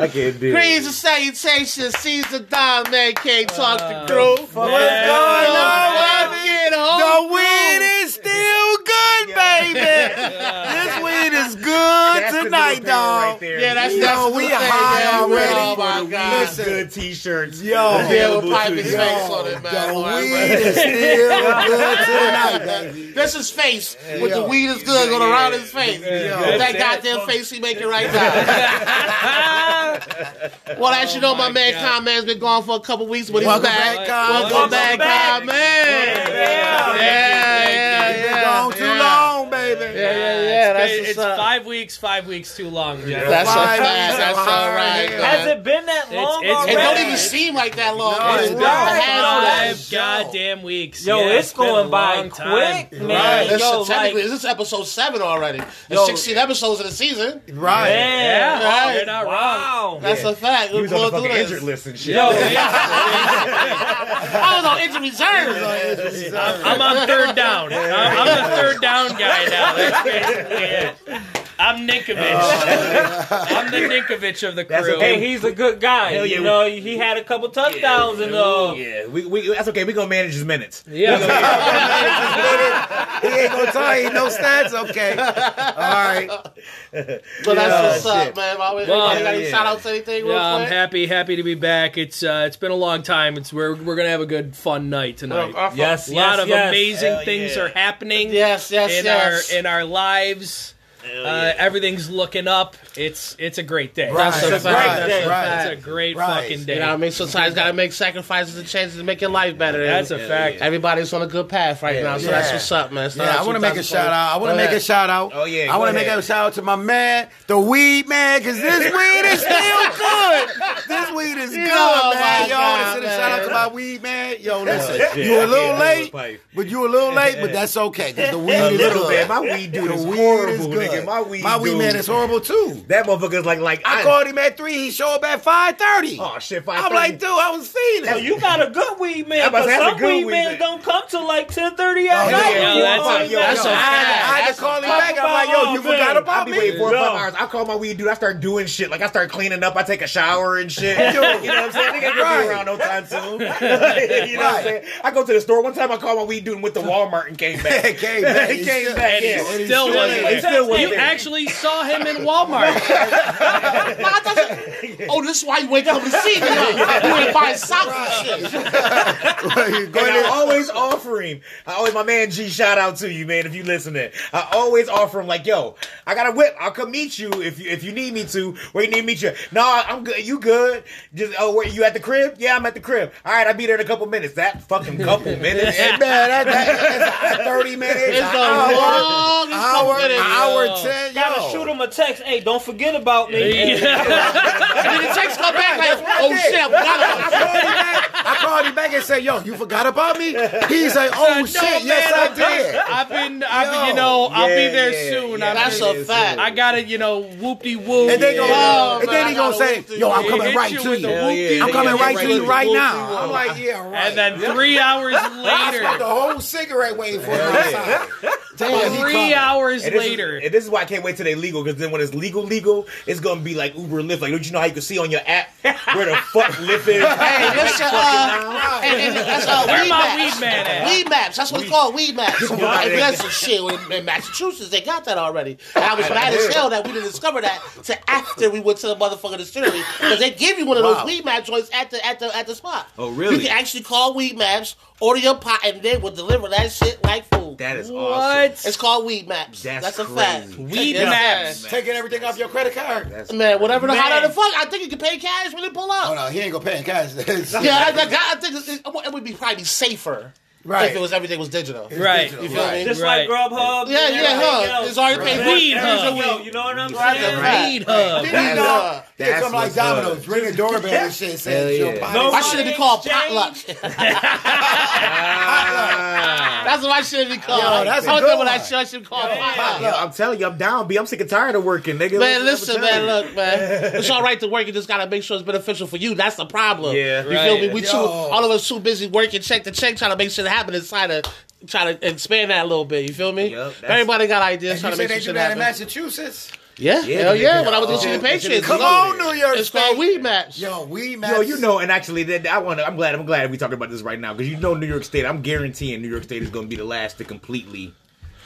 I can't do Greetings and salutations. Caesar Don Man King talk to crew. What's going on, Let's baby? get The home. weed is still good, baby. this weed is good That's tonight, new dog. right. Yeah, that's Yo, that's the we thing, high man. already. Oh my god. Listen. good t-shirts. Yo. Yeah, available with pipe to his face on it, man. The All right, weed man. is still good tonight, baby. That's his face with the weed is good going around his face. That goddamn face he making right now. well, as you know, my oh man Con Man's been gone for a couple weeks, but he's Welcome back. back, Con. Welcome Welcome back, back. Con Man. Yeah. yeah, it's what's up. Uh, five weeks, five weeks too long, Jeff. That's a Five That's all right. Has. Has it been that long it's- It don't even seem like that long. No, It's it's been right. half Five goddamn weeks. Yo, Yeah, it's been a going by long time. quick, man. Right. This Yo, technically, like, this is episode seven already. There's Yo. 16 episodes in the season. Right. man. Yeah, Right. you're not wrong. Wow. That's a fact. He We're was on the through fucking this. injured list and shit. Yo, I was on injured reserve. I'm on third down. I'm, I'm the third down guy now. That's basically it. I'm Ninkovich. I'm the Ninkovich of the crew. okay. Hey, he's a good guy. Hell yeah, you know, he had a couple touchdowns and uh, yeah, we, we, that's okay. We gonna manage his minutes. yeah. He ain't gonna tell you no stats. Okay. All right. But that's what's up, man. Everybody got any yeah. shout outs anything real Yeah, I'm happy, happy to be back. It's uh, it's been a long time. It's we're we're gonna have a good fun night tonight. Uh, yes, a lot yes, of yes. amazing Hell things yeah. are happening Yes, yes, in yes. our in our lives. Uh, everything's looking up. It's it's a great day. Right. That's a That's fact. right. That's a That's right. fact. It's a great Right. fucking day. You know what I mean? Sometimes got to make sacrifices and changes to make your life better. That's And a fact. Everybody's on a good path right now, so Yeah. that's what's up, man. It's Yeah, I want to make a shout out. I want to Go make a shout out. Oh, yeah, I want to make a shout out to my man, the weed man, because this weed is still good. This weed is good, Oh, man. my Yo, I want to send a shout out to my weed man. Yo, listen, shit. you a I little late, but you a little late, but that's okay because the weed is little good. My weed dude The is weed horrible, is good. My weed my weed dude- man is horrible too. That motherfucker's like like I called him at three. He showed up at five thirty. Oh shit! Five I'm like, dude, I was feeding. Yo, you got a good weed man, I'm about to but say, that's a some weed weed men man. don't come till like ten thirty oh, at Oh, night. yeah, You that's know a- what I that's a I had, to, I had to call him back. I'm like, yo, you Oh, man. forgot I about be me. waiting four or five hours. I call my weed dude. I start doing shit. Like I start cleaning up. I take a shower and shit. you know what I'm saying? Nigga gonna be around no time soon. you know what I'm saying? I go to the store one time. I called my weed dude and went to Walmart and came back. Came back. he He came back. He still Still wasn't ain't- there. he still wasn't You actually saw him in Walmart. Oh, this is why you wake up to see me. huh? You ain't buying socks and shit. Go And ahead. I always offer him. I always, my man G, shout out to you, man. If you listening, I always offer him like, yo, I got a whip. I'll come meet you if you if you need me to. Where you need me to meet you? No, I'm good. You good? Just oh, where you at the crib? Yeah, I'm at the crib. All right, I'll be there in a couple minutes. That fucking couple minutes. Hey, man, that, that, that's 30 minutes, It's an the hour, longest hour, couple minutes, hour yo. 10. Gotta yo. shoot him a text. Hey, don't forget about me. And then the text come back like, oh shit, I forgot I about called him back. I called him back and said, "Yo, you forgot about me?" He's like, "Oh No, shit, man, yes I I've did." I've been, I've been, Yo. you know, I'll be there yeah, soon. yeah. I'm That's a fact. I gotta, you know, whoop de whoop. And they go, Oh, and man, then he gonna say, "Yo, I'm coming right to you. the Hell yeah, I'm coming right right to to you you. right now." I'm like, "Yeah, right." And then three hours I spent later, the whole cigarette waiting for him outside. Damn, he three coming. hours And later. Is, and this is why I can't wait till they legal because then when it's legal, legal, it's gonna be like Uber and Lyft. Like, don't you know how you can see on your app where the fuck Lyft is? Hey, listen, uh, and, and that's uh, Where weed my maps. weed man at? Weed maps. That's what it's called. Weed maps. And that's some shit. In, in Massachusetts, they got that already. And I was mad as hell that we didn't discover that to after we went to the motherfucking distillery because they give you one of Wow. those weed map joints at the at the at the spot. Oh, really? You can actually call weed maps, order your pot, and they will deliver that shit like food. That is awesome. what? It's called weed maps. That's That's, a crazy. fact. Weed Yes, maps. sir. Taking everything off your credit card. That's Man, whatever the how Man. the fuck. I think you can pay cash when they pull up. Oh no, he ain't gonna pay in cash. Yeah, I, I, I think it, it would be probably safer Right. if it was everything was digital. Right. You feel me? Just Right. like Grubhub. Yeah, and yeah, everything huh? else. It's already paid for. Weed hub. Yo, you know what I'm Right, saying? right. Weed hub. Then Weed you know, hub. That's come uh, like. Domino's, ring a doorbell and shit, Hell say yeah. your body. No Why should it be called exchange. potluck? That's what I should be called. Yo, that's a I good remember that one. should should be called Yo, potluck. I'm telling you, I'm down, B. I'm sick and tired of working, nigga. Man, Let's- listen, man, you. look, man. It's all right to work. You just gotta make sure it's beneficial for you. That's the problem. Yeah. you feel me? We too, all of us too busy working check to check, trying to make shit happen inside to try to expand that a little bit. You feel me? Yup, that's- Everybody got ideas trying to make they shit do that in happen. Massachusetts? Yeah, Yeah, hell yeah. When I was Oh, to the Patriots, is Come on, called- New York It's called State. weed match. Yo, we match. Yo, you know, and actually, that I want to. I'm glad. I'm glad we talking about this right now because you know, New York State. I'm guaranteeing New York State is going to be the last to completely.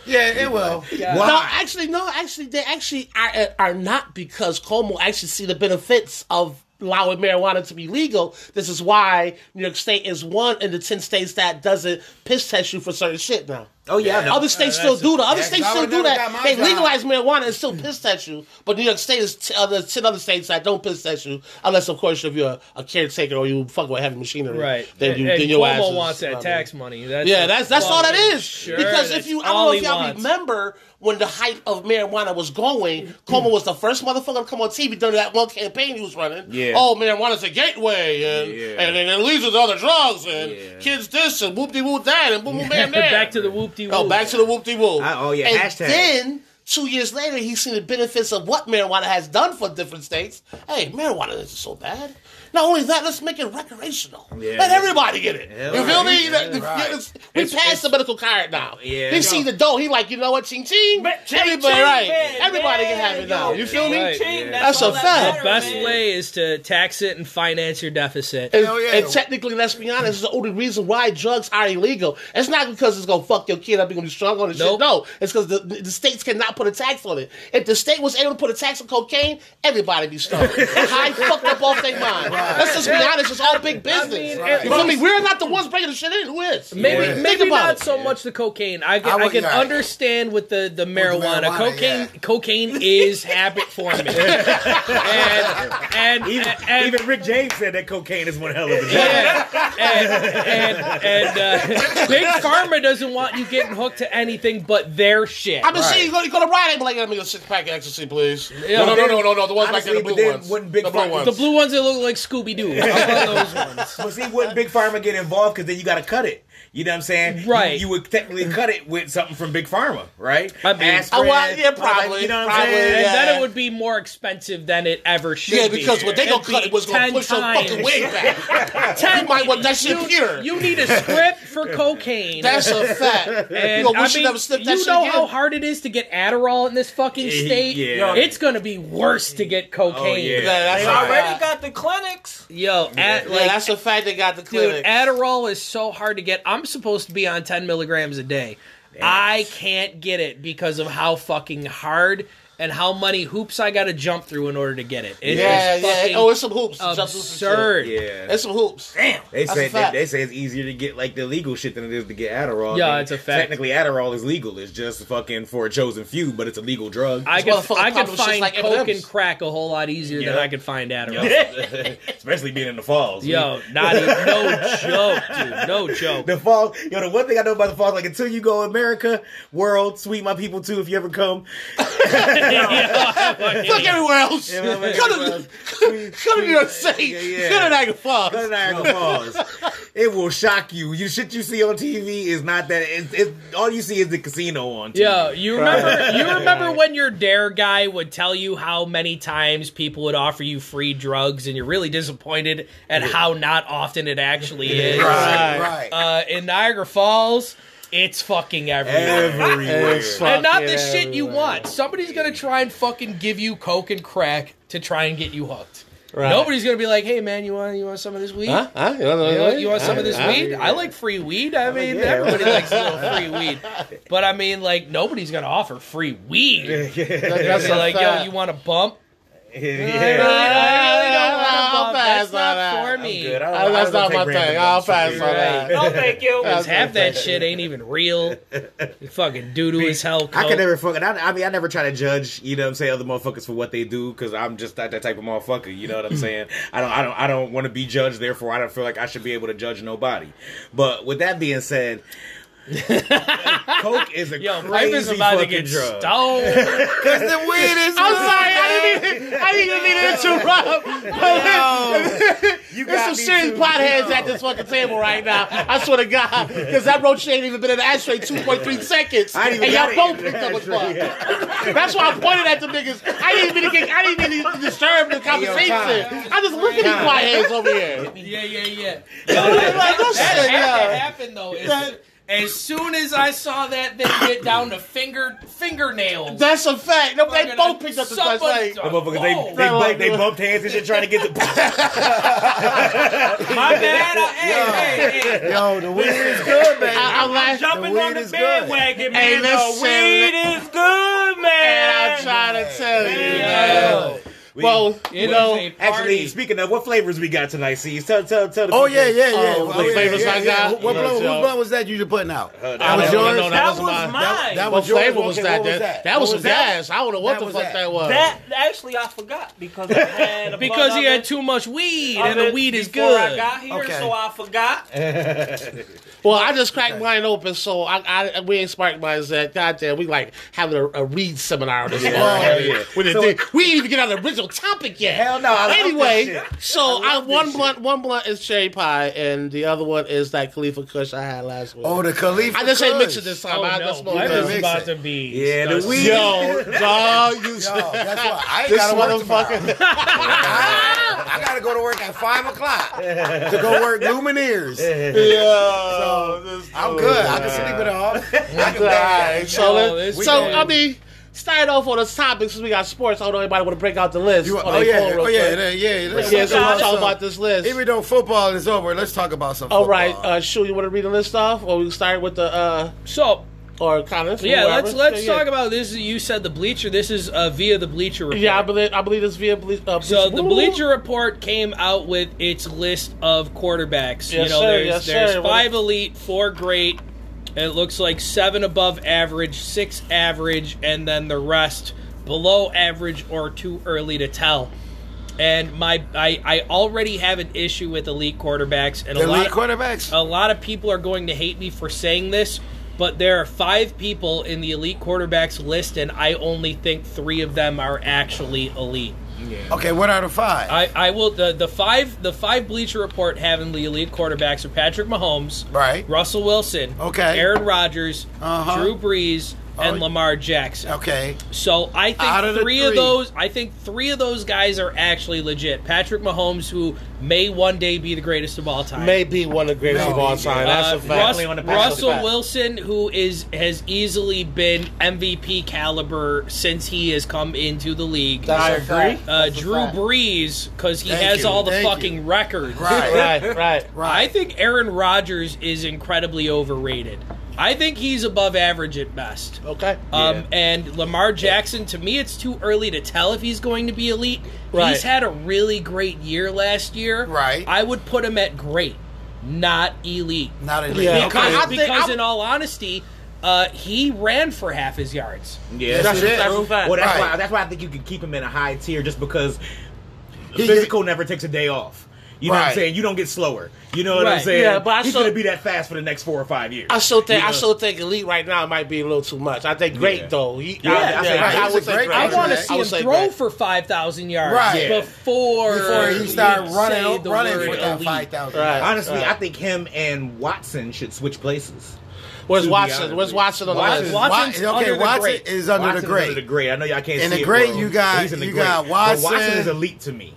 Yeah, it will. Why? No, actually, no, actually, they actually are, are not because Cuomo actually see the benefits of allowing marijuana to be legal. This is why New York State is one in the 10 states that doesn't piss test you for certain shit now. Oh yeah, know. Other states still do that. Other Yeah, states still do that. They job. legalize marijuana and still piss test you. But New York State is t- other ten other states that don't piss test you, unless of course if you're a, a caretaker or you fuck with heavy machinery. Right. Then you and then your Cuomo ass is- wants that I mean, tax money. That's yeah, that's that's all that is. Sure, because if you, I don't know if y'all wants. remember when the hype of marijuana was going, Cuomo was the first motherfucker to come on TV during that one campaign he was running. Yeah. Oh, marijuana's a gateway, and Yeah. and, and, it leads to other drugs, and Yeah. kids this and whoop de whoop that, and boom boom bam bam. Back to the whoop de Oh, back to the whoop de whoop. I- oh, yeah, And hashtag. then two years later, he's seen the benefits of what marijuana has done for different states. Hey, marijuana isn't so bad. Not only that, let's make it recreational. Yeah. Let everybody get it. Yeah, you feel right. me? Yeah, The- the- right. it's- we It's- passed it's- the medical card now. Yeah. He see the dough. He like, you know what? Ching ching. Ching, Everybody, ching, right? man. Everybody can have it now. yo, You feel me? Right. Ching, That's all a that fact. The best man. way is to tax it and finance your deficit. And, Hell yeah. and technically, let's be honest, it's the only reason why drugs are illegal. It's not because it's gonna fuck your kid up, you're gonna be strong on the Nope. shit. No, it's because the, the states cannot put a tax on it. If the state was able to put a tax on cocaine, everybody be strong. High fucked up off their mind. Let's just be honest, it's all big business. mean, you at feel me? least- We're not the ones bringing the shit in. Who is? Maybe Yeah. maybe Think about not it. so much the cocaine. I can, I I, can right. understand with the, the marijuana. marijuana, cocaine yeah. cocaine is habit forming. and and, even, and, even Rick James said that cocaine is one hell of a drug. yeah, and and, and uh, big pharma doesn't want you getting hooked to anything but their shit. I'm mean, see, you go, you go to Rite Aid, be like, let me get a six pack of ecstasy, please. Yeah, no, no, no, no, no, no, the ones honestly, back there, the blue ones. Big the blue ones. the blue ones that look like Scooby Doo. How about those ones? But see, wouldn't Big Pharma get involved? Because then you got to cut it. You know what I'm saying? Right. You, you would technically cut it with something from Big Pharma, right? I mean- Aspirin, Oh, well, yeah, like, probably, you know what probably, I'm saying? And then it would be more expensive than it ever should Yeah, be. because what they gonna cut it was gonna 10 push your fucking times. wig back. Ten- You might want that shit you, pure. You need a script for cocaine. That's a fact. And you gonna I wish mean, never that you shit know again. how hard it is to get Adderall in this fucking Yeah, state. yeah. It's gonna be worse to get oh, cocaine. yeah. Yeah, that's They a already fact. got the clinics. Yo, at, Yeah, like, that's a fact. They got the clinics. dude. Adderall is so hard to get. I'm supposed to be on 10 milligrams a day. I can't get it because of how fucking hard and how many hoops I got to jump through in order to get it. It yeah, yeah. fucking Oh, it's some hoops. Jump some shit. absurd. Yeah. It's some hoops. Damn. They say they, they say it's easier to get like the legal shit than it is to get Adderall. Yeah, I it's a fact. Technically, Adderall is legal. It's just fucking for a chosen few, but it's a legal drug. I This could, I could find like coke M&Ms. and crack a whole lot easier than I could find Adderall. Especially being in the falls. Yo, not even, no joke, dude. No joke. The falls. yo. The one thing I know about the falls, like until you go America, world, sweet my people too. If you ever come, Fuck everywhere else. Yeah, Come man. to come to New York City. Yeah, yeah. Come to Niagara Falls. go to Niagara Falls. It will shock you. You shit you see on TV is not that. It's, it's all you see is the casino on. TV. Yo, you remember you remember when your dare guy would tell you how many times people would offer you free drugs and you're really disappointed at how not often it actually is. Right, right. Uh, in Niagara Falls, it's fucking everywhere. everywhere. It's and not the fucking shit you everywhere. want. Somebody's gonna try and fucking give you coke and crack to try and get you hooked. Right. Nobody's gonna be like, "Hey man, you want you want some of this weed? Huh? Huh? You want, You want, you want some of this Huh? weed? I like free weed. I mean, yeah. everybody likes a little free weed. But I mean, like, nobody's gonna offer free weed. That's They're a like, yo, fact. you want a bump? I really, yeah. I really don't want I'll a bump. pass That's on not that. for me. good. I don't- I That's don't not take my random thing. I'll bumps. pass on that. No, thank you. Because half that shit ain't even real. fucking doo doo as hell. I coke. could never fucking. I, I mean, I never try to judge. You know what I'm saying? Other motherfuckers for what they do because I'm just not that type of motherfucker. You know what I'm saying? I don't. I don't. I don't want to be judged. Therefore, I don't feel like I should be able to judge nobody. But with that being said. Coke is a Yo, Pipe is crazy about to fucking get drug. stoned. Cause the weed is I'm sorry, I didn't mean I didn't mean to interrupt. You There's some serious too. potheads at this fucking table right now. I swear to God, because that roach ain't even been in the ashtray 2.3 seconds, I and didn't even y'all both it picked up a ashtray. fuck. That's why I pointed at the niggas. I didn't mean to get, I didn't mean to disturb the conversation. Kai. I just look at these potheads over here. yeah, yeah, yeah. Like, that That shit, had to yeah. happen though. Is As soon as I saw that thing get down to finger fingernails, That's a fact. No, they both picked up the somebody- touch. The Like, motherfuckers, they, they, bumped, they bumped hands and shit trying to get the. My bad. I, hey, hey, hey. Yo, the weed is good, man. I, I'm like, Jumping The on the is good. bandwagon, man. Hey, the listen, weed is good, and man. I'm trying to tell you. Yeah. Man. Well, you know, Actually, speaking of, what flavors we got tonight? See, tell, tell, tell the Oh people. yeah, yeah, yeah. Oh, the flavors I got? What Yeah, blunt, whose blunt was that you just putting out? Uh, that was no, no, yours. no, That wasn't was mine. mine. That, that what was yours. flavor was that? what was That, that? that was some gas. I don't know what That the fuck that. that was. That actually I forgot because I had a because he had too much weed, and the weed is good. I got here, Okay. so I forgot. Well, I just cracked mine open, so I, I we ain't sparked mine yet. Goddamn, we like having a, a read seminar this morning. hell yeah. We, didn't So- think- we didn't even get on the original topic yet. Hell no, I anyway, so I I, one this blunt, one blunt is cherry pie, and the other one is that Khalifa Kush I had last week. Oh, the Khalifa. I just ain't Kush. mix it this time. Oh I no, just smoke mine that. is about it. to be. Yeah, the weed. Yo, dog, you. Yo, that's what I ain't This gotta motherfucker. I, I gotta go to work at five o'clock to go work Lumineers. Yo, I'm good. I can sleep it off. I can All right, so, Yo, let's, this so I mean, start off on this topic since we got sports. I don't know anybody want to break out the list. You, on oh yeah, oh yeah, quick. yeah. yeah. Let's Yeah, so talk let's talk about this list. Even though football is over, let's talk about some. Football. All right, uh, Shu, you want to read the list off, or we can start with the uh, So or Connors? yeah, whoever. let's let's Yeah, yeah. talk about this. You said the bleacher. This is uh, via the Bleacher Report. Yeah, I believe I believe this via ble- uh, So the Bleacher Report came out with its list of quarterbacks. you Yes, know, sir, there's yes, there's sir. five elite, four great. It looks like seven above average, six average, and then the rest below average or too early to tell. And my I, I already have an issue with elite quarterbacks, and the a lot elite of, quarterbacks. a lot of people are going to hate me for saying this, but there are five people in the elite quarterbacks list, and I only think three of them are actually elite. Okay, what are the five? I, I will the the five the five Bleacher Report having the elite quarterbacks are Patrick Mahomes, Right. Russell Wilson, Okay. Aaron Rodgers, Uh-huh. Drew Brees, and Oh. Lamar Jackson. okay, So I Out of think three, of those I think three of those guys are actually legit. Patrick Mahomes, who may one day be the greatest of all time. may be one of the greatest of all time. That's Uh, a fact. Russ- Definitely the. Russell Wilson, who is has easily been MVP caliber since he has come into the league. That's I a agree. fact. uh, That's a Drew fact. Brees, because he Thank has you, all the thank fucking you. records. right, Right, right. right. I think Aaron Rodgers is incredibly overrated. I think he's above average at best. Okay. Um, Yeah. and Lamar Jackson, to me, it's too early to tell if he's going to be elite. Right. He's had a really great year last year. Right. I would put him at great, not elite. not elite. Yeah. Because, I- I because in all honesty, uh, he ran for half his yards. Yeah, That's That's, it. that's. Well, that's Right. why that's why I think you can keep him in a high tier just because He- physical never takes a day off. You know what I'm saying? You don't get slower. You know what I'm saying? Yeah, but I he's still- gonna be that fast for the next four or five years. I still think You I still think elite right now might be a little too much. I think great Yeah. though. He, Yeah, I, I say yeah, great. I He's would say great great. I want to see him throw great. for 5,000 yards Right. Yeah. before, Before he start you running, say the running word with that elite. five thousand. Right. Honestly, Right. I think him and Watson should switch places. Where's Watson? honest Where's. Watson on the Watson- list? Watson's Wa- okay, under the Watson great. is under Watson's the great. under the great. I know y'all can't In see the it, great, bro, you got- but he's in the you great. got But Watson Watson, is elite to me.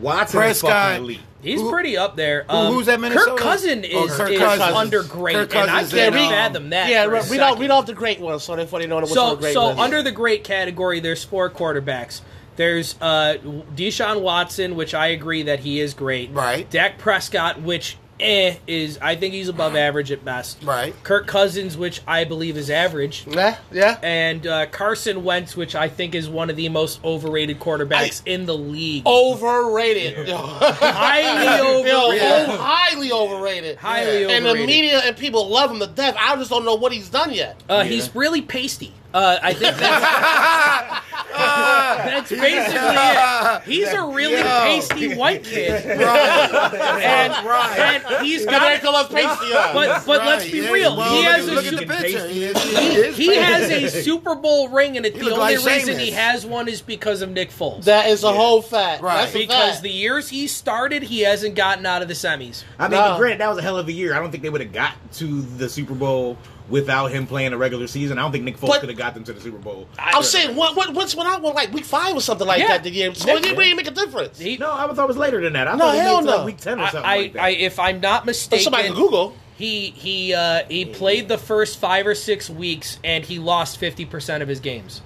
Watson Prescott, is fucking elite. He's Who- pretty up there. who- Um, who's that Minnesota? Kirk Cousin Oh, is, Kirk is Cousins. under great, Kirk and I Cousins can't and, um, fathom that. yeah, for a read second. don't have the great ones so therefore they know what's on So, the great so list. under the great category, there's four quarterbacks. There's uh, Deshaun Watson, which I agree that he is great. Right. Dak Prescott, which eh is I think he's above average at best. Right. Kirk Cousins, which I believe is average. yeah, yeah. And uh, Carson Wentz, which I think is one of the most overrated quarterbacks in the league. Overrated. Highly overrated. oh, highly overrated. Highly And the media and people love him to death. I just don't know what he's done yet. Uh, He's really pasty. Uh, I think that's, that's basically it. He's a really Yo. pasty white kid, Right. and, right. and he's And they got. call us pasty. huh? But but let's be yeah, real. well, he has look a at the Super, picture. He, is- he is he has a. Super Bowl ring, and it, the look only like reason Sheamus. he has one is because of Nick Foles. that is a whole fact. Right. That's a because fact. the years he started, he hasn't gotten out of the semis. I mean, No. granted, that was a hell of a year. I don't think they would have got to the Super Bowl without him playing a regular season. I don't think Nick Foles could have got them to the Super Bowl. I'm saying, what, what, what's when I went like week five or something like Yeah. that the year? So it didn't make a difference. He, No, I thought it was later than that. I No, thought hell made it to, no. like week ten or something I, like that. I, if I'm not But mistaken, somebody can Google. he he uh, he played the first five or six weeks and he lost fifty percent of his games.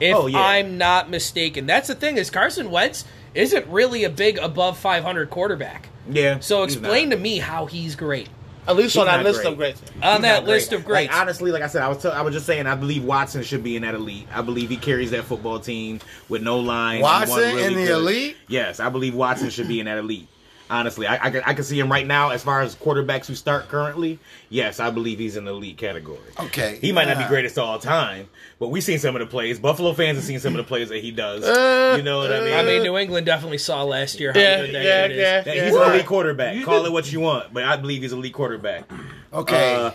If Oh, yeah. I'm not mistaken, that's the thing is Carson Wentz isn't really a big above 500 quarterback. Yeah. So explain to me how he's great At least on that list great. of great. on He's that not great. list of greats. Like honestly, like I said, I was t- I was just saying, I believe Watson should be in that elite. I believe he carries that football team with no line. He won Watson in the good. elite? Yes, I believe Watson should be in that elite. Honestly, I, I, can, I can see him right now as far as quarterbacks who start currently. Yes, I believe he's in the elite category. Okay. He might not be greatest of all time, but we've seen some of the plays. Buffalo fans have seen some of the plays that he does. Uh, you know what I mean? I mean, New England definitely saw last year how Yeah, good that yeah, kid is. yeah. That he's an Right. elite quarterback. Call it what you want, but I believe he's an elite quarterback. Okay. Uh,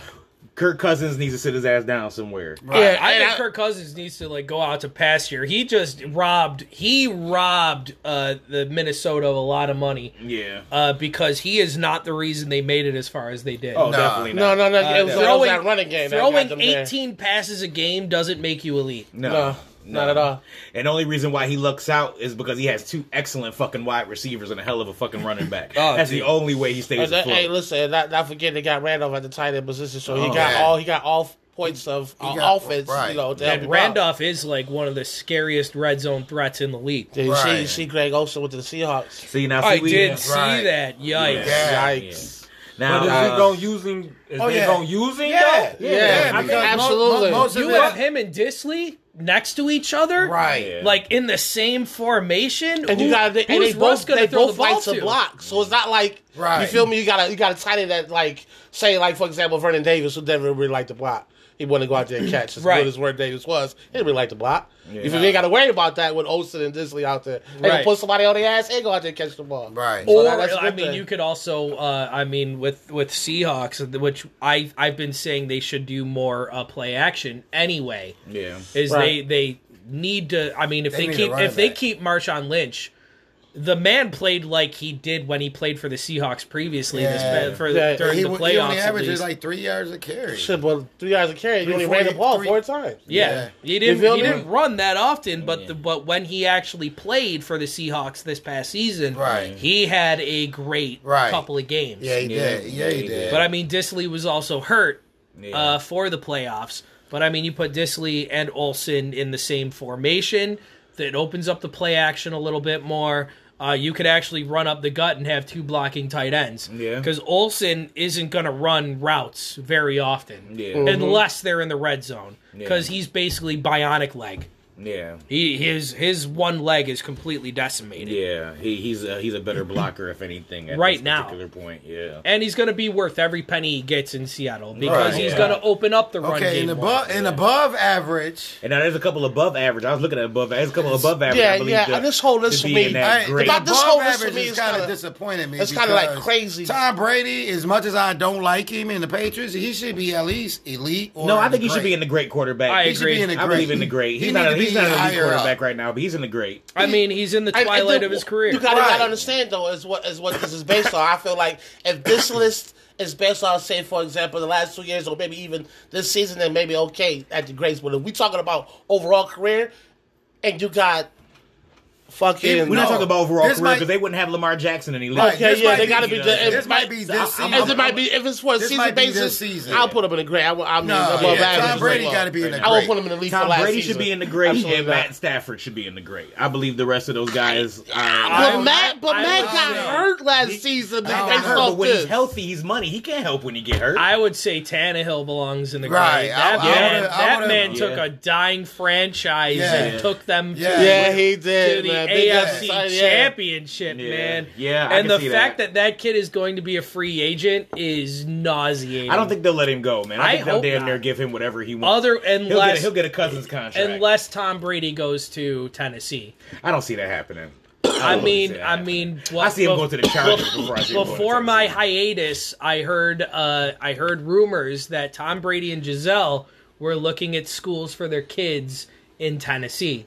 Kirk Cousins needs to sit his ass down somewhere. Yeah, I and think I- Kirk Cousins needs to like go out to pasture. He just robbed. He robbed uh, the Minnesota of a lot of money Yeah. uh, because he is not the reason they made it as far as they did. Oh, Nah. definitely No, not. no, no. Uh, it was, it was throwing that running game. that throwing got them there. 18 passes a game doesn't make you elite. No, No, not at all. And the only reason why he looks out is because he has two excellent fucking wide receivers and a hell of a fucking running back. Oh, That's dude. the only way he stays afloat. hey, listen, not, not forget they got Rudolph at the tight end position, so he Oh, got yeah. all he got all points of uh, got- offense. right. You know, And him Rudolph is like one of the scariest red zone threats in the league. Out. Did you see, Right. see Greg Olsen with the Seahawks? See now, see, I we, did see Right. that. Yikes. Yeah. Yikes! Now, But is uh, he gonna use him? Is Oh, they yeah. gonna use him? Yeah, though? yeah, Yeah, because mo- absolutely. mo- most You it- have him and Dissly next to each other, right. Yeah. Like in the same formation, And you Who- got and they Russ both gonna they throw both the ball like to to? block, so it's not like Right. you feel me. You got a you got a tight end that like say like for example Vernon Davis who never really like to block. He wanted to go out there and catch as Right. good as Vernon Davis was. He didn't really like to block. Yeah. You feel me? You got to worry about that with Olsen and Dissly out there. They Right. can put somebody on the ass and go out there and catch the ball. Right. So Or that- that's a I mean, thing. you could also, uh, I mean, with with Seahawks, which I I've been saying they should do more uh, play action anyway. yeah. Is Right. they they need to? I mean, if They they, keep running if they back. keep Marshawn Lynch, the man played like he did when he played for the Seahawks previously. Yeah. This for Yeah, during he, the he playoffs. only at averages least. like three yards a carry. Shit, but three yards of carry, you only Three- ran the ball three- four times. Yeah, Yeah. he didn't. He didn't run that often, but Yeah. the, but when he actually played for the Seahawks this past season, Right. he had a great Right. couple of games. Yeah, he did. Yeah, he he did. But I mean, Dissly was also hurt Yeah. uh, for the playoffs. But I mean, you put Dissly and Olsen in the same formation, that opens up the play action a little bit more. Uh, you could actually run up the gut and have two blocking tight ends. Yeah. Because Olsen isn't going to run routes very often. Yeah. Unless they're in the red zone. Yeah. Because he's basically bionic leg. Yeah. He his his one leg is completely decimated. Yeah, he, he's a, he's a better blocker if anything at Right this now. particular point. Yeah, And he's going to be worth every penny he gets in Seattle because Right. he's Yeah. going to open up the run okay, game. in more. above in above average. and now there's a couple above average. I was looking at above. There's a couple above average. Yeah, I believe yeah, to- and this whole to list for me- in that I, great- About this above whole list average for me is is kind of kinda- disappointed me. it's kinda like because crazy. Tom Brady, as much as I don't like him in the Patriots, he should be at least elite. Or no, I think he should be in the great quarterback. I He should be in the I great. believe in the great. He's He not. A, to he's not an elite higher up. quarterback right now, but he's in the great. I mean, he's in the I- I twilight do- of his career. You gotta, Right. gotta understand though is what is what this is based on. I feel like if this list is based on, say, for example, the last two years or maybe even this season, then maybe okay at the grades. But if we talking about overall career, and you got fucking We're not No. talking about overall This career might- because they wouldn't have Lamar Jackson in the league. Right. Okay, This yeah, might they be- gotta be. you The, know, if, this might be this As season. it might be, if it's for a season might be this basis, season. I'll put him in the grade. I, I mean, No, above yeah, average. Tom Brady got to be in the I won't put him in the league for Tom last Brady season. should be in the great, and. Matt Stafford should be in the great. I believe the rest of those guys. Are, But Matt, but Matt got hurt last season. Matt based got hurt, but when this. he's healthy, he's money. He can't help when he get hurt. I would say Tannehill belongs in the Right. grade. I- That I man, would've- I that would've- man took a dying franchise Yeah. and took them Yeah. Yeah, he to did. AFC. Championship, Yeah. man. Yeah, I and the fact that. that. that kid is going to be a free agent is nauseating. I don't think they'll let him go, man. I, I think they'll damn near give him whatever he wants. other he'll, get, unless he'll get a Cousins contract. unless Tom Brady goes to Tennessee. I don't see that happening. I don't mean, I mean, I see him bef- go to the Chargers before I see him going to Before my hiatus, I heard uh, I heard rumors that Tom Brady and Gisele were looking at schools for their kids in Tennessee.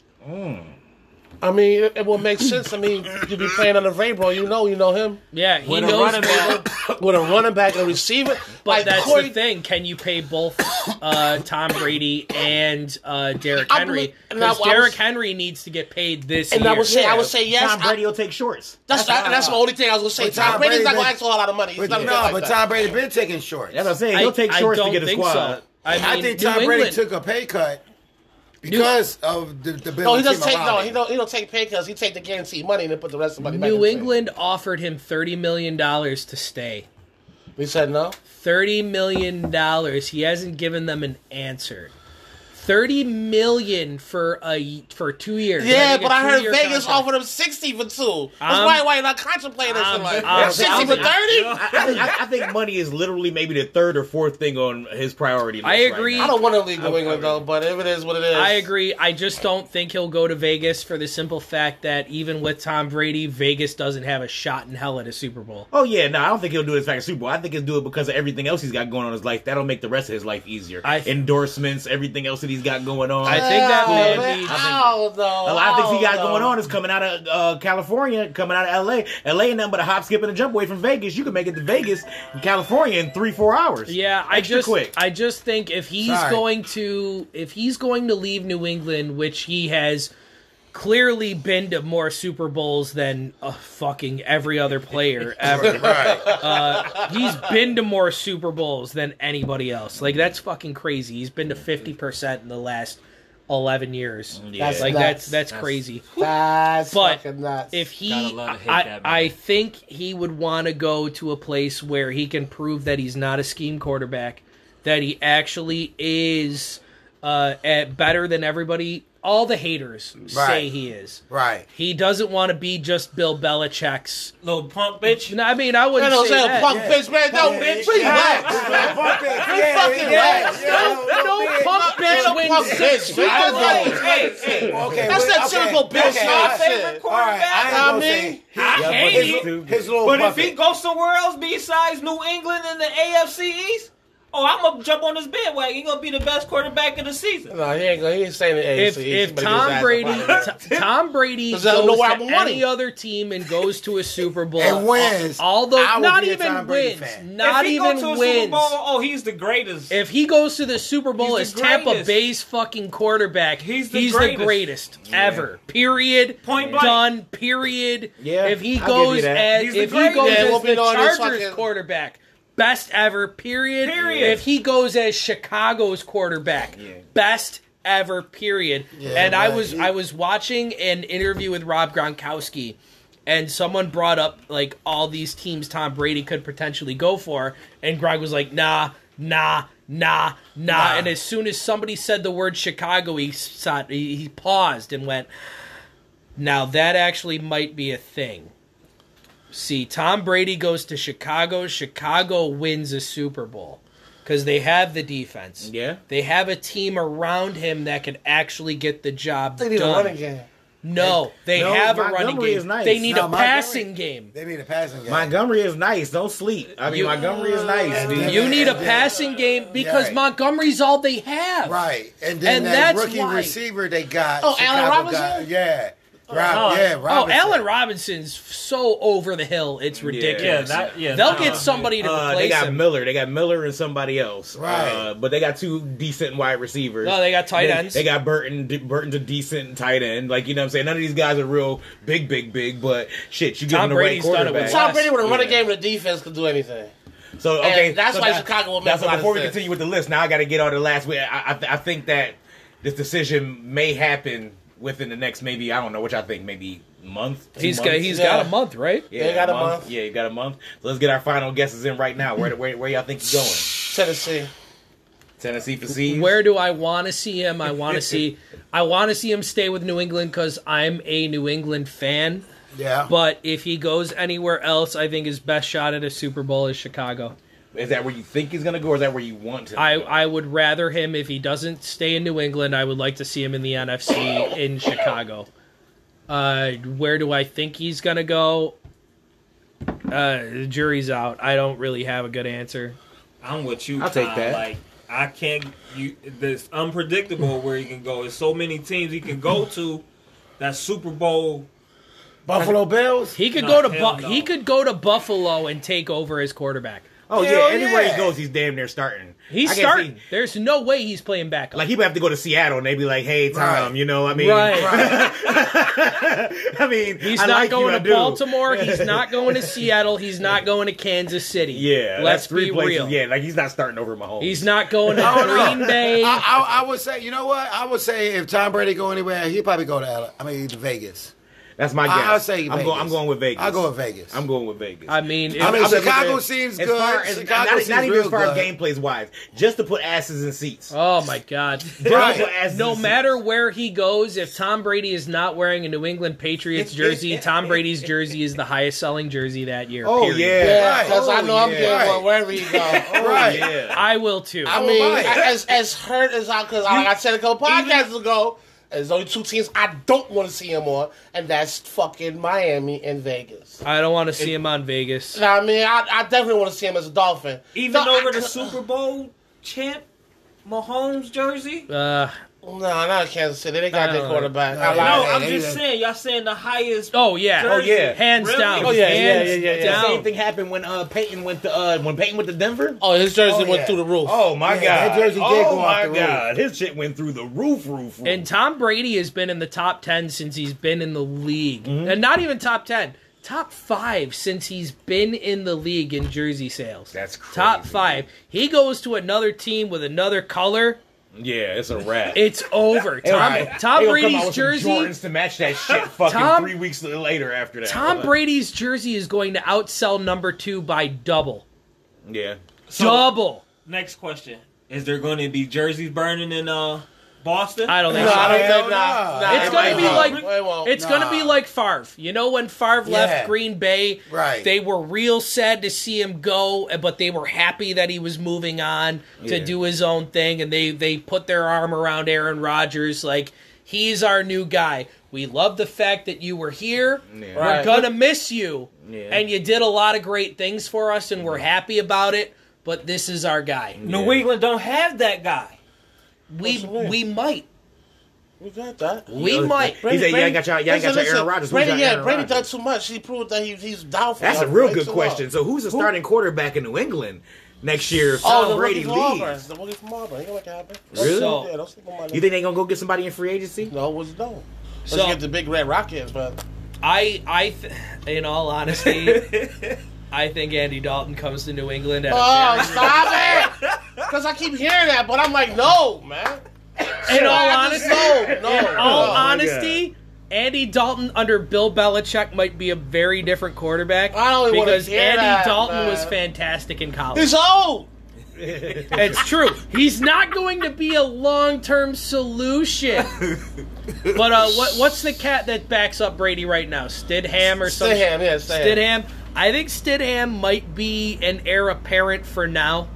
I mean, it, it will make sense. I mean, you be playing under Vrabel, you know, you know him Yeah, he With a knows running Vrabel, back. with a running back and a receiver. but like that's Corey, the thing. Can you pay both uh, Tom Brady and uh, Derrick Henry? I- Because I was- Derrick Henry needs to get paid this And year. I would say, I would say yes. Tom I- Brady will take shorts. that's that's, that's the only thing I was gonna say. But Tom, Tom Brady's Brady not gonna been- ask for a lot of money. He's But not no, like but that. Tom Brady been taking shorts. That's what I'm saying. He'll take shorts to get a squad. so. I, mean, I think New Tom Brady took a pay cut because of the, the No, he doesn't take. No, he don't. He don't take pay because he take the guaranteed money and then put the rest of the money. in New the thing. England offered him thirty million dollars to stay. We said no. Thirty million dollars. He hasn't given them an answer. Thirty million for a for two years. Yeah, but I heard Vegas contract. offered him sixty for two. That's Um, why why not contemplating this um, shit um, sixty I'm- for thirty. I, I, think, I, I think money is literally maybe the third or fourth thing on his priority list. I right agree. now. I don't want to leave New England though, but if it is what it is, I agree. I just don't think he'll go to Vegas for the simple fact that even with Tom Brady, Vegas doesn't have a shot in hell at a Super Bowl. Oh yeah, no, I don't think he'll do it for the Super Bowl. I think he'll do it because of everything else he's got going on in his life. That'll make the rest of his life easier. I- Endorsements, everything else that he's got going on. I think that may man. be- Oh, no. a lot of things he got no. going on is coming out of uh, California, coming out of LA. LA ain't nothing but a hop, skip, and a jump away from Vegas. You can make it to Vegas in California in three, four hours. Yeah, I just quick. I just think if he's Sorry. going to if he's going to leave New England, which he has clearly been to more Super Bowls than uh, fucking every other player ever. right. he's been to more Super Bowls than anybody else. Like that's fucking crazy. He's been to 50% in the last 11 years. Yeah. That's Like nuts. that's that's crazy. That's But fucking nuts. If he, Gotta love to hate I, that man. I think he would want to go to a place where he can prove that he's not a scheme quarterback, that he actually is uh, at better than everybody. All the haters say Right. he is. right. He doesn't want to be just Bill Belichick's. Little punk bitch. No, I mean, I wouldn't say say that. punk bitch, man. No, bitch. Please relax, man. fucking relax. No punk bitch wins Punk six. bitch. I man. love- hey, hey. Okay, That's wait, that okay, typical bitch okay, shit. Favorite All right, I ain't gonna mean, say I Yeah, hate but it. his little But if puppet. he goes somewhere else besides New England in the AFC East, oh, I'm gonna jump on his bandwagon. He gonna be the best quarterback of the season. No, he ain't gonna. He ain't saying the If, AFC. if but Tom Brady, ass up T- Tom Brady Does goes that know where to I'm winning? any other team and goes to a Super Bowl And wins, although I will not be a even Tom Brady wins, fan. not if he even go to a wins. Super Bowl, oh, he's the greatest. If he goes to the Super Bowl He's as Tampa. Bay's fucking quarterback, He's the greatest. greatest ever. Period. Point blank. Done. Period. Yeah, If he I'll goes as if he goes as we'll the Chargers quarterback, best ever. Period. Period. If he goes as Chicago's quarterback, best ever. Period. Yeah, and I was I was watching an interview with Rob Gronkowski. And someone brought up like all these teams Tom Brady could potentially go for, and Gronk was like, "Nah, nah, nah, nah." And as soon as somebody said the word Chicago, he sat, he, he paused and went, "Now that actually might be a thing." See, Tom Brady goes to Chicago. Chicago wins a Super Bowl because they have the defense. Yeah. they have a team around him that can actually get the job They need a done. running game. No, they No, have a running game. is nice. They need No, a Montgomery- passing game. They need a passing game. Montgomery is nice. Don't sleep. I mean, You- Montgomery is nice. dude. You need a then- passing game because Right. Montgomery's all they have. Right, and then And that that's rookie why- receiver they got. Oh, Allen Robinson? got- yeah, Rob, Oh, yeah, Oh, Robinson. Allen Robinson's so over the hill. It's ridiculous. Yeah, that- yeah, They'll that- get somebody to replace Uh, they got him. Miller. They got Miller and somebody else. Right. Uh, but they got two decent wide receivers. No, they got tight They- ends. They got Burton. Burton's a decent tight end. Like you know, what I'm saying none of these guys are real big, big, big. But shit, you give Tom them the right Brady's done it with quarterback. Tom Brady with a Yeah. running game and a defense could do anything. So okay, And that's so why now- Chicago will make That's a before we sense. continue with the list. Now I got to get on the last. week. I, I, I think that this decision may happen within the next maybe I don't know which I think maybe month. two He's got he's Yeah. got a month, right? yeah, They got a month. Yeah, you got a month. So let's get our final guesses in right now. Where where, where y'all think he's going? Tennessee. Tennessee for seeds. Where do I want to see him? I want to see I want to see him stay with New England because I'm a New England fan. yeah, But if he goes anywhere else, I think his best shot at a Super Bowl is Chicago. Is that where you think he's gonna go, or is that where you want him? I, to go? I would rather him if he doesn't stay in New England. I would like to see him in the NFC in Chicago. Uh, where do I think he's gonna go? Uh, the jury's out. I don't really have a good answer. I'm with you. I'll take that. Like I can't. You this unpredictable where he can go. There's so many teams he can go to. that Super Bowl. Buffalo Bills. He could No, go to Bu- no. he could go to Buffalo and take over as quarterback. Oh Hell yeah, anywhere yeah. he goes, he's damn near starting. He's starting. see- There's no way he's playing backup. Like he would have to go to Seattle and they'd be like, "Hey, Tom, Right. you know, I mean, right. I mean, He's I not like going you, to. Baltimore. He's not going to Seattle. He's not going to Kansas City. Yeah, let's that's three be places. real. Yeah, like he's not starting over Mahomes. He's not going to Oh. Green Bay. I, I, I would say, you know what? I would say if Tom Brady go anywhere, he'd probably go to I mean Vegas. That's my guess. I- I'll say I'm Vegas. going. I'm going with Vegas. I'll go with Vegas. I'm going with Vegas. I mean, if- I mean, I'm just Chicago seems as good. Far as, Chicago not, seems not even real as far as good. gameplays wise, just to put asses in seats. oh my God. Right. No matter where he goes, if Tom Brady is not wearing a New England Patriots jersey, Tom Brady's jersey is the highest selling jersey that year. Oh period. yeah, Yeah, Right. because I Oh, know I'm yeah. getting one wherever you go. Oh, Right. yeah. I will too. I mean, as as hurt as I, because like I said a couple podcasts ago, there's only two teams I don't want to see him on, and that's fucking Miami and Vegas. I don't want to see him on Vegas. I mean, I, I definitely want to see him as a Dolphin. Even So, over I- the Super Bowl champ, Mahomes jersey. Uh, No, not Kansas City. They got their quarterback. know. I No, I'm just saying. Y'all saying the highest. oh yeah. jersey. yeah. Hands Really? down. Oh, yeah, yeah, Hands yeah, yeah, yeah. The down. same thing happened when uh, Peyton went to uh, when Peyton went to Denver. Oh, his jersey Oh, went yeah. through the roof. Oh my Yeah, god, that jersey did oh go off my the roof. god, his shit went through the roof, roof, roof. And Tom Brady has been in the top 10 since he's been in the league. Mm-hmm. And not even top 10, top 5 since he's been in the league in jersey sales. That's crazy. Top 5. He goes to another team with another color, yeah, it's a wrap. it's over. Tom, Right. Tom They gonna come out Brady's with jersey Jordans to match that shit. Fucking Tom- three weeks later after that. Tom Brady's jersey is going to outsell number 2 by double. Yeah. So, double. Next question: Is there going to be jerseys burning in uh Boston? I don't think No, so. I don't think nah, no. nah, It's it gonna might be not. like- It won't. It's going to be like Favre. You know when Favre Yeah. left Green Bay, Right. They were real sad to see him go, but they were happy that he was moving on to Yeah. do his own thing, and they they put their arm around Aaron Rodgers like he's our new guy. We love the fact that you were here. Yeah. We're Right. gonna miss you, Yeah. and you did a lot of great things for us, and we're mm-hmm. happy about it. But this is our guy. New England don't have that guy. We What's the name? we might We got that. we might. He said, "Yeah, I got y'all. Yeah, I got Listen, your Aaron Rodgers. Who's Brady, your yeah, Aaron Brady Rodgers? done too much. He proved that he, he's down for That's y'all a real good uh, question. long. So, who's the starting quarterback in New England next year? If Oh, Tom the Brady rookie from Auburn. leaves. The rookie from Auburn. He gonna make it happen. Really? So, yeah, don't sleep on my You think they gonna go get somebody in free agency? No, it was no. Let's So- get the big red rockets, but I I th- in all honesty, I think Andy Dalton comes to New England at oh, stop it! Because I keep hearing that, but I'm like, no, man. In all honesty, no, no, in all no. honesty, Andy Dalton under Bill Belichick might be a very different quarterback I don't wanna because hear Andy that, Dalton man. was fantastic in college. He's old. It's true. He's not going to be a long-term solution. but uh, what what's the cat that backs up Brady right now? Stidham or something? Stidham, yeah, Stidham. Stidham. I think Stidham might be an heir apparent for now.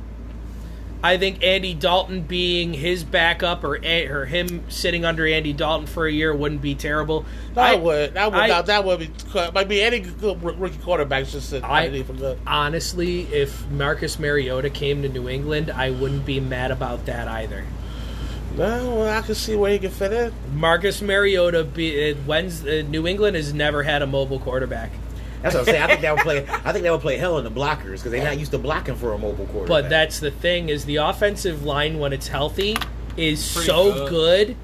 I think Andy Dalton being his backup or or him sitting under Andy Dalton for a year wouldn't be terrible. That I would that would I- that, that would be might be any good rookie quarterback just sit I- for good. honestly, if Marcus Mariota came to New England, I wouldn't be mad about that either. No, well, I can see where he can fit in. Marcus Mariota, be, uh, when's uh, New England has never had a mobile quarterback, That's what I'm saying. I think that would play. I think that would play hell in the blockers because they're not used to blocking for a mobile quarterback. but that's the thing is the offensive line when it's healthy is Pretty so good. good.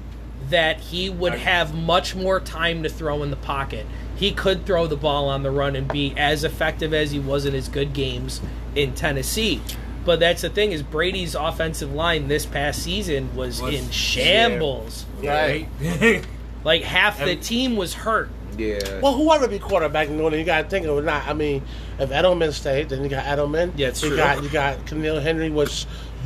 that he would have much more time to throw in the pocket. He could throw the ball on the run and be as effective as he was in his good games in Tennessee. But that's the thing is Brady's offensive line this past season was, Was- in shambles. Right. Like half the team was hurt. Yeah. Well, whoever be quarterback in New Orleans, you got to think of it. Not, I mean, if Edelman stayed, then you got Edelman. Yeah, it's you true. got you got Camille Henry, which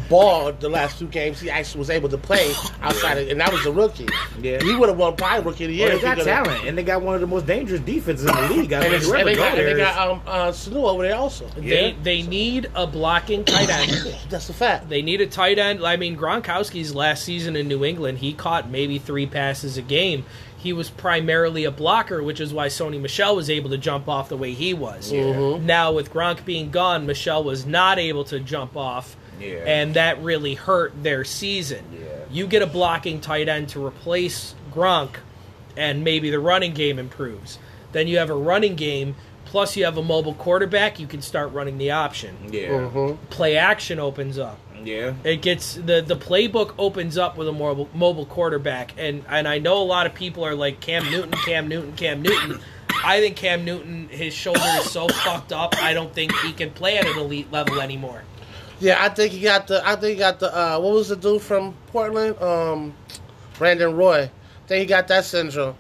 balled the last two games. He actually was able to play outside, of, and that was a rookie. Yeah. he would have won probably rookie of the year. Well, they got could've- talent, and they got one of the most dangerous defenses in the league. I And, mean, it's, whoever and they got, and they got um, uh, Sanu over there also. They Yeah. they need a blocking tight end. That's a fact. They need a tight end. I mean, Gronkowski's last season in New England, he caught maybe three passes a game. He was primarily a blocker, which is why Sony Michel was able to jump off the way he was. Mm-hmm. Now, with Gronk being gone, Michelle was not able to jump off, Yeah. and that really hurt their season. Yeah. You get a blocking tight end to replace Gronk, and maybe the running game improves. Then you have a running game, plus you have a mobile quarterback. You can start running the option. Yeah. Play action opens up. Yeah. It gets the the playbook opens up with a mobile mobile quarterback, and and I know a lot of people are like Cam Newton, Cam Newton, Cam Newton. I think Cam Newton, his shoulder is so fucked up. I don't think he can play at an elite level anymore. Yeah, I think he got the. I think he got the. Uh, what was the dude from Portland? Um, Brandon Roy. I think he got that syndrome.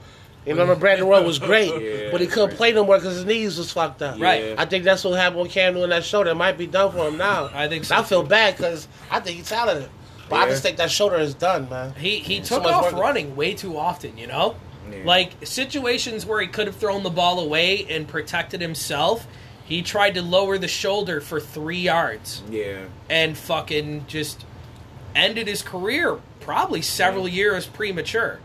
You remember Brandon Roy was great, Yeah, but he couldn't play no more because his knees was fucked up. Right. I think that's what happened with Cam Newton that shoulder. It might be done for him now. I think so, I feel too. bad because I think he's talented, but I just think that shoulder is done, man. He he So took much off work. running way too often, you know? Yeah. Like situations where he could have thrown the ball away and protected himself, he tried to lower the shoulder for 3 yards Yeah. and fucking just ended his career probably several years premature.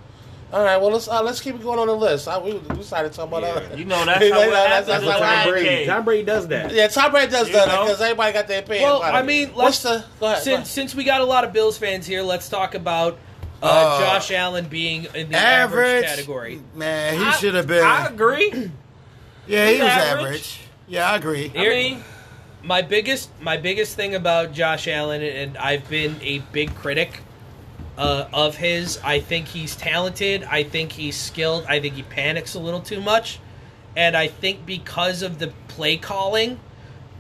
All right, well let's uh, let's keep it going on the list. I, we, we to talk about Yeah. other. You know that's how it that's- happens. that's with how it Tom happens. Brady. Tom Brady does that. Yeah, Tom Brady does You that because everybody got their opinion. Well, I mean, let's- the go ahead? go ahead. Since since we got a lot of Bills fans here, let's talk about uh, Uh, Josh Allen being in the average, Average category. Man, he should have been. I agree. yeah, he he's was average. average. Yeah, I agree. I mean, my biggest my biggest thing about Josh Allen, and I've been a big critic uh, of his. I think he's talented. I think he's skilled. I think he panics a little too much, and I think because of the play calling,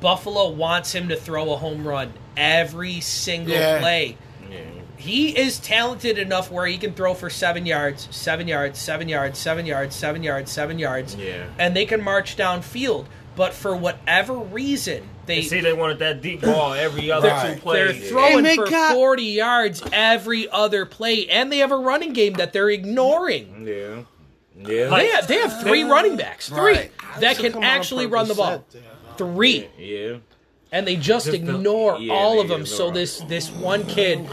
Buffalo wants him to throw a home run every single Yeah. play. Yeah. He is talented enough where he can throw for seven yards, seven yards, seven yards, seven yards, seven yards, seven yards, Yeah. and they can march downfield. But for whatever reason, they you see, they wanted that deep ball every other Right. two they're throwing And they for got- 40 yards every other play, and they have a running game that they're ignoring. Yeah. Yeah. They have, they have three running backs, three Right. that can actually run the ball. percent. Three, yeah. and they just Just the- ignore yeah, all of them. So all this this one kid.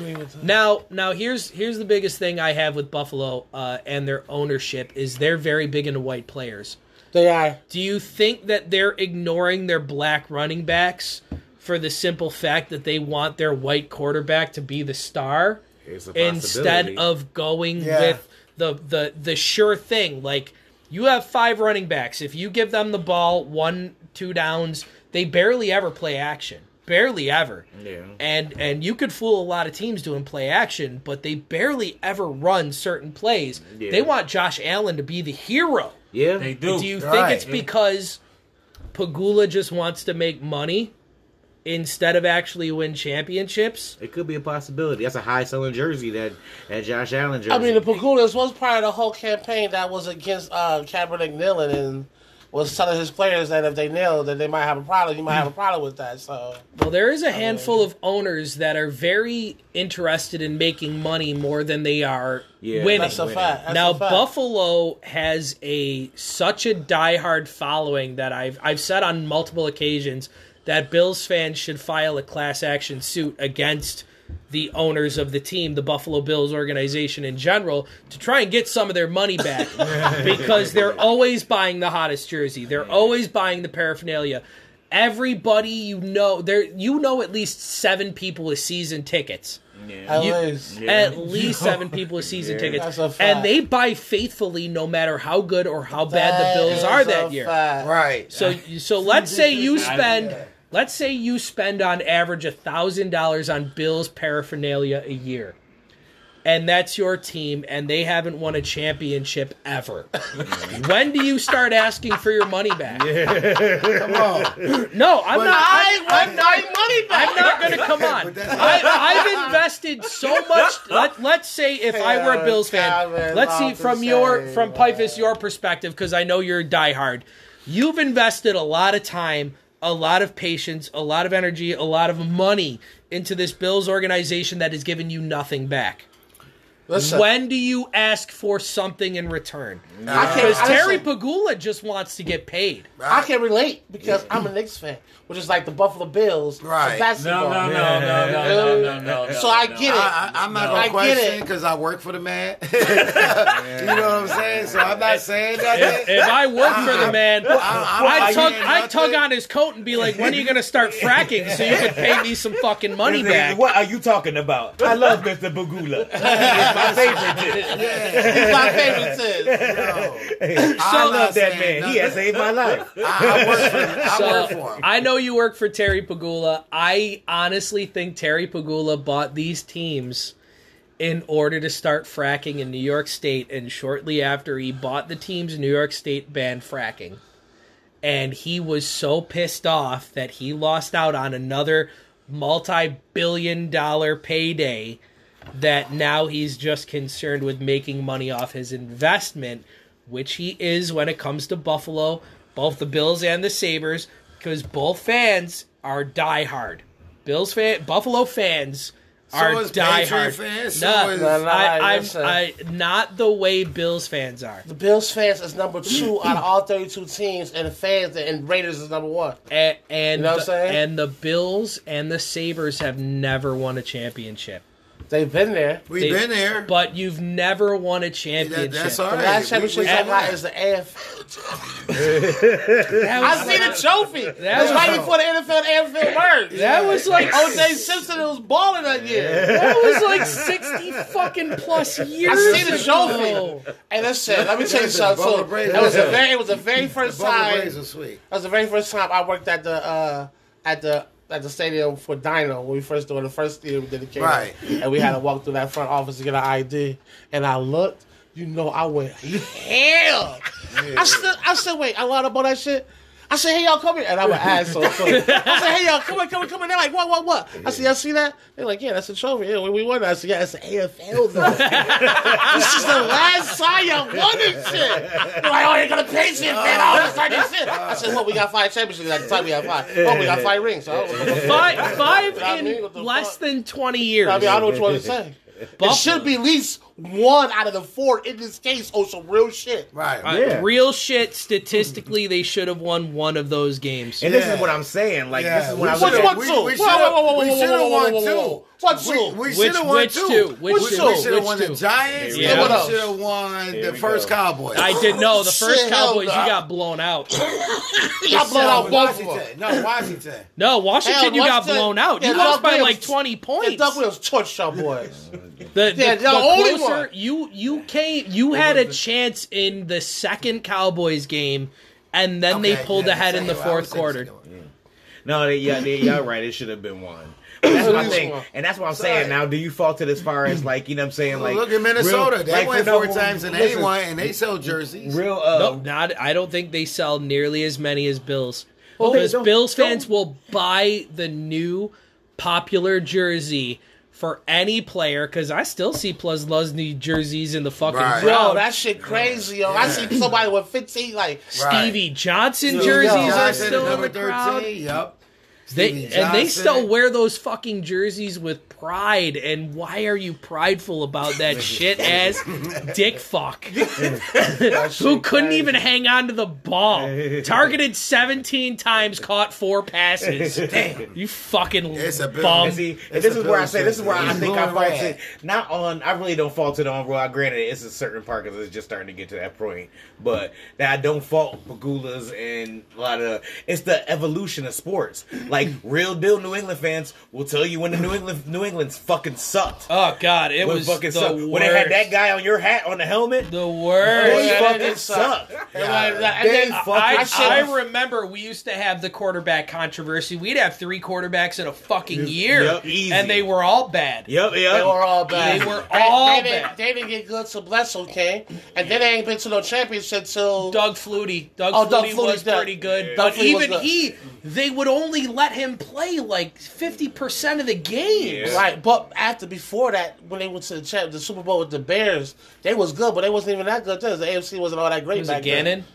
Now now here's here's the biggest thing I have with Buffalo uh, and their ownership is they're very big into white players. They are. Do you think that they're ignoring their black running backs for the simple fact that they want their white quarterback to be the star It's a instead of going Yeah. with the, the the sure thing? Like you have five running backs. If you give them the ball one, two downs, they barely ever play action. Barely ever. Yeah. And and you could fool a lot of teams doing play action, but they barely ever run certain plays. Yeah. They want Josh Allen to be the hero. Yeah. They do. Do you think Right. it's because Pegula just wants to make money instead of actually win championships? It could be a possibility. That's a high selling jersey that that Josh Allen jersey. I mean, the Pegulas was part of the whole campaign that was against uh, Kaepernick kneeling and was telling his players that if they kneel, that they might have a problem. You might have a problem with that. So Well, there is a handful of owners that are very interested in making money more than they are Yeah. winning. that's a fact. That's now a fact. Buffalo has a such a diehard following that I've I've said on multiple occasions that Bills fans should file a class action suit against the owners of the team, the Buffalo Bills organization in general, to try and get some of their money back because they're always buying the hottest jersey. They're always buying the paraphernalia. Everybody you know, there you know at least seven people with season tickets at You- least. at least seven people with season tickets, That's a fact. and they buy faithfully no matter how good or how bad the Bills are a that year. fact. Right. So, so let's say you spend, let's say you spend on average a thousand dollars on Bills paraphernalia a year, and that's your team, and they haven't won a championship ever. when do you start asking for your money back? Come on. No, I'm not. I I'm, want my money back. I'm not going to come on. That's- I, I've invested so much. Let, let's say if I were a Bills fan, Calvin, let's see from your same, from Pifus your perspective because I know you're a diehard. You've invested a lot of time, a lot of patience, a lot of energy, a lot of money into this Bills organization that has given you nothing back. Listen, When do you ask for something in return? I can't, Because Terry Pegula just wants to get paid. I can relate because I'm a Knicks fan, which is like the Buffalo Bills Right. of No, basketball. no, no, no, no, no, no, no, no. So I get it. I, I, I'm not I gonna question because I work for the man. you know what I'm saying? So I'm not saying that. if I work for the man, I'm I'd tug, I'd tug on his coat and be like, "When are you going to start fracking so you can pay me some fucking money back?" What are you talking about? I love Mr. Pegula. my favorite tip. He's my favorite Tiz. I not love that saying man. He has saved my life. I, I work for him. I So, work for him. I know you work for Terry Pegula. I honestly think Terry Pegula bought these teams in order to start fracking in New York State, and shortly after he bought the teams, New York State banned fracking. And he was so pissed off that he lost out on another multi billion dollar payday that now he's just concerned with making money off his investment, which he is when it comes to Buffalo, both the Bills and the Sabres, because both fans are diehard. Bills fan, Buffalo fans are is Patriot diehard. fans, so No, is- No, no, I, no, I'm. I, not the way Bills fans are. The Bills fans is number two out of all 32 teams, and the fans and Raiders is number one. And, and, You know what I'm saying? and the Bills and the Sabres have never won a championship. They've been there. We've They- been there. But you've never won a That- championship. that's all The right. last We- championship we- I got is the AFL. I was, seen the trophy. That was was- right before the NFL and AFL merged. that was like OJ Simpson was balling that year. that was like sixty fucking plus years. I seen the ago. trophy. Hey, listen, let me tell you Listen, something. Bubba too. Braves- That was a very, it was the very first Bubba time. Braves was sweet. That was the very first time I worked at the uh, at the at the stadium for Dino when we first doing the first year we did the. Right. And we had to walk through that front office to get our ID. And I looked, you know, I went hell. I said, I said, wait, I lied about that shit. I said, hey y'all, come here, and I'm an asshole. So I said, hey y'all, come on, come on, come on. They're like, what, what, what? I said, y'all see that? They're like, yeah, that's a trophy. Yeah, we, we won that. I said, yeah, it's the AFL though. this is the last time y'all won this shit. They're like, oh, you're gonna pay shit, man. Oh, let's start shit. I said, well, we got five championships at the time. We got five. Oh, we got five rings. So, I. Five, five I mean, in less fuck? than twenty years. I mean, I don't know what you want to say. It should be at least one out of the four in this case on some real shit. Right. Uh, Yeah. Real shit. Statistically, they should have won one of those games. And this is what I'm saying. Like Yeah, this is we I should've- look What, we- two? we should've- whoa, whoa, whoa, we whoa, should've whoa, won whoa, whoa, two. Whoa. What We, two? we Which- should have won which two. two? Which we, two? We should have won two? the Giants. Here and we we should have won Here the first go. Cowboys. I did know the first Shit, hell Cowboys. You got blown out. Y'all blown out both of them. Washington. No, Washington. No, Washington, Hell, you got Washington- blown out. You Yeah, lost by like twenty points. Doug Williams torched y'all boys. The, Yeah, the, the the only closer one. you you came, you had a chance in the second Cowboys game, and then they pulled yeah, ahead in the second- I would fourth quarter. No, they, yeah, they, y'all right. It should have been one. But that's my thing, and that's what I'm saying. Now, do you fault it as far as like you know what I'm saying? Well, Like look at Minnesota. real- they like, went four no- times and they listen, won, and they sell jerseys. Real, uh, No, not. I don't think they sell nearly as many as Bills. Because don't- Bills don't- fans will buy the new popular jersey for any player. Because I still see Plus Lusney jerseys in the fucking Right. Yo, crowd. that shit crazy, yo. I see somebody with 15, like, Stevie Johnson jerseys yo, are still in number the crowd. 13, Yep. They and they still wear those fucking jerseys with pride. And why are you prideful about that shit as dick fuck? Who couldn't even hang on to the ball? Targeted 17 times, caught four passes. Damn, you fucking It's a bum. And see, and this is where I say this is where I think I Blue fault and red. it. Not on, I really don't fault it on Raw. Granted, it's a certain part because it's just starting to get to that point. But that I don't fault Pegulas and a lot of. It's the evolution of sports. Like real deal New England fans will tell you when the New England New England's fucking sucked. Oh god, it When was fucking the sucked. worst. When they had that guy on your hat on the helmet, the worst. Yeah, fucking that sucked. Uh, and like, They and then, fucking I, sucked. I remember we used to have the quarterback controversy. We'd have three quarterbacks in a fucking year, Yep, easy. and they were all bad. Yep, yep, They yep. were all bad. They were all they, bad. Didn't, they didn't get good till Bledsoe okay. and then they ain't been to no championship till. Doug Flutie. Doug Oh, Doug Flutie Flutie's was good. pretty good, Doug but Flutie was even good. he, they would only let him play like fifty percent of the games. Yeah. Right, but after before that, when they went to the champ, the Super Bowl with the Bears, they was good, but they wasn't even that good. Then. The AFC wasn't all that great. Was back it then. Gannon?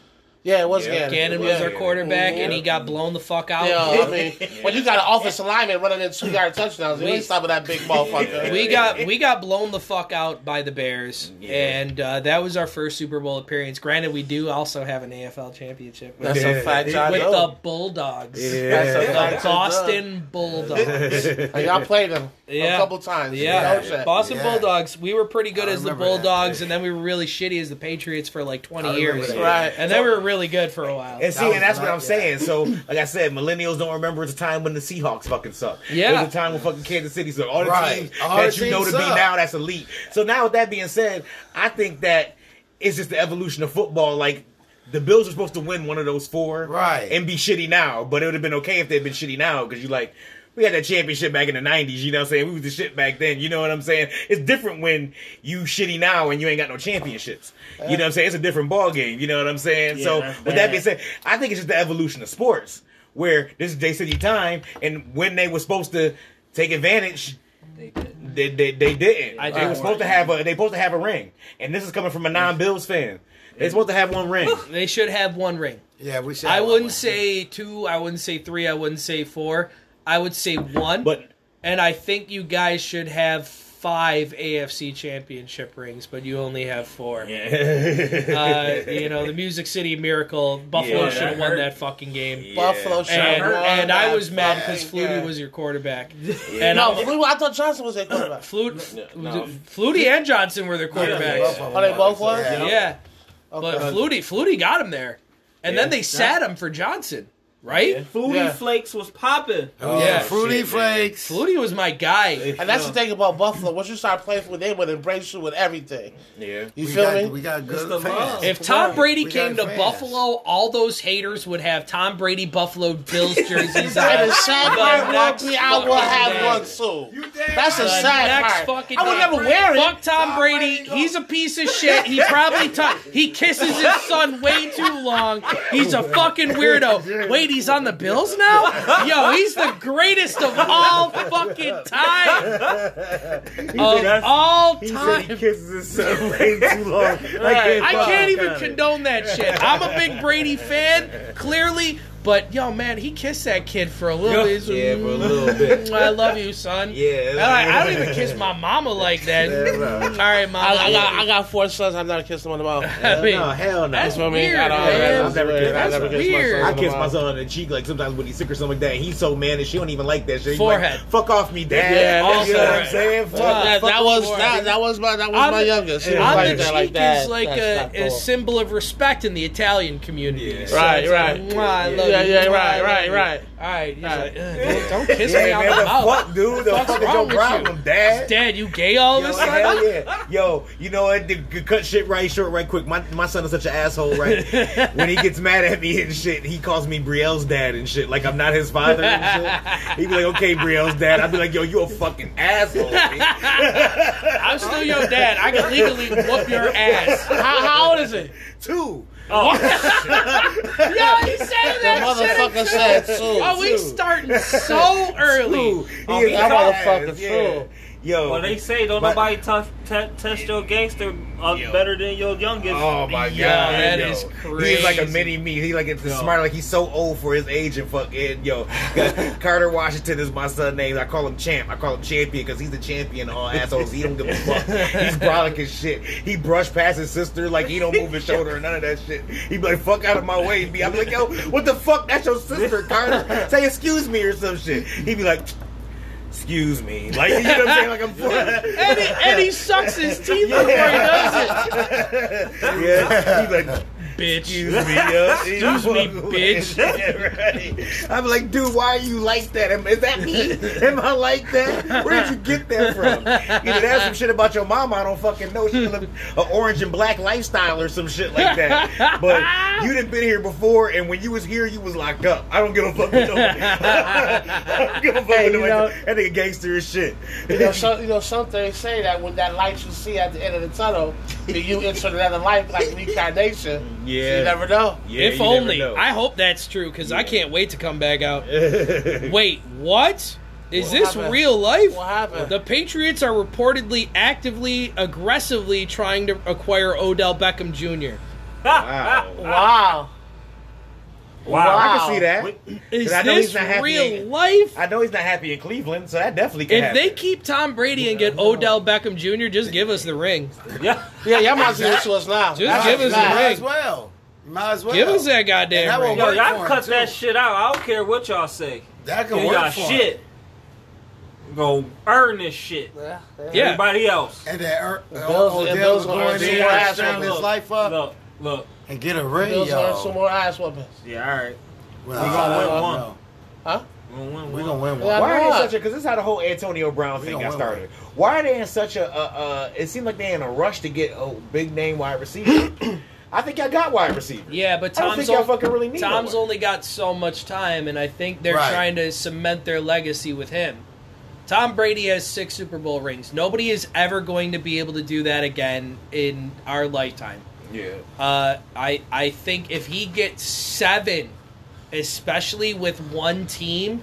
Yeah, it was Yeah. Gannon. Gannon yeah. was our quarterback, and he got blown the fuck out. Yeah, I mean, when you got an offensive lineman running in two yard touchdowns, you We- ain't stopping that big motherfucker. we got we got blown the fuck out by the Bears, and uh, that was our first Super Bowl appearance. Granted, we do also have an AFL championship with, That's a fact, John. with the Bulldogs, That's a Yeah. fact, John Doe. Boston Bulldogs. And y'all played them Yeah. a couple times. Yeah, You know. Boston Yeah. Bulldogs. We were pretty good I as the remember that. Bulldogs, and then we were really shitty as the Patriots for like twenty years. that. Right. And then we were really good for a while. And see, was and that's what I'm saying. So, like I said, millennials don't remember the time when the Seahawks fucking sucked. Yeah. There's a time when fucking Kansas City sucked. All the Right. teams All that the you know teams to be now that's elite. So now, with that being said, I think that it's just the evolution of football. Like the Bills are supposed to win one of those four, Right. and be shitty now. But it would have been okay if they'd been shitty now because you like. We had that championship back in the '90s. You know what I'm saying? We was the shit back then. You know what I'm saying? It's different when you shitty now and you ain't got no championships. You know what I'm saying? It's a different ball game. You know what I'm saying? Yeah, so with that being said, I think it's just the evolution of sports where this is J City time, and when they were supposed to take advantage, They did. they they, they didn't. I they were supposed to have a they supposed to have a ring, and this is coming from a non Bills fan. They're supposed to have one ring. They should have one ring. Yeah, we should. I wouldn't one. say two. I wouldn't say three. I wouldn't say four. I would say one. But and I think you guys should have five AFC championship rings, but you only have four. Uh, you know, the Music City Miracle, Buffalo Yeah, should have won that fucking game. Buffalo should And, have won and I was mad because fucking Flutie game. was your quarterback. And No, I, Flutie, I thought Johnson was their quarterback. Flutie, No. Flutie and Johnson were their quarterbacks. Oh, they both were? Yeah, Yeah. but Okay. Flutie, Flutie got him there, and then they sat him for Johnson, right? Fruity Yeah. Flakes was popping. Oh, Yeah. yeah, fruity Shit, flakes. Fruity was my guy. And that's the thing about Buffalo. Once you start playing with them, would embrace you with everything. yeah, You We feel got, me? we got good the fans. love. If Tom Brady We came to fans. Buffalo, all those haters would have Tom Brady Buffalo Bills jerseys And on. the sad The part next will I will have day. one soon. damn That's a The sad next part. fucking I would never wear it. Fuck Tom Tom Brady. Brady, He's a piece of shit. He probably ta- he kisses his son way too long. He's a fucking weirdo. Wait, he's on the Bills now? Yo, he's the greatest of all fucking time. Of all he said he time. kisses his son way too long. I can't, I can't even condone that shit. I'm a big Brady fan, clearly, but yo, man, he kissed that kid for a little bit. Yeah, for a little mm, bit. I love you, son. Yeah. I, I don't even kiss my mama like that. Yeah, bro. All right, mama. I, I got I got four sons. I've never kissed them on the mouth. Hell mean, no, hell no. that's what I mean? weird, I don't- man. I've never kissed- I that's never kissed my weird. son I on the kiss my son on the cheek like sometimes when he's sick or something like that. And he's so mad and she don't even like that shit. He's Forehead. Like, Fuck off me, dad. Yeah, you know what. I'm saying? Fuck, that, fuck that was forehead. that, that was my that was On my youngest. He was On like the cheek like that. is like a, a symbol of respect in the Italian community. Right, right. I love Yeah, you. yeah, Mwah, right, right, right. All right, he's Right. like, "Ugh, don't, don't kiss Yeah, me on man, the the mouth. fuck, dude? The Fuck's fuck is wrong your with problem, you? dad? Dad, you gay all Yo, of a sudden? hell yeah. Yo, you know what? To cut shit right short, right quick. My my son is such an asshole, right? when he gets mad at me and shit, he calls me Brielle's dad and shit. Like I'm not his father and shit. He'd be like, okay, Brielle's dad. I'd be like, yo, you a fucking asshole. I'm still your dad. I can legally whoop your ass. How, how old is it? Two. Oh. Yo, he said The that motherfucker shit. said two. Oh, we starting so early. Two. Oh, He is he that ass, motherfucker yeah. true. Yo. Well, they say don't But- nobody tough, te- test your gangster uh, Yo. better than your youngest. Oh my Yo, god, that yo. is He's like a mini me. He like it's smart. Like he's so old for his age and fucking yo. Carter Washington is my son name. I call him champ. I call him champion because he's the champion. of All assholes. He don't give a fuck. He's brolic as shit. He brushed past his sister like he don't move his shoulder or none of that shit. He be like fuck out of my way. Be I'm like yo, what the fuck? That's your sister, Carter. Say excuse me or some shit. He be like. Excuse me, like you know what I'm saying? Like I'm And he, and he sucks his teeth before he does it. yeah, he's like, Bitch. excuse me, yo. Excuse me, bitch. Yeah, right. I'm like, dude, why are you like that? Am- Is that me? Am I like that? Where did you get that from? Either that's some shit about your mama, I don't fucking know. She live an orange and black lifestyle or some shit like that. But you didn't been here before, and when you was here, you was locked up. I don't give a fuck with nobody. I don't give a fuck Hey, with you know- that nigga gangster as shit. You know, some, you know, some things say that when that light you see at the end of the tunnel, that you enter another life like reincarnation. Yeah. You never know. Yeah, if you never only. know. I hope that's true because I Yeah. can't wait to come back out. Wait, what? Is What this happened? real life? What happened? The Patriots are reportedly actively, aggressively trying to acquire Odell Beckham Jr. wow. Wow. Wow. I can see that. Is 'Cause I know this he's not happy real in- life? I know he's not happy in Cleveland, so that definitely can If happen. they keep Tom Brady and get Odell Beckham Jr., just give us the ring. Yeah. Yeah, y'all might as well give it to us now. Just That's give us the Might ring. as well. Might as well. Give us that goddamn that ring. Yo, y'all cut him, that shit out. I don't care what y'all say. That can Give work y'all for him. shit. Go earn this shit. Yeah, yeah. Yeah. Everybody else. And that er, Bills- Odell and gonna going earn in some there more and ass setting on his this. life up. Look, look. And get a ring, Bills earn some more ass whoopings. Yeah, all right. Well, We gonna win one. know. Huh? We gonna win We one. gonna win one. Why are they in such a? Because this is how the whole Antonio Brown thing got win started. Why are they in such a? Uh, uh, it seemed like they in a rush to get a big name wide receiver. I think I got wide receiver. Yeah, but I don't Tom's, think y'all fucking really need Tom's only got so much time, and I think they're Right. trying to cement their legacy with him. Tom Brady has six Super Bowl rings. Nobody is ever going to be able to do that again in our lifetime. Yeah. Uh, I I think if he gets seven, especially with one team,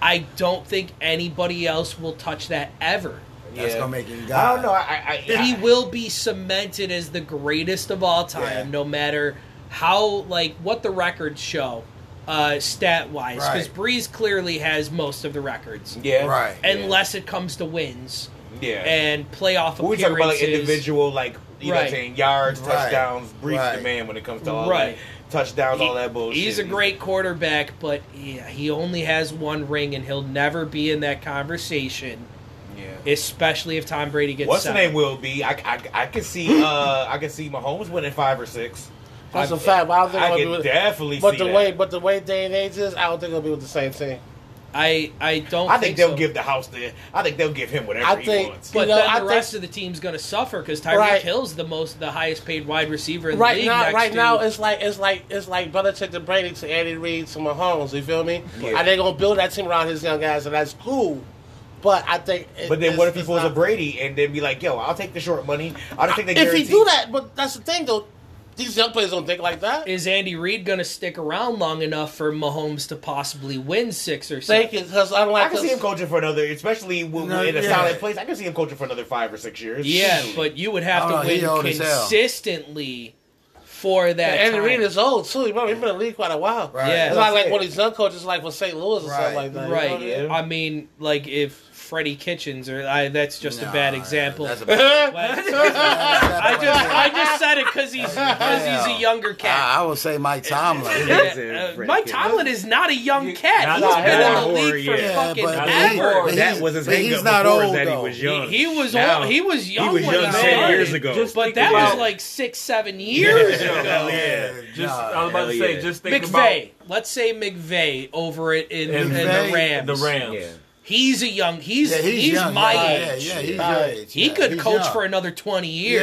I don't think anybody else will touch that ever. That's yeah. gonna make him I don't know. I, I, I He will be cemented as the greatest of all time, Yeah. no matter how like what the records show, uh, stat wise. Because Right. Brees clearly has most of the records, Yeah. Right. unless it comes to wins Yeah. and playoff When we talk about like individual, like you know, what I'm Right. saying yards, Right. touchdowns, Brees Right. the man when it comes to all Right. that touchdowns, all that bullshit. He's a great quarterback, but yeah, he only has one ring, and he'll never be in that conversation. Yeah. Especially if Tom Brady gets What's the seven. name will be? I, I, I can see uh I can see Mahomes winning five or six. That's I- a fact. But I don't think I it'll can be with, definitely But see the that. way, but the way day and age is, I don't think it'll be with the same team. I I don't. I think they'll so. give the house the. I think they'll give him whatever I he think- wants. But You know, then I the think- rest of the team's going to suffer because Tyreek Right. Hill's the most, the highest paid wide receiver in the Right league. now, next right to- now, it's like it's like it's like Belichick to Brady to Andy Reid to Mahomes. You feel me? Yeah. And they're gonna build that team around his young guys, and that's cool. But I think. it- But then what if he it's pulls a Brady and then be like, "Yo, I'll take the short money. I don't think they If he do that, but that's the thing though. These young players don't think like that. is Andy Reid going to stick around long enough for Mahomes to possibly win six or seven? Think it because I unlike can see him coaching for another, especially w- No, in a yeah. solid place. I can see him coaching for another five or six years. Yeah, but you would have to oh, know, win old as hell. consistently for that. Andy. Reid is old too. Remember, he's been in the league quite a while. Right. Yeah. It's not like one of these young coaches like for St. Louis or Right. something like that. you know right. I mean? I mean, like if Freddie Kitchens or I, that's just a bad example. That's a bad, I just I just said it because he's because he's a younger cat. I, I would say Mike Tomlin. Uh, Mike Tomlin is not a young cat. Not He's that been in the league for yeah, fucking but he- ever. that he's- was his but he's not old, that he was young. he was Now, old. He was young. He was when young he ten years ago. Just But that about- was like six, seven years ago. Yeah. Just, I was about to say, just think about McVay. Let's say McVay over it in, in, McVay, the Rams. the Rams. Yeah. He's a young. He's Yeah, he's, he's, young. my yeah, age. Yeah, yeah, he's Yeah. your age. He yeah, could he's coach young. for another twenty years.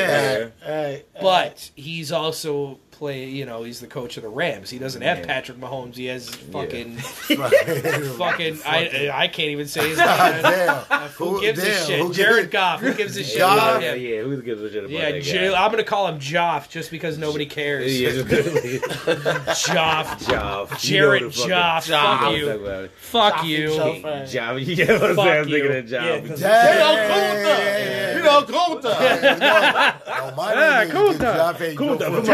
Yeah. Hey, But he's also play. You know, he's the coach of the Rams. He doesn't have Yeah. Patrick Mahomes. He has fucking, Fucking. fucking. I I can't even say his name. damn. Who gives a shit? who Jared gives- Goff. Who gives a shit Goff? about Yeah, him? yeah. Who gives a shit about Yeah, that J- guy? I'm gonna call him Joff just because nobody cares. Yeah, Joff, Joff. Jared You know the fucking- Joff. Joff. Fuck you. Talk about it. Fuck Joff you. himself. Job. You know what I'm Fuck saying? I was you. thinking of job. Yeah, 'cause- Damn. You know, Kunta. Oh, my name is Kunta. Giuseppe Kunta, Joe from From-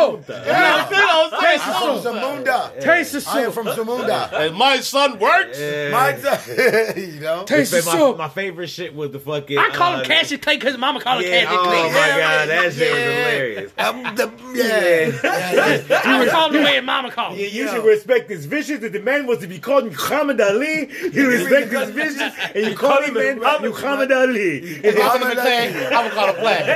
Taste the Soap. Yeah. Taste I'm Zamunda. Taste the I am from Zamunda. And my son works. My, son, you know. Taste the my, My favorite shit was the fucking. I call him uh, Cassius Clay because Mama called him Yeah, Cassius oh Clay. my god, that shit was Yeah. hilarious. The, yeah. yeah. yeah. I was called him the way Mama called Yeah, him. you should respect his visions. If the man was to be called Muhammad Ali, you respect his visions, and you call him man Muhammad Ali. If I'm in the thing, I'm gonna call him Black.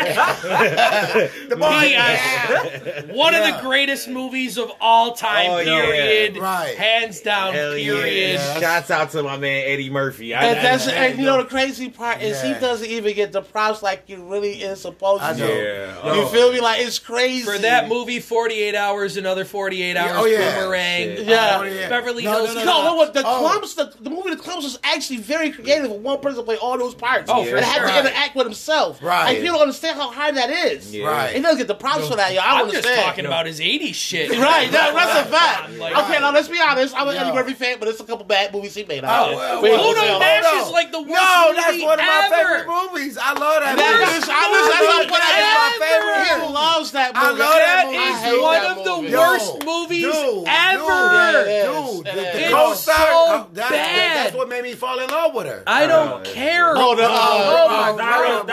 The boy. Yes. One of the greatest movies of all time, Oh, yeah. period. Right. Hands down, Hell period. yeah. Shouts out to my man Eddie Murphy. I, And that's I- and you know the crazy part is he doesn't even get the props like he really is supposed I to. know. Yeah. You Oh. feel me? Like it's crazy For that movie, 48 Hours, another 48 Hours, oh, yeah. Boomerang, Yeah. Oh, yeah. Beverly No, Hills no, no, No, Cop. no, what the Oh. Klumps, the, the movie The Klumps was actually very creative. with One person to play all those parts. Oh, for and had sure. to interact with himself. Right. Like, people don't understand how hard that is. Yeah. Right. He doesn't get the props for that, yo. I I'm understand. Talking about his 80s shit. Right, that, that's a fact. Like- okay, now let's be honest. I'm an Yo. Eddie Murphy fan, but it's a couple bad movies he made. Oh, out. well, We ain't well, gonna say Uno all Dash that. no. is like the worst movie. No, that's one of my ever. favorite movies. I love that That movie. is, I was, that's what That is my favorite He movie. loves that I love that That movie. I is one of the worst movies ever. Yeah, it is. Dude, the, the co-star, so uh, bad. that's what made me fall in love with her. I don't care. Oh, the, uh, oh my uh, god.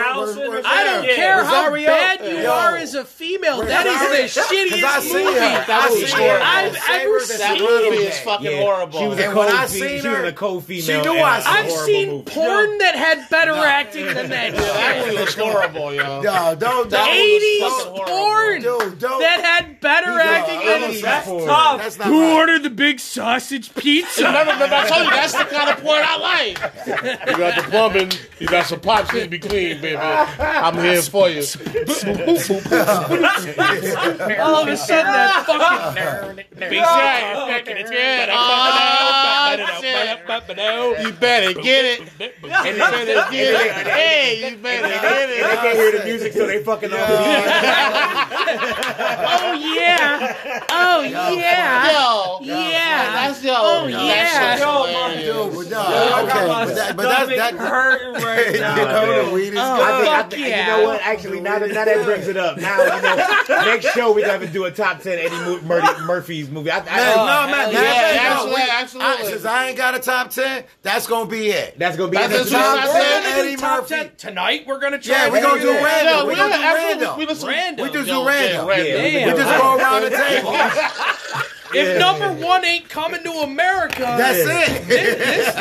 I don't care how bad you are as a female. That is the Cause I shittiest seen movie her. I That seen movie's her. horrible. I've ever That That seen. movie movie is fucking Yeah. horrible. She was a And when I co-fe- seen she was her, a co-female. she knew in a I seen I've horrible seen movie. porn that had better acting than that that shit. movie was horrible, yo. Yo, don't, That don't, 80s was fucking porn dude, don't. that had better acting than don't- That's tough. That's not Who right. ordered the big sausage pizza? Remember, remember, I told you that's the kind of porn I like. You got the plumbing, you got some pops need to be clean, baby. I'm here for you. All of a sudden, that fucking big You better get it. You better get it. Hey, you better get it. They can't hear the music, so they fucking off. Oh yeah! Oh yeah! Yo, Yeah! that's yo. Oh, yeah. Yo. Dude, but no, I okay, but, that's that hurting right you now. know, the weed is Oh, good. I think, Fuck yeah. You know what? Actually, now that, now that brings it up. Now, you know, next show we're going to do a top 10 Eddie Mur- Mur- Murphy's movie. I, I, Man, no, man, hell man, yeah. man, no, Absolutely, absolutely. I, since I ain't got a top ten, that's gonna be it. that's going to be That's in just the top I said. Eddie Eddie top Murphy. 10 tonight. We're gonna try. Yeah, we gonna do random. Yo, we we gonna gonna do random. we listen. Random. We just do random. yeah, Yeah, Damn. We just go around the table. If number one ain't coming to America, That's it.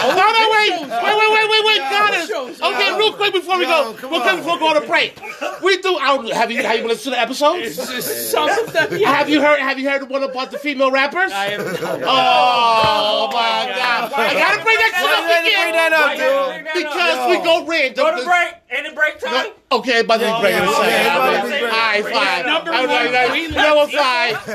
Oh, no, no, wait, wait, wait, wait, wait, wait, got it. Okay, real quick before we go, real quick before we go on a break, we do. I don't, have you have you listened to the episodes? just some of them. Yeah. Have you heard? Have you heard the one about the female rappers? I have not. Oh my god! I gotta bring that shit Why you had up to bring again that up, dude? bring that up? because we go random. Go to break. Ain't it break time? Okay, but then break it yeah, a second. yeah, All yeah, yeah, right, yeah. fine. Number one, right, we You know.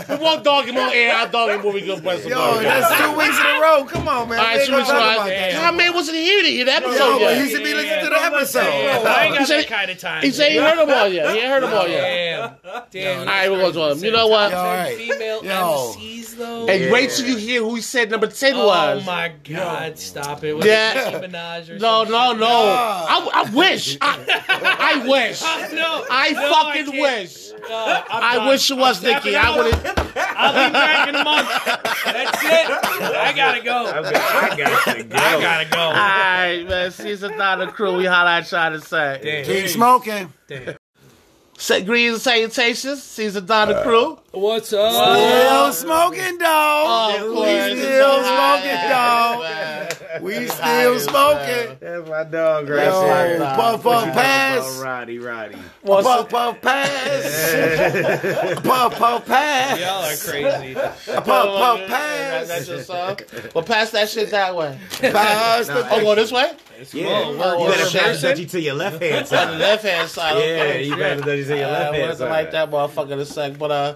We won't dog him on air. I'll dog him when we go press the Yo, dog. that's two weeks in a row. Come on, man. All right, We so ain't it's gonna talk that. Yeah, man wasn't here to hear the Yo, episode but he yet. should be listening to the don't episode. listen. I ain't He got said- that kind of time. He said he heard them all yet. He ain't heard them all yet. Damn. Damn. All right, we'll go to him. You know what? Yo, all right. Female Yo. MCs though. And wait till you hear who he said number 10 was. Oh was. my God! Stop it. Was Yeah. it Nicki Minaj or No, something? no, no. I, I wish. I, I wish. No, I no, fucking can't. wish. No, I'm I done. wish it was I'm Nicki. I out. would I'll be back in a month. That's it. I gotta go. I got, I got to go. I gotta go. All right, man. Season nine of crew. We holla at y'all to say. Keep smoking. Say greetings and salutations. Season nine of crew. What's up? Still smoking, dog. Of we course. still smoking, Yeah, dog. man. We still smoking. That's my dog right Yo, there. puff, What puff, know pass. about Roddy, Roddy. Puff, puff, pass. Puff, puff, pass. Y'all are crazy. Puff, puff, That's pass. your song. Well, pass that shit that way. Pass the Oh, go this way? Yeah, Whoa, you we're- we're better sharing pass that you to your left hand On the side. left hand side. Yeah, okay. you better that you to your Uh, left hand wasn't like that motherfucker in a sec. But uh,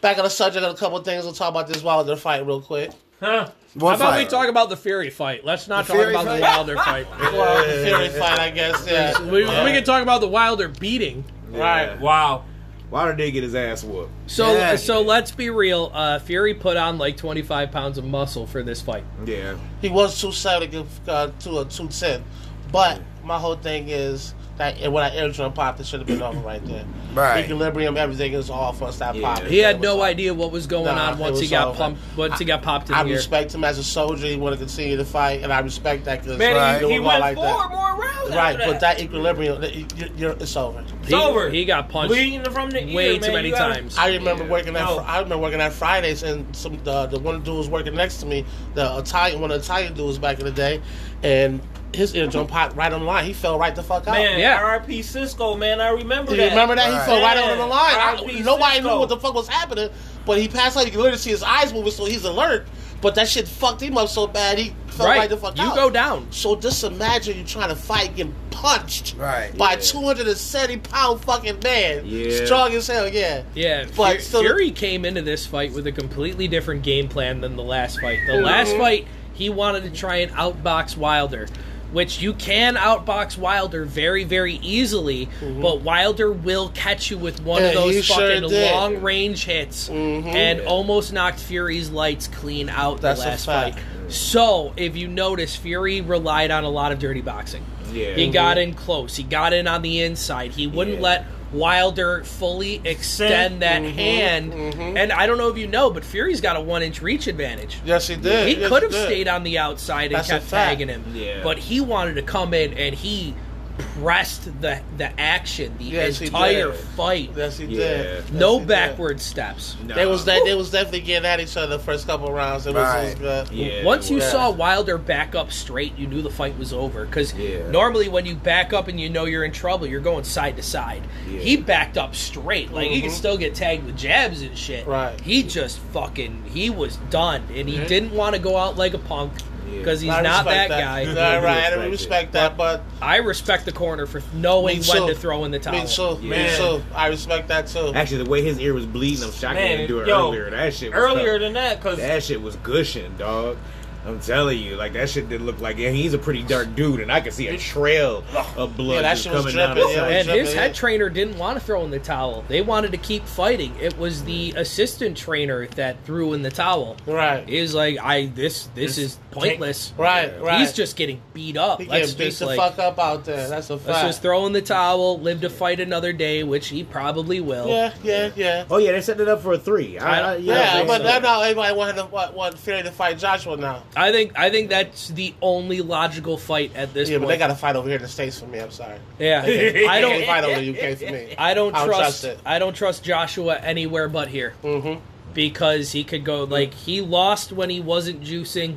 back on the subject of a couple of things. We'll talk about this Wilder fight real quick. Huh? What How about we talk about the Fury fight? Let's not The talk Fury about fight? the Wilder fight. Well, the Fury fight, I guess. Yeah. We, we can talk about the Wilder beating. Right. Wow. Wilder did get his ass whooped. So Yeah. so let's be real. Uh, Fury put on like 25 pounds of muscle for this fight. Yeah. He was 270 uh, to a 210. But my whole thing is that when I air drum popped, it should have been over right there. Right. Equilibrium, everything is off once that Yeah. popped. He had no over. idea what was going Nah, on once he got over. pumped. Once he got popped in I here. respect him as a soldier. He want to continue to fight, and I respect that because Right. he, he went like four that. more rounds. Right, after but that equilibrium, that- you- you're, it's over. He, over. he got punched bleeding from the ear, way man. too many You gotta- times. I remember working at No. I remember working at Fridays, and some the the one dude was working next to me, the Italian one of the Italian dudes back in the day, and his eardrum popped right on the line. He fell right the fuck out. Man, Yeah. R.I.P. Cisco, man. I remember Do that. you remember that? He Right. fell right Yeah. on the line. I- nobody Cisco. knew what the fuck was happening, but he passed out. You can literally see his eyes moving, so he's alert. But that shit fucked him up so bad he fell right, right, the fuck you out. You go down. So just imagine you trying to fight getting punched Right. by a 270 pound fucking man. Yeah. Strong as hell, yeah. Yeah, But Fu- still- Fury came into this fight with a completely different game plan than the last fight. The Mm-hmm. last fight, he wanted to try and outbox Wilder, which you can outbox Wilder very, very easily, but Wilder will catch you with one of Mm-hmm. Yeah, he those fucking. Mm-hmm. long range hits and almost knocked Fury's lights clean out That's the last fight. So, if you notice, Fury relied on a lot of dirty boxing. Yeah. He got in close. He got in on the inside. He wouldn't Yeah. let Wilder fully extend that Mm-hmm, hand. And I don't know if you know, but Fury's got a one inch reach advantage. Yes, he did. He Yes, could have stayed on the outside and That's kept tagging him. Yeah. But he wanted to come in and he pressed the the action the Yes, entire fight. Yes, he Yeah. did. Yes, no he did. backward steps. No. They was that they was definitely getting at each other the first couple of rounds. It was, it was Right. good. Yeah, Once you Yeah. saw Wilder back up straight, you knew the fight was over. Because Yeah. normally, when you back up and you know you're in trouble, you're going side to side. Yeah. He backed up straight, like he can Mhm. still get tagged with jabs and shit. Right. He just fucking he was done, and he didn't want to go out like a punk Yeah. Because he's I not respect that, guy. Right, right. I Respect it. respect that, but I respect the corner for knowing Me when too. to throw in the towel. me too. Me Yeah. too. I respect that too. Actually, the way his ear was bleeding, I'm shocked he didn't do it yo, earlier. That shit was Earlier tough. than that, because That shit was gushing, dog. I'm telling you, like that shit didn't look like. And he's a pretty dark dude, and I could see a trail of blood Yeah, that just coming down dripping, his yeah. And his head in. trainer didn't want to throw in the towel. They wanted to keep fighting. It was the assistant trainer that threw in the towel. Right. He was like, "I this this is pointless. Right, right. He's just getting beat up. he Let's getting beat just the like fuck up out there. That's a let's fact. just throw in the towel, live to fight another day, which he probably will. yeah, yeah, yeah. Oh yeah, they set it up for a three. I, I, yeah, Yeah, but so. now now everybody wanted to want, want Fury to fight Joshua now. I think I think that's the only logical fight at this Yeah, but they got to fight over here in the states for me. I'm sorry. yeah, I don't fight over the UK for me. I don't I don't trust. trust it. I don't trust Joshua anywhere but here. Mm-hmm. because he could go like he lost when he wasn't juicing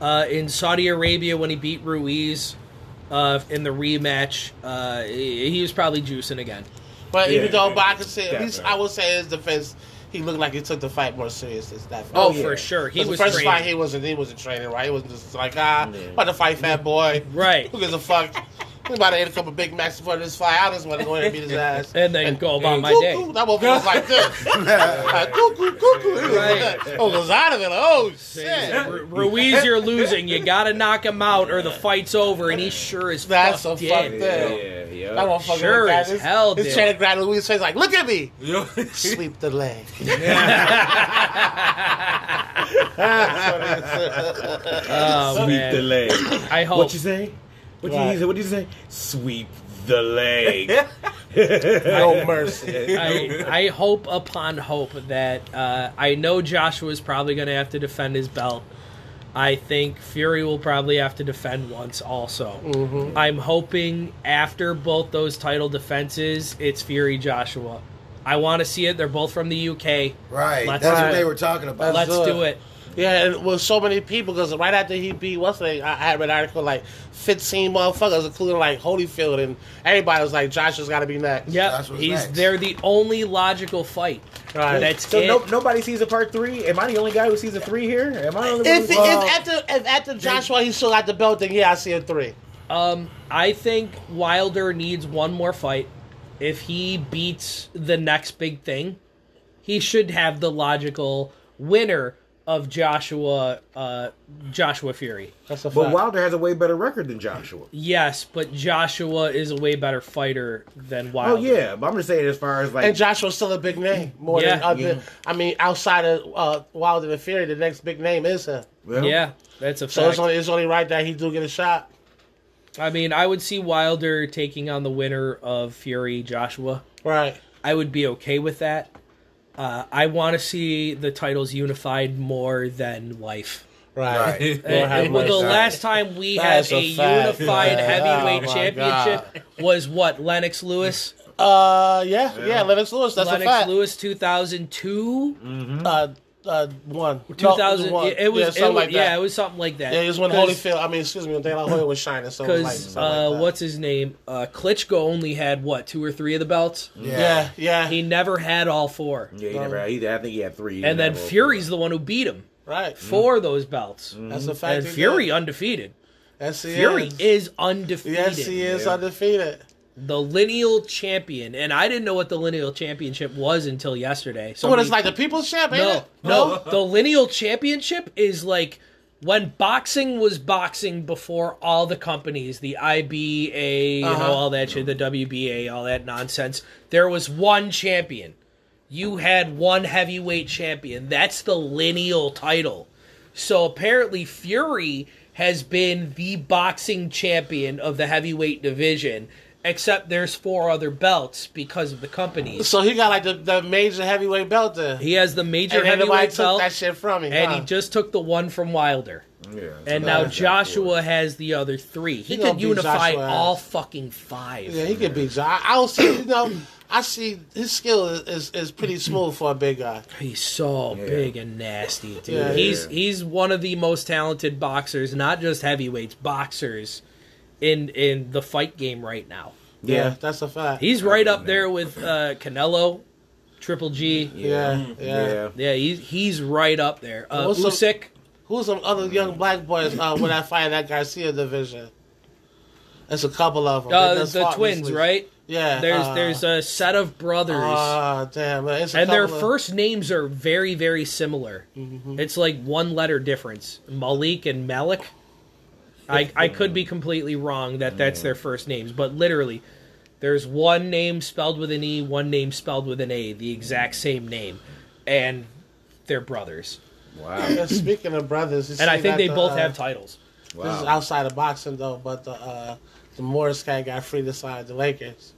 uh, in Saudi Arabia when he beat Ruiz uh, in the rematch. Uh, he, he was probably juicing again. But Yeah, even though, yeah, but I could say at least. I would say his defense, he looked like he took the fight more serious. This that. Oh, yeah. for sure, He was the first training. fight he wasn't he wasn't training right. He was just like ah, Yeah. about to fight fat boy. Right. Who gives a fuck? We about to eat a couple Big Macs before this fight. I just want to go in and beat his ass. And then go about my Cuckoo. day. That motherfucker was like this. like, cuckoo, cuckoo. He was Right. like, oh, goes out of it. Oh shit. Ru- Ruiz, you're losing. You got to knock him out, or the fight's over. And he sure as That's fuck a did. fuck yeah, yeah, yeah. That motherfucker Sure like as that. hell He's did. trying to grab Louis' face like, look at me. Sweep the leg. Oh Sweep man, the leg. I hope. What you say? What Right. you say? What did you say? Sweep the leg. no mercy. I, I hope upon hope that uh, I know Joshua is probably going to have to defend his belt. I think Fury will probably have to defend once also. Mm-hmm. I'm hoping after both those title defenses, it's Fury Joshua. I want to see it. They're both from the UK. Right. Let's That's what it. they were talking about. Let's do do it. it. Yeah, and with so many people, because right after he beat what's the name, I I had read an article like 15 motherfuckers, including like Holyfield, and everybody was like, Joshua's got to be next. Yep. That's what's He's next. they're the only logical fight. Right. That's so it. no, nobody sees a part three. Am I the only guy who sees a three here? Am I the only If, one? if after if after Joshua he still got the belt, then yeah, I see a three. Um, I think Wilder needs one more fight. If he beats the next big thing, he should have the logical winner of Joshua uh, Joshua Fury. That's a fact. But Wilder has a way better record than Joshua. Yes, but Joshua is a way better fighter than Wilder. Oh yeah, but I'm just saying as far as like and Joshua's still a big name. More Yeah. than other, Yeah. I mean, outside of uh, Wilder and Fury, the next big name is him. well, Yeah, that's a So it's only it's only right that he do get a shot. I mean, I would see Wilder taking on the winner of Fury Joshua. Right. I would be okay with that. Uh, I want to see the titles unified more than life. Right. Right. Lord have well, the last time we That's had a a, unified Yeah. heavyweight Oh, my championship was what Lennox Lewis. Uh, yeah, yeah, Lennox Lewis. That's Lennox a fact. Lennox Lewis, two thousand two, Uh, uh, one. two thousand. No, one. It was, yeah, it was like yeah, it was something like that. Yeah, it was when Holyfield. I mean, excuse me, when De La Hoya was shining. So it was like, uh, like what's his name? Uh, Klitschko only had what two or three of the belts. Yeah, yeah, He never had all four. yeah, he never. He, I think he had three. He And then didn't have all Fury's the one who beat him right. for those belts. That's a fact. And Fury did. undefeated. Yes, he Fury is. is undefeated. Yes, he is Yeah. undefeated. The lineal champion, and I didn't know what the lineal championship was until yesterday. So So what? It's like the People's Champ, ain't no, it? no, the lineal championship is like when boxing was boxing before all the companies, the IBA, you know, Uh-huh. all that shit, the WBA, all that nonsense. There was one champion. You had one heavyweight champion. That's the lineal title. So apparently, Fury has been the boxing champion of the heavyweight division. Except there's four other belts because of the companies. So he got like the, the major heavyweight belt there. He has the major and everybody heavyweight took belt, that shit from him. and huh? he just took the one from Wilder. Yeah. And now Joshua for has the other three. He, He could unify all fucking five. Yeah, he could beat you. I, I don't see, you know, I see his skill is, is, is pretty smooth for a big guy. He's so Yeah. big and nasty, dude. Yeah. he's Yeah. he's one of the most talented boxers, not just heavyweights, boxers in in the fight game right now. Yeah, Yeah. that's a fact. He's right up there with uh, Canelo, Triple G. yeah, yeah. Yeah. Yeah, he's he's right up there. Uh, What's up- Usyk. Who's some other young black boys uh, when I fight that Garcia division? There's a couple of them. Uh, the twins, right? Yeah. There's uh, there's a set of brothers, Ah, damn. It's a and their of- first names are very very similar. Mm-hmm. It's like one letter difference. Malik and Malik. I I could be completely wrong that that's their first names, but literally, there's one name spelled with an e, one name spelled with an a, the exact same name, and they're brothers. Wow. Yeah, Speaking of brothers, And I think they the, both uh, have titles. This is Wow. outside of boxing though, but the uh, the Morris guy got free to sign the Lakers.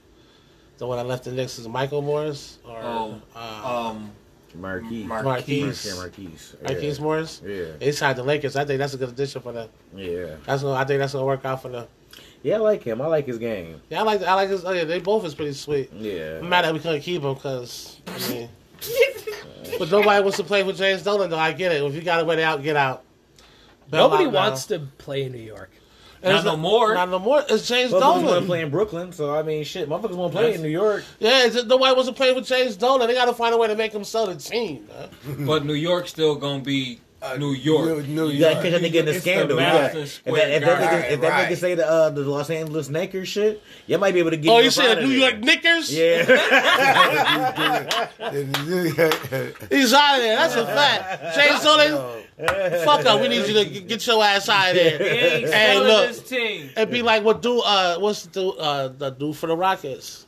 The one that left the Knicks is Michael Morris or Oh, uh, um, Marquise. Mar- Marquise. Yeah, Marquise. Yeah. Marquise Morris. Yeah. He signed the Lakers. I think that's a good addition for them. Yeah. That's gonna, I think that's gonna work out for them. Yeah, I like him. I like his game. Yeah, I like I like his. Oh yeah, they both is pretty sweet. Yeah. I'm mad that we couldn't keep him because I mean, but nobody wants to play with James Dolan though. I get it. If you got to wait out, get out. Bail Nobody out wants to play in New York. And Not it's no more. Not no more. It's James Motherfuckers want to play in Brooklyn, so I mean, shit, motherfuckers want to play in New York. Yeah, it's, nobody wants to play with James Dolan. They got to find a way to make him sell the team. Man. but New York's still gonna be New York. New, New You gotta York. catch that nigga in the It's the scandal. You Madison if Square that, if that Garden. nigga, if that Right. nigga say the uh, the Los Angeles Lakers shit, you might be able to get. Oh, you up said New. York Knickers? Yeah. He's out of there. That's a fact. James Dolan, fuck up. We need you to get your ass out of there. ain't Hey, look. this team. And be like, what do, uh, what's the, uh, the dude for the Rockets?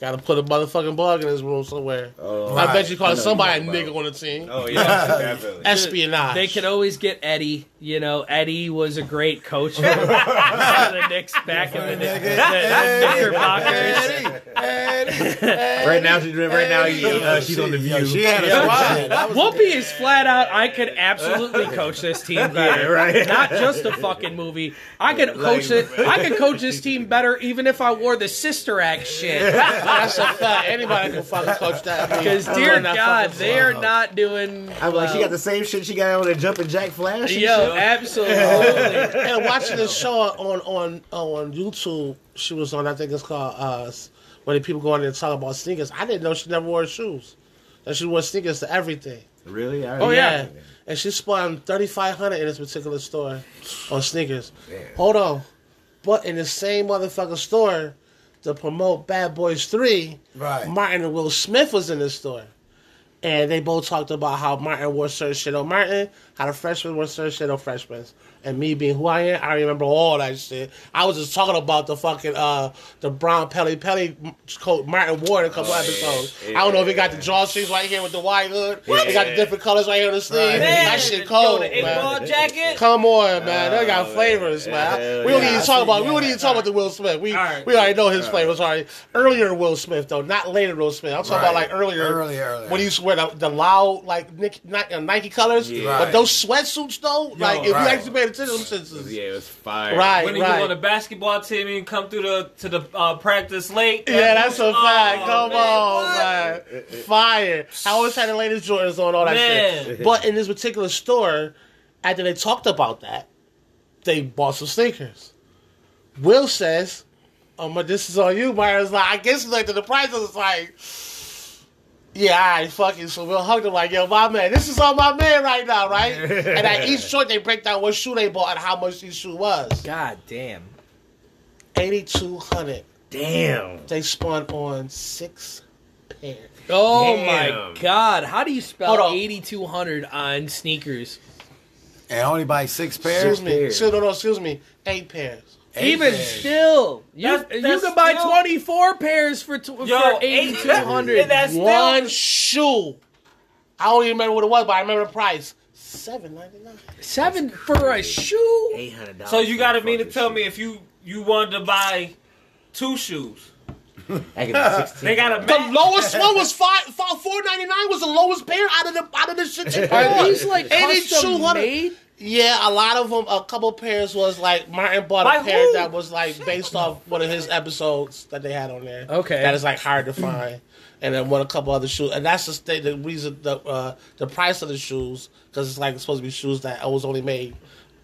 Got to put a motherfucking bug in his room somewhere. Oh, I bet you I call know somebody a what you're nigga on the team. Oh yeah, definitely. Espionage. They could always get Eddie. You know, Eddie was a great coach for the Knicks back in the, Knick- the, the Knickerbockers. Right now, she's right now. Uh, she's on the view. She had a squad. Whoopi is flat out. I could absolutely coach this team better. Yeah, right. Not just a fucking movie. I could coach it. I could coach this team better even if I wore the Sister Act shit. That's a fact. Anybody can fucking coach that. Because dear God, they are song. not doing. I'm like, she got the same shit she got on the jumping jack flash. and Yo, absolutely. and watching this show on on on YouTube, she was on. I think it's called uh, where the people go in there and talk about sneakers. I didn't know she never wore shoes. That she wore sneakers to everything. Really? I Oh, yeah. And she spent thirty five hundred in this particular store on sneakers. Damn. Hold on, but in the same motherfucking store to promote Bad Boys Three, Right. Martin and Will Smith was in the store. And they both talked about how Martin wore certain shit on Martin, how the freshmen wore certain shit on freshmen. And me being who I am, I remember all that shit. I was just talking about the fucking uh the brown Pelle Pelle coat Martin wore in a couple Oh, episodes. Yeah. I don't know if he got the drawstrings right here with the white hood. They got the different colors right here on the sleeve. Right. That shit yo, cold, the eight man. jacket. Come on, man. They got Oh, flavors, yeah. man. Hell we don't yeah. even I talk about. We don't even talk about the Will Smith. We All right. we already know his flavors. Already earlier Will Smith though, not later Will Smith. I'm talking about like earlier. Earlier, earlier. When he used to wear the, the loud like Nike, uh, Nike colors, Yeah. but Right. those sweatsuits though, like if right. you actually paid attention, to them shits Yeah, it was fire. Right. When he was on the basketball team and come through the to the uh, practice late. Yeah, that's a Oh, fact. Come man, on, what? man. Fire. I always had the latest Jordans on all that Man. shit. But in this particular store, after they talked about that, they bought some sneakers. Will says, "Oh, but this is on you." Myra's like, "I guess like the price was like." Yeah, I fuck it. So Will hugged him like, yo, my man, this is on my man right now, right? and at each joint, they break down what shoe they bought and how much each shoe was. God damn. 8200 Damn. They spun on six pairs. Oh Damn. my God. How do you spell 8200 on sneakers? And only buy six pairs. Excuse me. pairs. No, no, excuse me. Eight pairs. Eight Even pairs. still, you, That's- you can buy still- 24 pairs for, tw- Yo, for eight- 8200 that's still- One shoe. I don't even remember what it was, but I remember the price. Seven ninety nine. Seven for a shoe? Eight hundred dollars. So you got to mean to tell me if you you wanted to buy two shoes. I get the 16. They got a The lowest one was five, five four ninety nine was the lowest pair out of the out of the shit. Are these like custom made? Yeah, a lot of them. A couple pairs was like Martin bought a pair who? that was like based off one of his episodes that they had on there. Okay. that is like hard to find. And then one a couple other shoes, and that's the the reason the uh, the price of the shoes because it's like it's supposed to be shoes that was only made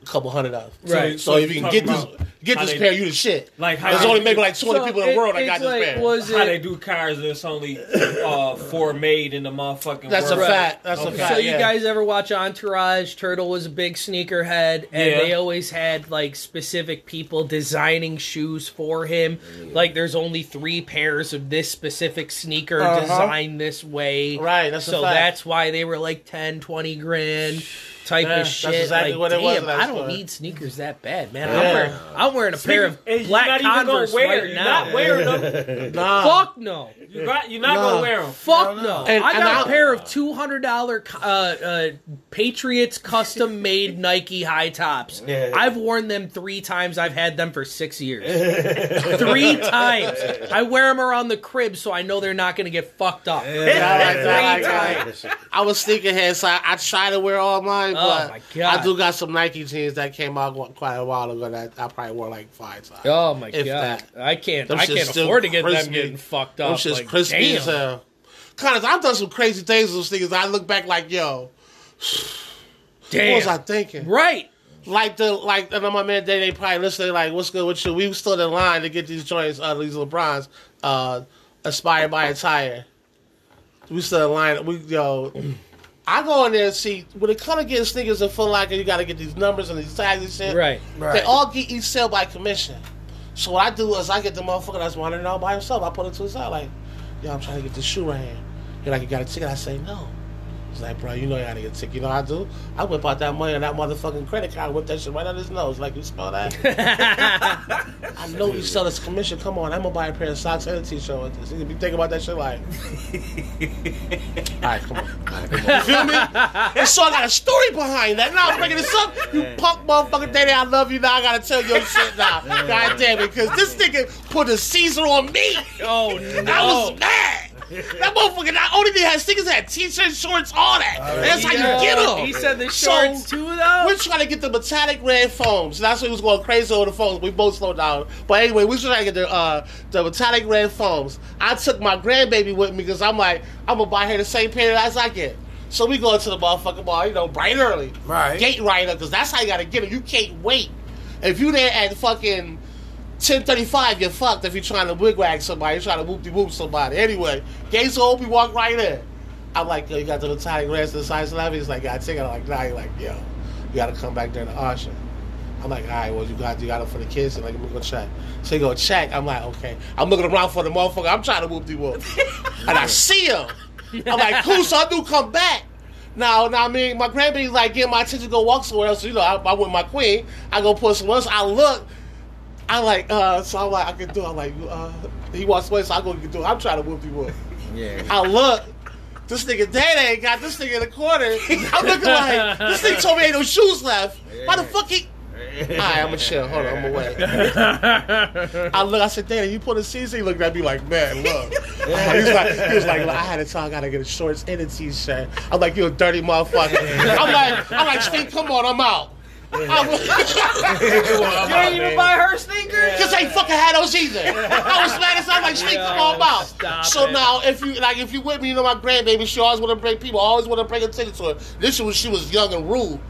a couple hundred of. Right. So, So if you you can get this get this they- pair, you the shit. Like how there's they- only maybe like twenty So people in the world that got this like, pair. Was How they do cars, there's only uh, four made in the motherfucking that's a fact. That's a fact. So you yeah. guys ever watch Entourage? Turtle was a big sneakerhead, and Yeah. they always had like specific people designing shoes for him. Like there's only three pairs of this specific sneaker Uh-huh. designed this way. Right, that's a so fact. that's why they were like 10, 20 grand type Yeah, of that's shit. exactly like, what it damn, last I don't need sneakers that bad, man. Yeah. I'm wearing, I'm wearing a pair of And black you're not even Converse gonna wear. right you're now. not wearing them. Nah. Fuck no. You got, you're not No. gonna wear them. Fuck no! And- I and got I- a pair of two hundred dollar uh, uh, Patriots custom made Nike high tops. Yeah. I've worn them three times. I've had them for six years. three times. I wear them around the crib so I know they're not going to get fucked up. I like Three like that. I was sneakerhead, so I, I try to wear all mine, Oh, my God. I do got some Nike jeans that came out quite a while ago that I probably wore like five times. Oh my god! that. I can't. Them I can't afford to get them getting fucked Them up. shit's like, crispy damn. as hell. Connors, I've done some crazy things with those sneakers. I look back like, yo, Damn. what was I thinking? Right. Like the like, and my man, they they probably listening. Like, what's good with you? We stood in line to get these joints, uh, these LeBrons, uh, inspired by a tire. We stood in line. We yo, I go in there and see when it comes to getting sneakers and Foot Locker, you got to get these numbers and these tags and shit. Right. They all get each sale by commission. So what I do is I get the motherfucker that's wanting it all by himself. I put it to his side like, yo, I'm trying to get this shoe right here. You're like, you got a ticket? I say no. He's like, bro, you know you gotta get ticket. You know I do? I whip out that money on that motherfucking credit card, whip that shit right on his nose. Like, you smell that? I know you sell this commission. Come on, I'm gonna buy a pair of socks and a t-shirt with this. You be thinking about that shit like, all right, come on. All right, come on. You feel me? And so I got a story behind that. Now I'm bringing this up. You punk motherfucker, Daddy, I love you. Now I gotta tell your shit now. God damn it, because this nigga put a Caesar on me. Oh no! I was mad. That motherfucker not only did have stickers, had t-shirts, shorts, all that. That's how you get them. He said the So, shorts too, though. We're trying to get the metallic red foams. That's what he was going crazy over the foams. We both slowed down. But anyway, we trying to get the uh, the metallic red foams. I took my grandbaby with me because I'm like, I'm gonna buy her the same pair as I get. So we go to the motherfucking bar, you know, bright early. Right. Gate right up, because that's how you gotta get them. You can't wait. If you there at fucking 1035, you're fucked if you're trying to wigwag somebody, you're trying to whoop de whoop somebody. Anyway, gates open, walk right in. I'm like, yo, you got the metallic reds to the size 11? He's like, yeah, I take it. I'm like, nah, he's like, yo, you gotta come back during the auction. I'm like, all right, well, you got you got it for the kids. And like, let me go check. So he go check. I'm like, okay. I'm looking around for the motherfucker. I'm trying to whoop de whoop. and I see him. I'm like, cool, so I do come back. Now, now, I mean, my grandbaby's like getting my attention to go walk somewhere else. So, you know, I, I with my queen. I go put some else. I look. I like, uh, so I'm like, I can do. it. I'm like, uh, he walks away, so I go get do. it. I'm trying to whoop you up. Yeah. I look. This nigga Dad ain't got this nigga in the corner. I'm looking like this nigga told me ain't no shoes left. Why the fuck he? Alright, I'm gonna chill. Hold on, I'm away. I look. I said, Danny, you put a CC. He looked at me like, man, look. he was like, he was like, I had to tell I gotta get a shorts and a t-shirt. I'm like, you a dirty motherfucker. I'm like, I'm like, Steve, come on, I'm out. You ain't even buy her sneakers. Cause they fucking had those either. I was mad as I'm like, Steve, come on, I'm out. So it. now, if you like, if you with me, you know my grandbaby, she always want to bring people, always want to bring attention to her. This was when she was young and rude.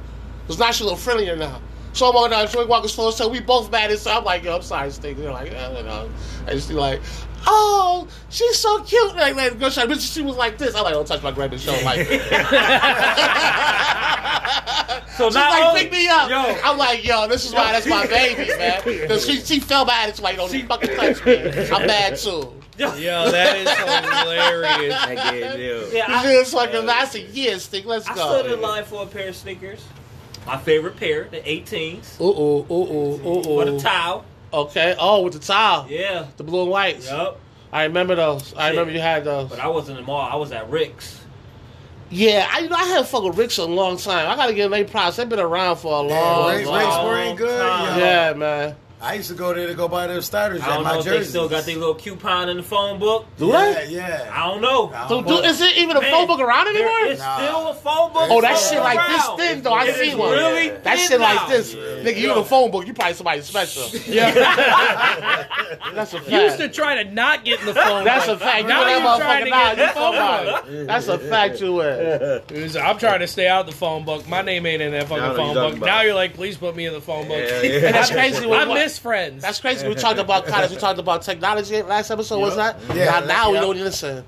Cause now she's a little friendlier now. So I'm on down, so we walking slow, so we both mad. And so I'm like, yo, I'm sorry, Steve. They're like, yeah, you know. And she's like, oh, she's so cute. Like, like, girl, she, she was like this. I'm like, don't touch my grandbaby. She don't like. it. So She's like, only- pick me up. Yo, I'm like, yo, this is why that's my baby, man. Because she, she felt bad. It's like, don't even fucking touch me. I'm bad too. Yo, that is hilarious. I get you. yeah, I, feel it's like, I said, yeah, Stick, let's I go. I stood in line for a pair of sneakers. My favorite pair, the 18s, Ooh, ooh, ooh, ooh, ooh, with a towel. Okay. Oh, with the towel. Yeah. The blue and whites. Yup. I remember those. I remember you had those. But I wasn't in the mall. I was at Rick's. Yeah, I you know I haven't fucked with Ricks in a long time. I gotta give them their props. They've been around for a long, Ray, Ray long Spring good. time. yo. Yeah, man. I used to go there to go buy those starters I don't my know if they still got their little coupon in the phone book. Do Yeah, they? yeah. I don't know. I don't do, know. is it even a Man, phone book around anymore? is Nah. still a phone book. Oh, that floating shit like this around. thin though. I It see one. Really That thin shit like now. this. Nigga, you in a phone book, you probably somebody special. Yeah. That's a fact. You used to try to not get in the phone. Book. That's a fact. Now you're that trying motherfucker to now. get in You the phone book. somebody. That's a fact you is. It was, I'm trying to stay out the phone book. My name ain't in that fucking phone book. Now you're like, please put me in the phone book. Yeah, yeah. And that's crazy. I what- miss friends. That's crazy. We talked about college. We talked about technology last episode. Was that? Yeah, now, now we yeah. don't listen.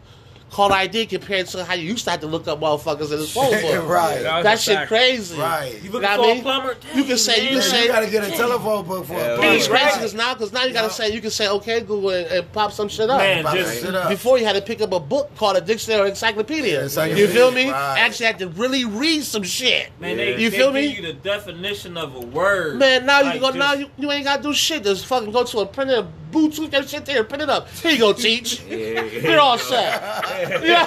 Call ID compared to how you used to have to look up motherfuckers in the phone book. right, That That shit fact. crazy. right. You You, looking Know for what I a mean? plumber? You can say- you can Dang, say- gotta get a telephone book for Yeah, a plumber. it's crazy because now, because now you gotta Yeah. say you can say okay Google and, and pop some shit up. Man, just- that shit up. Before you had to pick up a book called a dictionary or encyclopedia. Yeah, encyclopedia, you feel me? right. Actually had to really read some shit. Man, they, You they feel give me? you the definition of a word. Man, now you Like, can go. just- Now you, you ain't gotta do shit. Just fucking go to a printer, Bluetooth that shit there, print it up. Here you go, teach. You're all set. Yeah.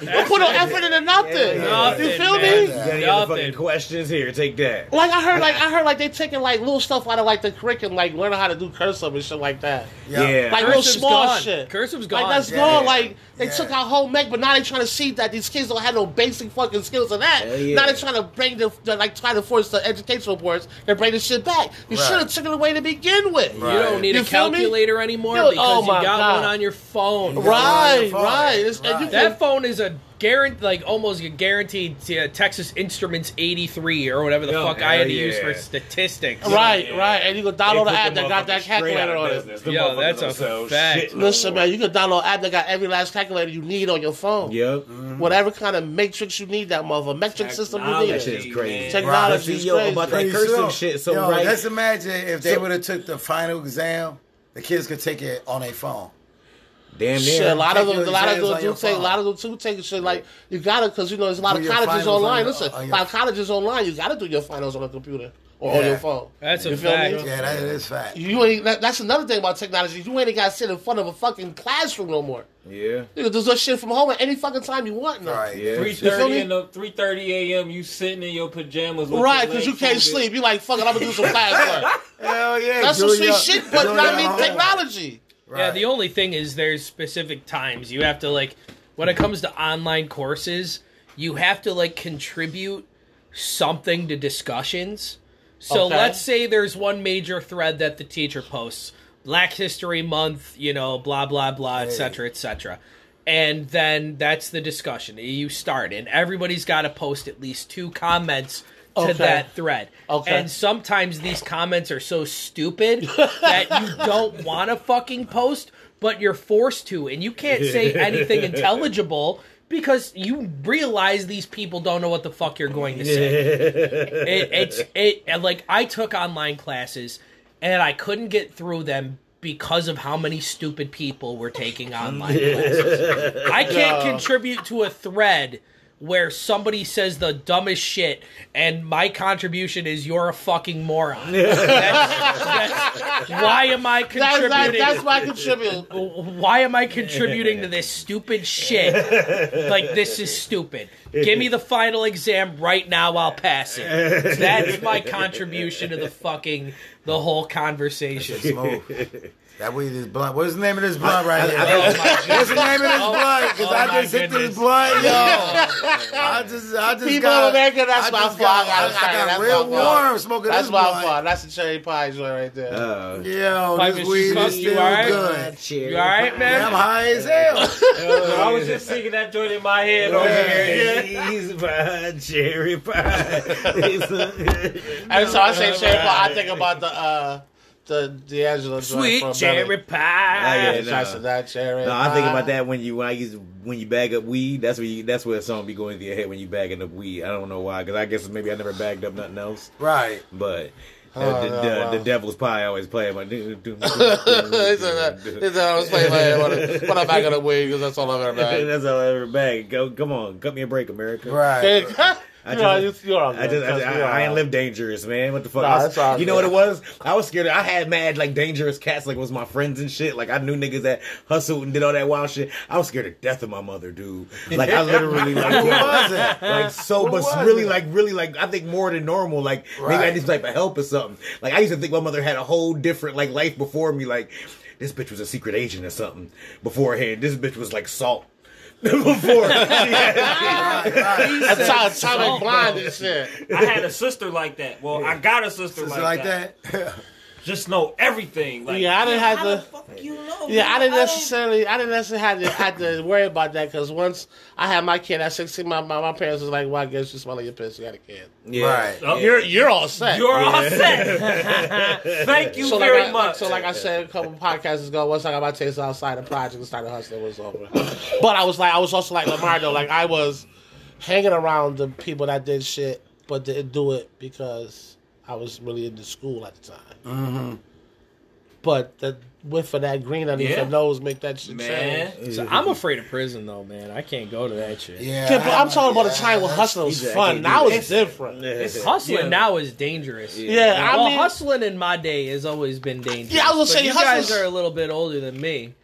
Don't put no effort into nothing. Nothing, you feel man. me? You got any other fucking questions? Here, take that. Like I heard, like I heard, like they taking like little stuff out of like the curriculum, like learning how to do cursive and shit like that. Yeah. Like real Cursive's small gone. shit. Cursive's Like gone. Like that's Yeah. gone. Like they Yeah. took our whole ec, but now they trying to see that these kids don't have no basic fucking skills of that. Yeah. Now they're trying to bring the, the like try to force the educational boards and bring the shit back. You Right. should have took it away to begin with. You don't need You a feel me? Calculator anymore Yo, oh because oh you got God. one on your phone. got Right, on your right. phone. It's- and you Right. That phone is a guarantee, like almost a guaranteed uh, Texas Instruments 83 or whatever the Yo, fuck I had to hell use yeah. for statistics. Right, Yeah. right, and you can download the app that got that calculator on it. Yo, that's a fact. Listen, man, you can download an app that got every last calculator you need on your phone. Yep. Whatever kind of matrix you need, that mother metric system you need. That shit is crazy. man. Technology See, is yo, crazy. about that Pretty cursive sure. shit. So Yo, right, Let's imagine if they So- would have took the final exam, the kids could take it on their phone. Damn near. Shit, a lot of them, a lot of exams them on do take, a lot of them too take shit like you gotta, cause you know there's a lot Do of colleges online. on Listen, on a lot of colleges online. You gotta do your finals on a computer or on your phone. That's a You feel fact. me? Yeah, that is fact. You ain't. That, that's another thing about technology. You ain't got to sit in front of a fucking classroom no more. Yeah. You can do this shit from home at any fucking time you want now. Right. Yeah. Three You feel in the three thirty a.m. You sitting in your pajamas, with Right, because you can't sleep. You like, fuck it, I'm gonna do some classwork. Hell yeah. That's some sweet shit, but do I your mean homework. Technology. Yeah, the only thing is there's specific times you have to like when it comes to online courses, you have to like contribute something to discussions. So Okay. let's say there's one major thread that the teacher posts, Black History Month, you know, blah blah blah, etc., etc. And then that's the discussion. You start, and everybody's got to post at least two comments to Okay. that thread. Okay. And sometimes these comments are so stupid that you don't want to fucking post, but you're forced to, and you can't say anything intelligible because you realize these people don't know what the fuck you're going to say. it, it's it like I took online classes and I couldn't get through them because of how many stupid people were taking online classes. I can't contribute to a thread where somebody says the dumbest shit and my contribution is you're a fucking moron. That's- that's- why am I That's, that, contributing? that's my contribution. why am I contributing to this stupid shit? Like this is stupid. Give me the final exam right now. I'll pass it. That's my contribution to the fucking the whole conversation. Smooth. That weed is blunt. What's the name of this blunt right here? Oh What's the name of this blunt? Because oh I just hit goodness. this blunt, yo. I just, I just People got. in America, that's I my fault. I got, gotta I, got real my fault. warm smoking That's this my fault. That's the cherry pie joint right there. Uh, Yo, Pipe this is weed fuck is you, still alright? good. You all right, Yeah, I'm high as hell. I was just singing that joint in my head over here. Yeah. Cheese pie, cherry pie. Every time I say cherry pie, I think about the uh, the D'Angelo joint Sweet from cherry Belly. pie. yeah, Yeah, nah. shots of that cherry. No, I think about that when you when I used when you bag up weed. That's where you, that's where a song be going through your head when you bagging up weed. I don't know why, because I guess maybe I never bagged up nothing else. Right. But uh, Oh, the, no, the, wow. the devil's pie always play. Said that. I was playing my when I- when I back on the weed because that's all I've ever bagged. That's all I ever bagged. Go, come on, cut me a break, America. Right. I You know, you- you're I just, I, Trust I, I ain't right. live dangerous, man. What the fuck? Nah, was- you know what it was? I was scared. I had mad like dangerous cats, like was my friends and shit. Like I knew niggas that hustled and did all that wild shit. I was scared to death of my mother, dude. Like I literally like Who was it? like so, Who but really it? like really like I think more than normal. Like maybe I Right. need some type of help or something. Like I used to think my mother had a whole different like life before me. Like this bitch was a secret agent or something beforehand. This bitch was like salt. Before she had, That's how Atomic Blonde and shit. I had a sister like that. Well, I got a sister It's like, like that. that. Just know everything. Like, Yeah, I didn't have how to- The fuck you know? Yeah, I didn't necessarily, I didn't necessarily have to, had to worry about that because once I had my kid at 16, my, my, my parents was like, well, I guess you smell like your piss, you got a kid. yeah. Right. Oh, You're, you're all set. You're all set. Thank you so like, very I, much. so like I said a couple podcasts ago, once I got my taste outside the project and started hustling, it was over. but I was like, I was also like Lamar though, like I was hanging around the people that did shit, but didn't do it because I was really into school at the time. Mm-hmm. But the whiff of that green underneath Yeah. your nose make that shit man. change. So I'm afraid of prison though, man. I can't go to that shit. Yeah. Yeah, but I'm talking about a time when hustling was He's a- fun. I Now can't it's different. It's Hustling yeah. now is dangerous. Yeah, I well, mean- hustling in my day has always been dangerous. Yeah, I was gonna say you guys are a little bit older than me.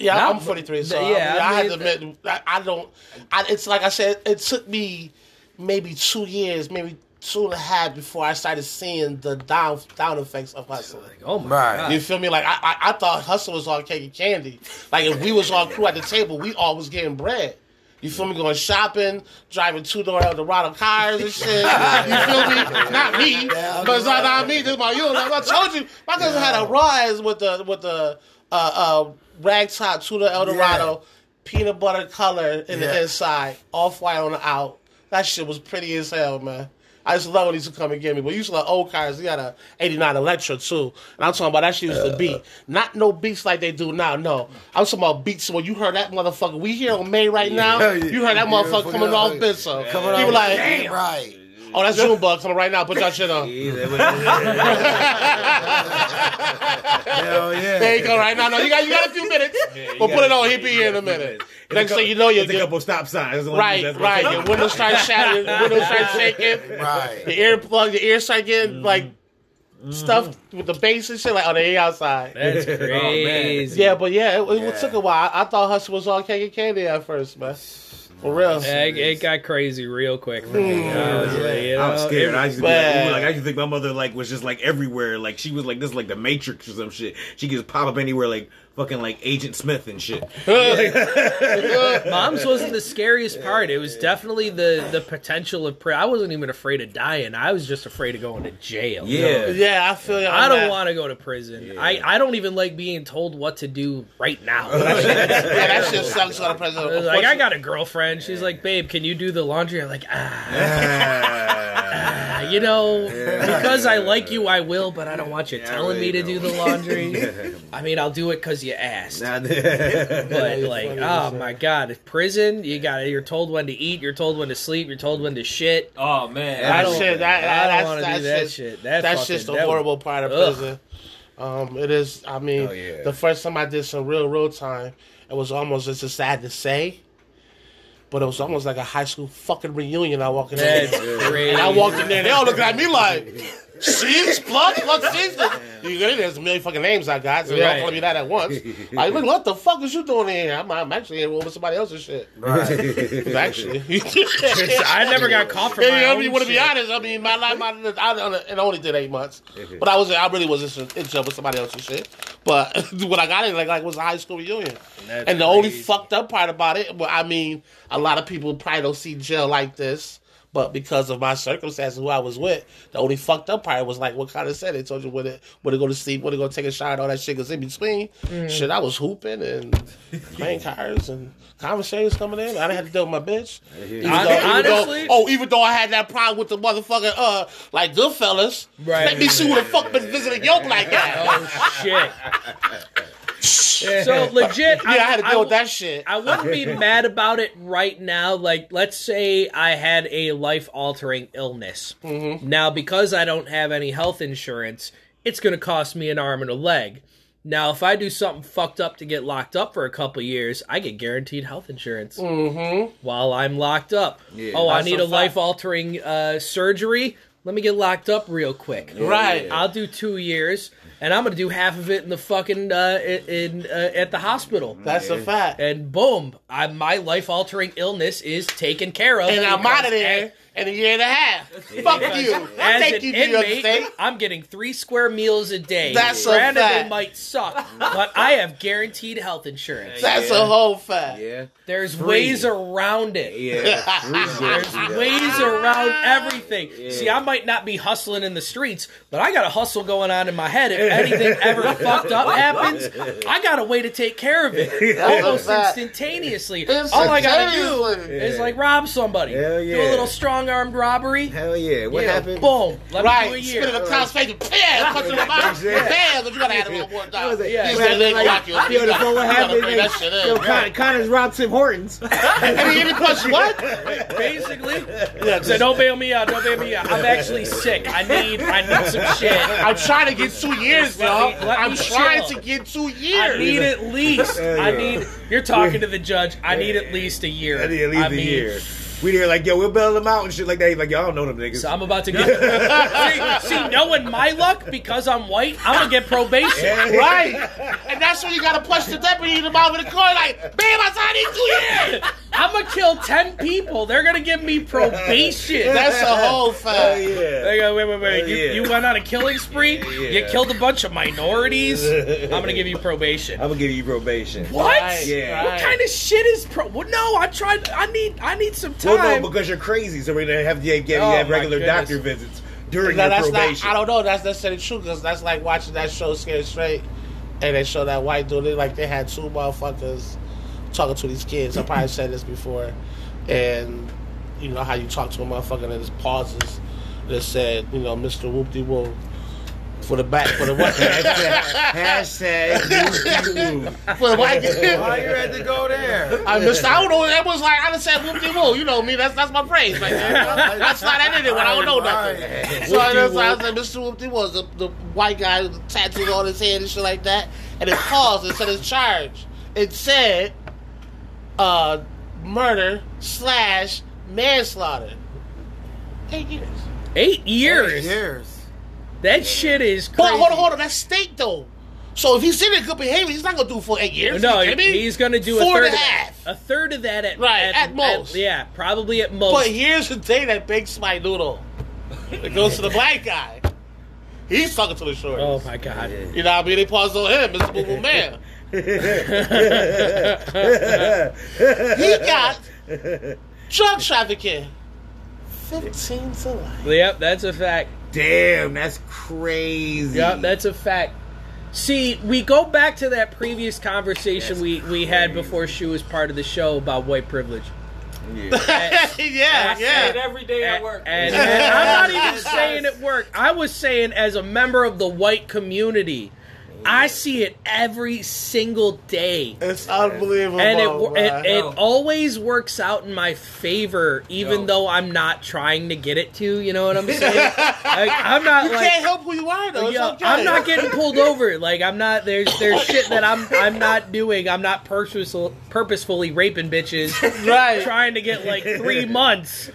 Yeah, Now- I'm 43, so yeah, yeah, I, mean, I I, had to admit, I, I don't. I, it's like I said, it took me maybe two years, maybe two and a half before I started seeing the down down effects of hustling. Oh my Right. god. You feel me? Like I, I, I thought hustle was all cake and candy. Like if we was all crew at the table, we all was getting bread. You feel me? Going shopping, driving two door Eldorado cars and shit. You feel me? Not me, but it's not, not me. This is my you. Like I told you, my cousin had a rise with the with the uh, uh, rag top two door Eldorado, peanut butter color in Yeah. the inside, off white on the out. That shit was pretty as hell, man. I just love when he used to come and get me. But to like old cars. He had a '89 Electra too, and I'm talking about that shit used to beat. Not no beats like they do now. No, I'm talking about beats. When you heard that motherfucker, we here on May right now. Yeah, You heard that motherfucker coming off Bitso. Uh, coming You out were like, right. Oh, that's Junebug coming right now. Put that shit on. Hell yeah. There you go right now. No, you got you got a few minutes. but put it on. He'll be here in a minute. Next thing you know, you're There's a couple stop signs. That's the only- right, right. I'm Your windows start shattering. Your windows start shaking. Right. The earplug, your ears start getting Mm-hmm. like stuff with the bass and shit. Like, oh, they outside. That's crazy. Yeah, but yeah, it, it Yeah. took a while. I, I thought Hustle was all cake and candy at first, man. For real. Yeah, It, it got crazy real quick for me. Mm. I was like, you I was scared. it- I used to be like, like I used to think my mother like was just like everywhere. Like she was like this, like the Matrix or some shit. She could just pop up anywhere, like fucking like Agent Smith and shit. Mom's wasn't the scariest part. It was definitely the the potential of. Pre- I wasn't even afraid of dying. I was just afraid of going to jail. Yeah. yeah, I feel you. on I don't want to go to prison. I, I don't even like being told what to do right now. Yeah, that shit sucks on the president. like I got a girlfriend. She's like, babe, can you do the laundry? I'm like, ah, you know, because I like you, I will, but I don't want you telling me to do the laundry. I mean, I'll do it because you asked. But like, oh my god, prison! You got you're told when to eat, you're told when to sleep, you're told when to shit. Oh man, That I don't- shit, that, I that, don't that's, wanna do that just, shit. That that's fucking- just a that horrible part of Ugh. prison. Um, it is. I mean, Oh, yeah. the first time I did some real real time, it was almost it's just sad to say, but it was almost like a high school fucking reunion. I walked in there, and I walked in there, they all looked at me like. She's plug, plug, she's You get it? There's a million fucking names I got, so they all Right. calling me that at once. Like, look, what the fuck is you doing in here? I'm, I'm actually here with somebody else's shit. Right. Actually, I never got caught for yeah, my yeah, I mean, to be honest, I mean, my life, my, I, it only did eight months, mm-hmm. but I was, I really was just in jail with somebody else's shit. But what I got in like, like was a high school reunion, That's and the only fucked up part about it, well, I mean, a lot of people probably don't see jail like this. But because of my circumstances, who I was with, the only fucked up part was like what kind of said. They told you when to when to go to sleep, when to go take a shower, and all that shit. Cause in between, Mm. shit, I was hooping and playing cards and conversations coming in. I didn't have to deal with my bitch. Even Hon- though- even though- honestly- oh, even though I had that problem with the motherfucker, uh, like Goodfellas. Right. Let me see who the fuck been visiting your black guy. Oh shit. So legit, yeah, I had to deal with that shit. I wouldn't be mad about it right now. Like, let's say I had a life altering illness. Mm-hmm. Now, because I don't have any health insurance, it's going to cost me an arm and a leg. Now, if I do something fucked up to get locked up for a couple years, I get guaranteed health insurance Mm-hmm. while I'm locked up. Yeah. oh, I need a a life altering uh, surgery. Let me get locked up real quick. Right. I'll do two years, and I'm gonna do half of it in the fucking uh, in, in uh, at the hospital. That's a fact. And boom, I, my life altering illness is taken care of. And I'm out of there in a year and a half. Fuck you. As Thank an you, New York inmate, State. I'm getting three square meals a day. That's a Granted, they might suck, but I have guaranteed health insurance. That's Yeah. a whole fact. Yeah. There's Free. ways around it. Yeah. There's ways around everything. See, I might not be hustling in the streets, but I got a hustle going on in my head. If anything ever fucked up happens, I got a way to take care of it almost fact. instantaneously. All I gotta do Instantaneously. is like rob somebody, Hell do a little strong armed robbery. Hell yeah. What Yeah, happened? Boom. Let me do a Right, year. spit in the cop's face, and bam, punch in the mouth. Yeah. Bam, but you gotta have it one more time. was it? Yeah. You Like- said, "Let me like- rock you." Yo, the You phone what gotta happened? bring that shit in. Yo, Con- Connor's robbed Tim Hortons. And he hit me punch what? Basically, said, "Don't bail me out. Don't bail me out. I'm actually sick. I need, I need some shit. I'm trying to get two years, Let y'all. me- let I'm me trying chill. to get two years. I need at least. Hell I yeah. need. You're talking to the judge. I need at least a year. I need at least I a mean, year. We there like, yo, we'll bail them out and shit like that. He's like, yo, I don't know them niggas. So I'm about to get. see, see, knowing my luck because I'm white, I'm gonna get probation. Right. And that's when you gotta push the deputy in the mouth of the car like, bam, I need two years. I'm gonna kill ten people. They're gonna give me probation. That's a whole Hell fact. yeah. They go, wait, wait, wait. Hell You, yeah. you went on a killing spree. You Yeah. killed a bunch of minorities. I'm gonna give you probation. I'm gonna give you probation. What? Right, Yeah. What right. kind of shit is pro? Well, no, I tried. I need. I need some time. Well, no, because you're crazy, so we're gonna have you, you Oh, have regular goodness. doctor visits during No, your that's probation. not. I don't know. That's necessarily true because that's like watching that show Scared Straight, and they show that white dude. They like they had two motherfuckers talking to these kids. I probably said this before, and you know how you talk to a motherfucker and it just pauses. That said, you know, Mister Whoop De Whoop for the back for the white Hashtag, hashtag for the white. Why you had to go there? I missed. I don't know. That was like I just said whoop de whoop. You know me. That's that's my phrase right there. That's not that in it when I don't know nothing. So I just I said Mr. Whoop de whoop, the, the white guy with the tattoos on his head and shit like that, and it paused and said his charge. It said, uh, murder slash manslaughter. Eight years. Eight years. Eight Years. That shit is crazy. But hold on, hold on. That's state though. So if he's in a good behavior, he's not gonna do it for eight years. No, you kidding me? he's going to do Four a third and a of half. that. A third of that at Right, at most. yeah, probably at most. But here's the thing that makes my noodle. It goes to the black guy. He's talking to the shorties. oh my god. You know what I mean? They pause on him, Mr. Boo Boo Man. He got drug trafficking. 15 to life. Yep, that's a fact. Damn, that's crazy. Yep, that's a fact. See, we go back to that previous conversation That's we, we had before she was part of the show about white privilege. yeah. yeah, I it yeah. every day at work. And, and I'm not even saying it work. I was saying as a member of the white community, I see it every single day. It's unbelievable. And it, it it always works out in my favor, even Yo. though I'm not trying to get it to. You know what I'm saying? like, I'm not you like can't help who you are, though. It's Yo, okay. I'm not getting pulled over. Like I'm not. There's there's shit that I'm I'm not doing. I'm not purposeful, purposefully raping bitches. Right. Trying to get like three months.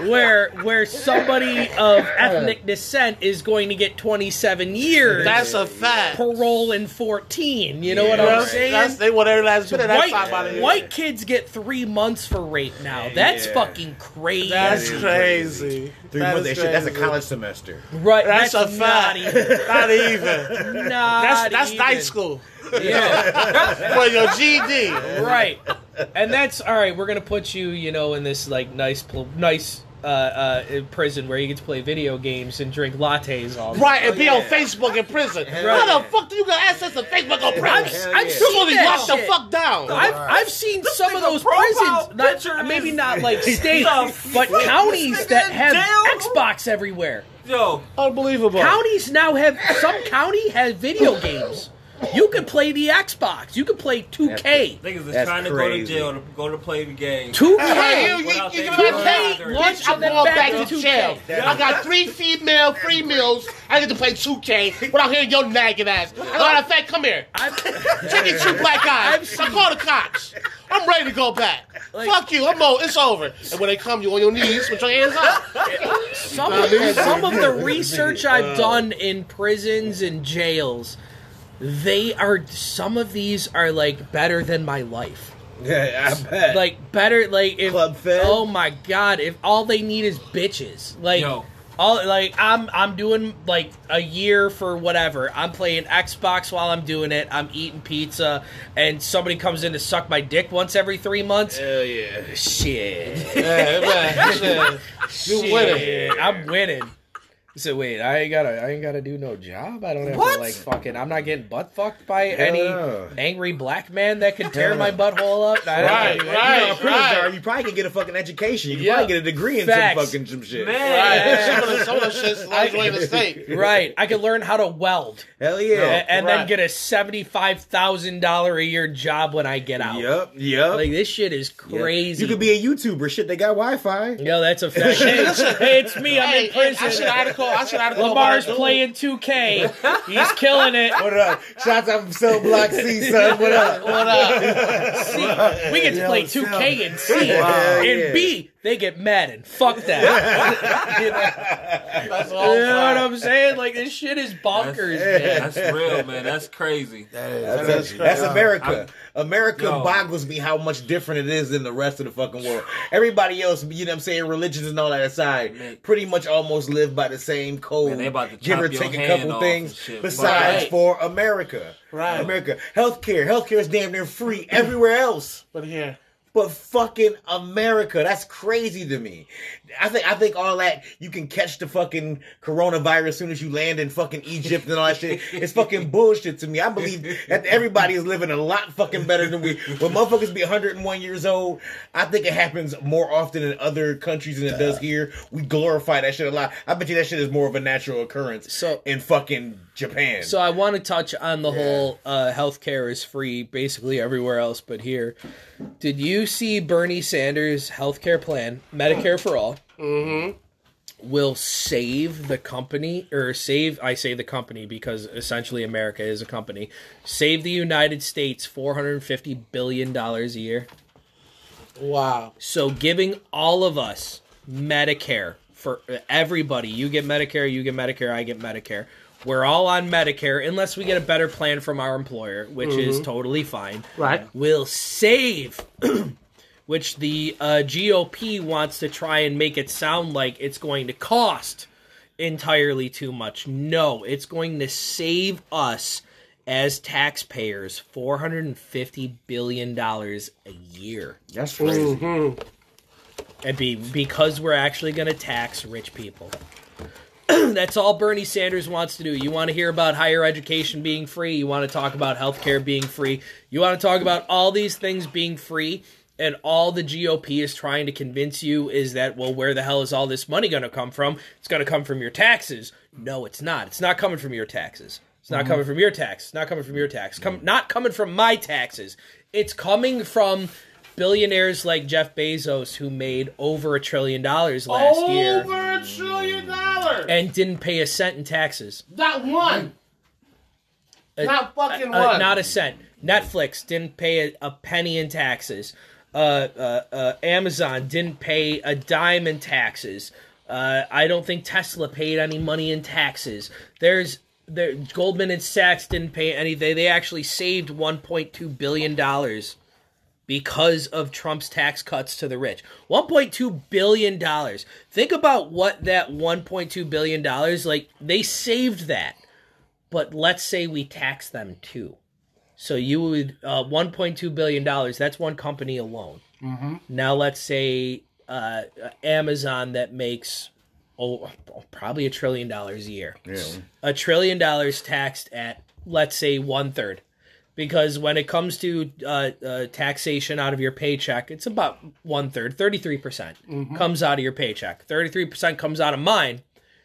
where where somebody of ethnic descent is going to get 27 years. That's a fact. parole in 14. You know what I'm right. saying? That's, they want every last bit of that time out of white, here. white kids get three months for rape now. That's Yeah. fucking crazy. That's That is crazy. Three That months. is That shit, that's a crazy. college semester. right. That's, That's, a not fact. even. Not even. Not That's that's even. night school. Yeah. For your GD. right and that's all right we're gonna put you you know in this like nice pl- nice uh, uh, in prison where you get to play video games and drink lattes all day. Right, and be on. Facebook in prison. Hell How yeah. the fuck do you got access to Facebook on I've, prison? I've yeah. You're seen supposed to that lock the shit. fuck down. I've, I've seen some of those profile prisons, not, picture maybe is- not like state, but counties that nigga have jail? Xbox everywhere. Yo, Unbelievable. Counties now have some county has video games. You could play the Xbox. You could play 2K. Niggas is That's trying to crazy. go to jail to go to play the game. 2K. Hey, you, you, Without you, they you knowing get paid either. once Bitch, I'm going back back to to jail. I got three female free meals. I get to play 2K without hearing your nagging ass. As a matter of fact, come here. I'm- Check your two black eyes. I call the cops. I'm ready to go back. Fuck you. I'm over. It's over. And when they come, you on your knees with your hands up. some, of, some of the research I've done in prisons and jails, they are some of these are like better than my life. Yeah, I bet. Like better like if Club Fed? Oh my god, if all they need is bitches. Like Yo. all like I'm I'm doing like a year for whatever. I'm playing Xbox while I'm doing it. I'm eating pizza and somebody comes in to suck my dick once every 3 months. Hell yeah. Shit. Yeah, man. You winning. Shit, I'm winning. So wait, I ain't gotta, I ain't gotta do no job. I don't have What? to like fucking. I'm not getting butt fucked by any angry black man that can tear my butthole up. I Right, right. You know, a prison you probably can get a fucking education. You can Yeah. probably get a degree in Facts. some fucking some shit. Man. Right. Some of the, some of the shit's like in the. Right, I could learn how to weld Hell yeah. a- and then get a seventy-five thousand dollar a year job when I get out. Yup, yup. Like this shit is Yeah. crazy. You could be a YouTuber. Shit, they got Wi-Fi. Yo, that's a fact. hey, hey, it's me. I'm Hey, in hey, I should prison. article. I should article. Lamar's playing 2K. He's killing it. What up? Shots out from Cell Block C, son. What up? What up? C. We get to play 2K and C. Wow. And Yeah. B, they get mad and fuck that. That's you know what. I'm saying? Like this shit is bonkers, man. That's real, man. That's crazy. That's, That's that's crazy. America. America Yo. boggles me how much different it is than the rest of the fucking world. Everybody else, you know what I'm saying, religions and all that aside, Man. pretty much almost live by the same code. Man, they about to give or take a couple things shit. besides Right. for America. Right. America. Healthcare. Healthcare is damn near free everywhere else. But here, But fucking America, that's crazy to me. I think I think all that you can catch the fucking coronavirus as soon as you land in fucking Egypt and all that shit. It's fucking bullshit to me. I believe that everybody is living a lot fucking better than we. When motherfuckers be 101 years old, I think it happens more often in other countries than it does here. We glorify that shit a lot. I bet you that shit is more of a natural occurrence So- in fucking Japan. So I want to touch on the whole uh, healthcare is free basically everywhere else but here. Did you see Bernie Sanders' healthcare plan, Medicare for all? Mm-hmm. Will save the company or save I say the company because essentially America is a company. Save the United States 450 billion dollars a year. wow. So giving all of us Medicare for everybody, you get Medicare, you get Medicare, I get Medicare. We're all on Medicare unless we get a better plan from our employer, which is totally fine. Right. We'll save which the uh, GOP wants to try and make it sound like it's going to cost entirely too much. No, it's going to save us as taxpayers 450 billion dollars a year. that's crazy. And be because we're actually going to tax rich people. That's all Bernie Sanders wants to do. You want to hear about higher education being free. You want to talk about healthcare being free. You want to talk about all these things being free. And all the GOP is trying to convince you is that, well, where the hell is all this money going to come from? It's going to come from your taxes. No, it's not. It's not coming from your taxes. It's not mm-hmm. coming from your tax. It's not coming from your tax. Come, not coming from my taxes. It's coming from billionaires like Jeff Bezos who made over a trillion dollars last year Over a trillion dollars. and didn't pay a cent in taxes. Not one. Not fucking Uh, one. not a cent. Netflix didn't pay a, a penny in taxes. Uh, uh, uh, Amazon didn't pay a dime in taxes. Uh, I don't think Tesla paid any money in taxes. There's there, Goldman and Sachs didn't pay any. They they actually saved 1.2 billion dollars because of Trump's tax cuts to the rich. 1.2 billion dollars. Think about what that 1.2 billion dollars like they saved that. But let's say we tax them too. So you would uh, 1.2 billion dollars. That's one company alone. Now let's say uh, Amazon that makes oh probably a trillion dollars a year. A trillion dollars taxed at let's say one third, because when it comes to uh, uh, taxation out of your paycheck, it's about one third, thirty three percent comes out of your paycheck. Thirty three percent comes out of mine.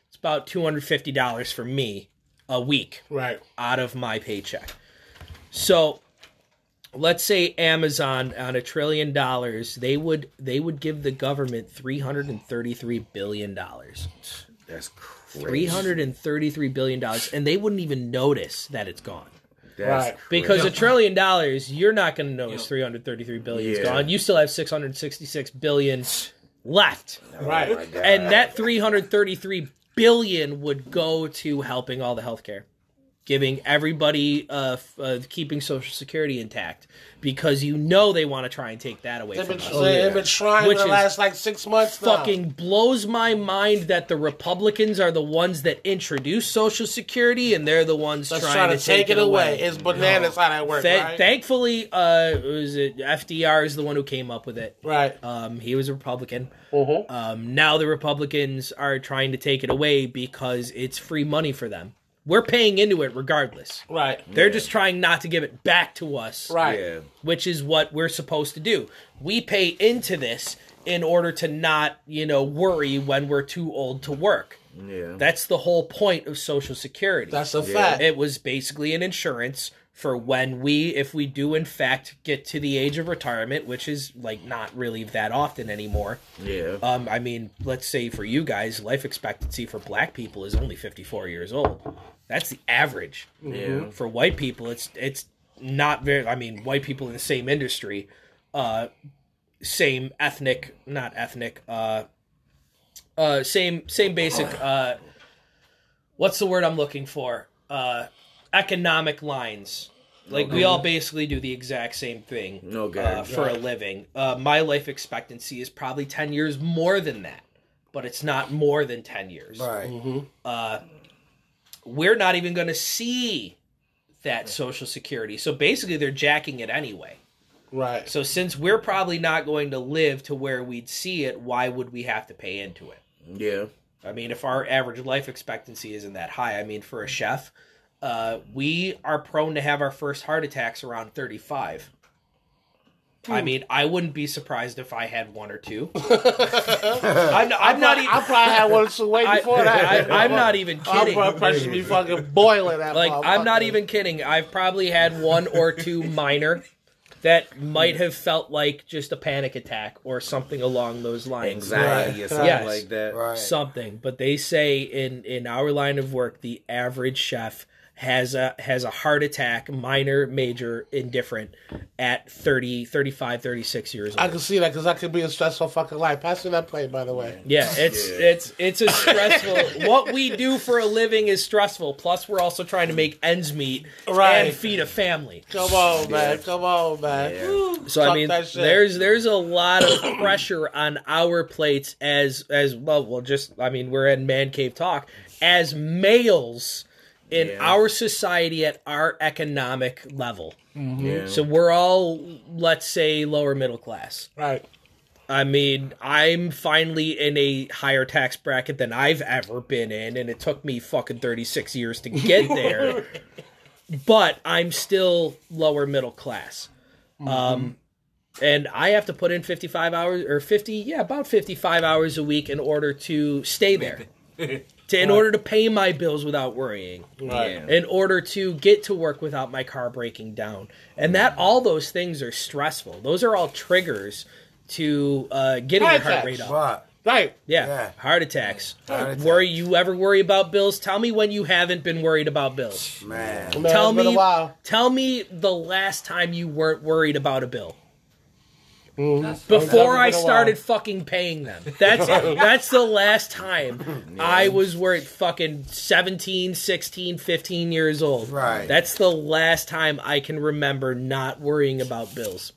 It's about two hundred fifty dollars for me a week Right. out of my paycheck. So let's say Amazon on a trillion dollars, they would they would give the government three hundred and thirty three billion dollars. That's crazy. Three hundred and thirty three billion dollars, and they wouldn't even notice that it's gone. That's Right. Because a trillion dollars, you're not going to notice 333 billion is Yeah. gone. You still have 666 billion left. Right. Oh my God. And that 333 billion would go to helping all the healthcare, giving everybody uh, uh keeping social security intact because you know they want to try and take that away They've from been, us. they've been trying Which for the last like six months now. Fucking blows my mind that the Republicans are the ones that introduced Social Security and they're the ones Let's trying, try to take it away. It's bananas how that works, Th- right? Thankfully, uh, was it FDR is the one who came up with it. right. Um, he was a Republican. Mhm. Um, now the Republicans are trying to take it away because it's free money for them. We're paying into it regardless. right. They're just trying not to give it back to us, Right. Yeah. which is what we're supposed to do. We pay into this in order to not, you know, worry when we're too old to work. Yeah. That's the whole point of Social Security. That's a fact. It was basically an insurance for when we, if we do in fact get to the age of retirement, which is like not really that often anymore. yeah. Um, I mean, let's say for you guys, life expectancy for black people is only 54 years old. That's the average. Yeah. For white people, it's it's not very. I mean, white people in the same industry, uh, same ethnic, not ethnic, uh, uh, same same basic. Uh, what's the word I'm looking for? Uh, economic lines. Like we all basically do the exact same thing Okay. uh, for a living. Uh, my life expectancy is probably ten years more than that, but it's not more than ten years. Right. We're not even going to see that Social Security. So basically, they're jacking it anyway. Right. So since we're probably not going to live to where we'd see it, why would we have to pay into it? Yeah. I mean, if our average life expectancy isn't that high, I mean, for a chef, uh, we are prone to have our first heart attacks around 35. I Hmm. mean, I wouldn't be surprised if I had one or two. I'm, I'm not even. I probably had one or two way I, that. I, am not even Our kidding. blood pressure should be fucking boiling. That Like, I'm not even kidding. I've probably had one or two minor that might have felt like just a panic attack or something along those lines. Anxiety or something Yes. like that. Right. something but they say in in our line of work the average chef has a has a heart attack minor major indifferent at 30 35 36 years old. I can see that because that could be a stressful fucking life. Pass me that plate, by the way. yeah it's Yeah. it's it's a stressful what we do for a living is stressful plus we're also trying to make ends meet Right. and feed a family Come on, man. Come on, man. Yeah. So I mean, there's there's a lot of pressure on our plates as as well. Well, just I mean, we're in man cave talk as males in Yeah. our society at our economic level. Yeah. So we're all let's say lower middle class. Right. I mean, I'm finally in a higher tax bracket than I've ever been in, and it took me fucking 36 years to get there. but I'm still lower middle class. Um, and I have to put in 55 hours or 50, yeah, about 55 hours a week in order to stay there. to, in order to pay my bills without worrying Right. In order to get to work without my car breaking down. And that all those things are stressful. Those are all triggers to uh, getting Heart your heart attacks. rate up. But Right. Yeah, Yeah. heart attacks. Heart attacks. Worry you ever worry about bills? Tell me when you haven't been worried about bills. man, Man, tell it's me a while. tell me the last time you weren't worried about a bill. That's Before I started while. fucking paying them. That's that's the last time I was worried fucking 17, 16, 15 years old. Right. That's the last time I can remember not worrying about bills.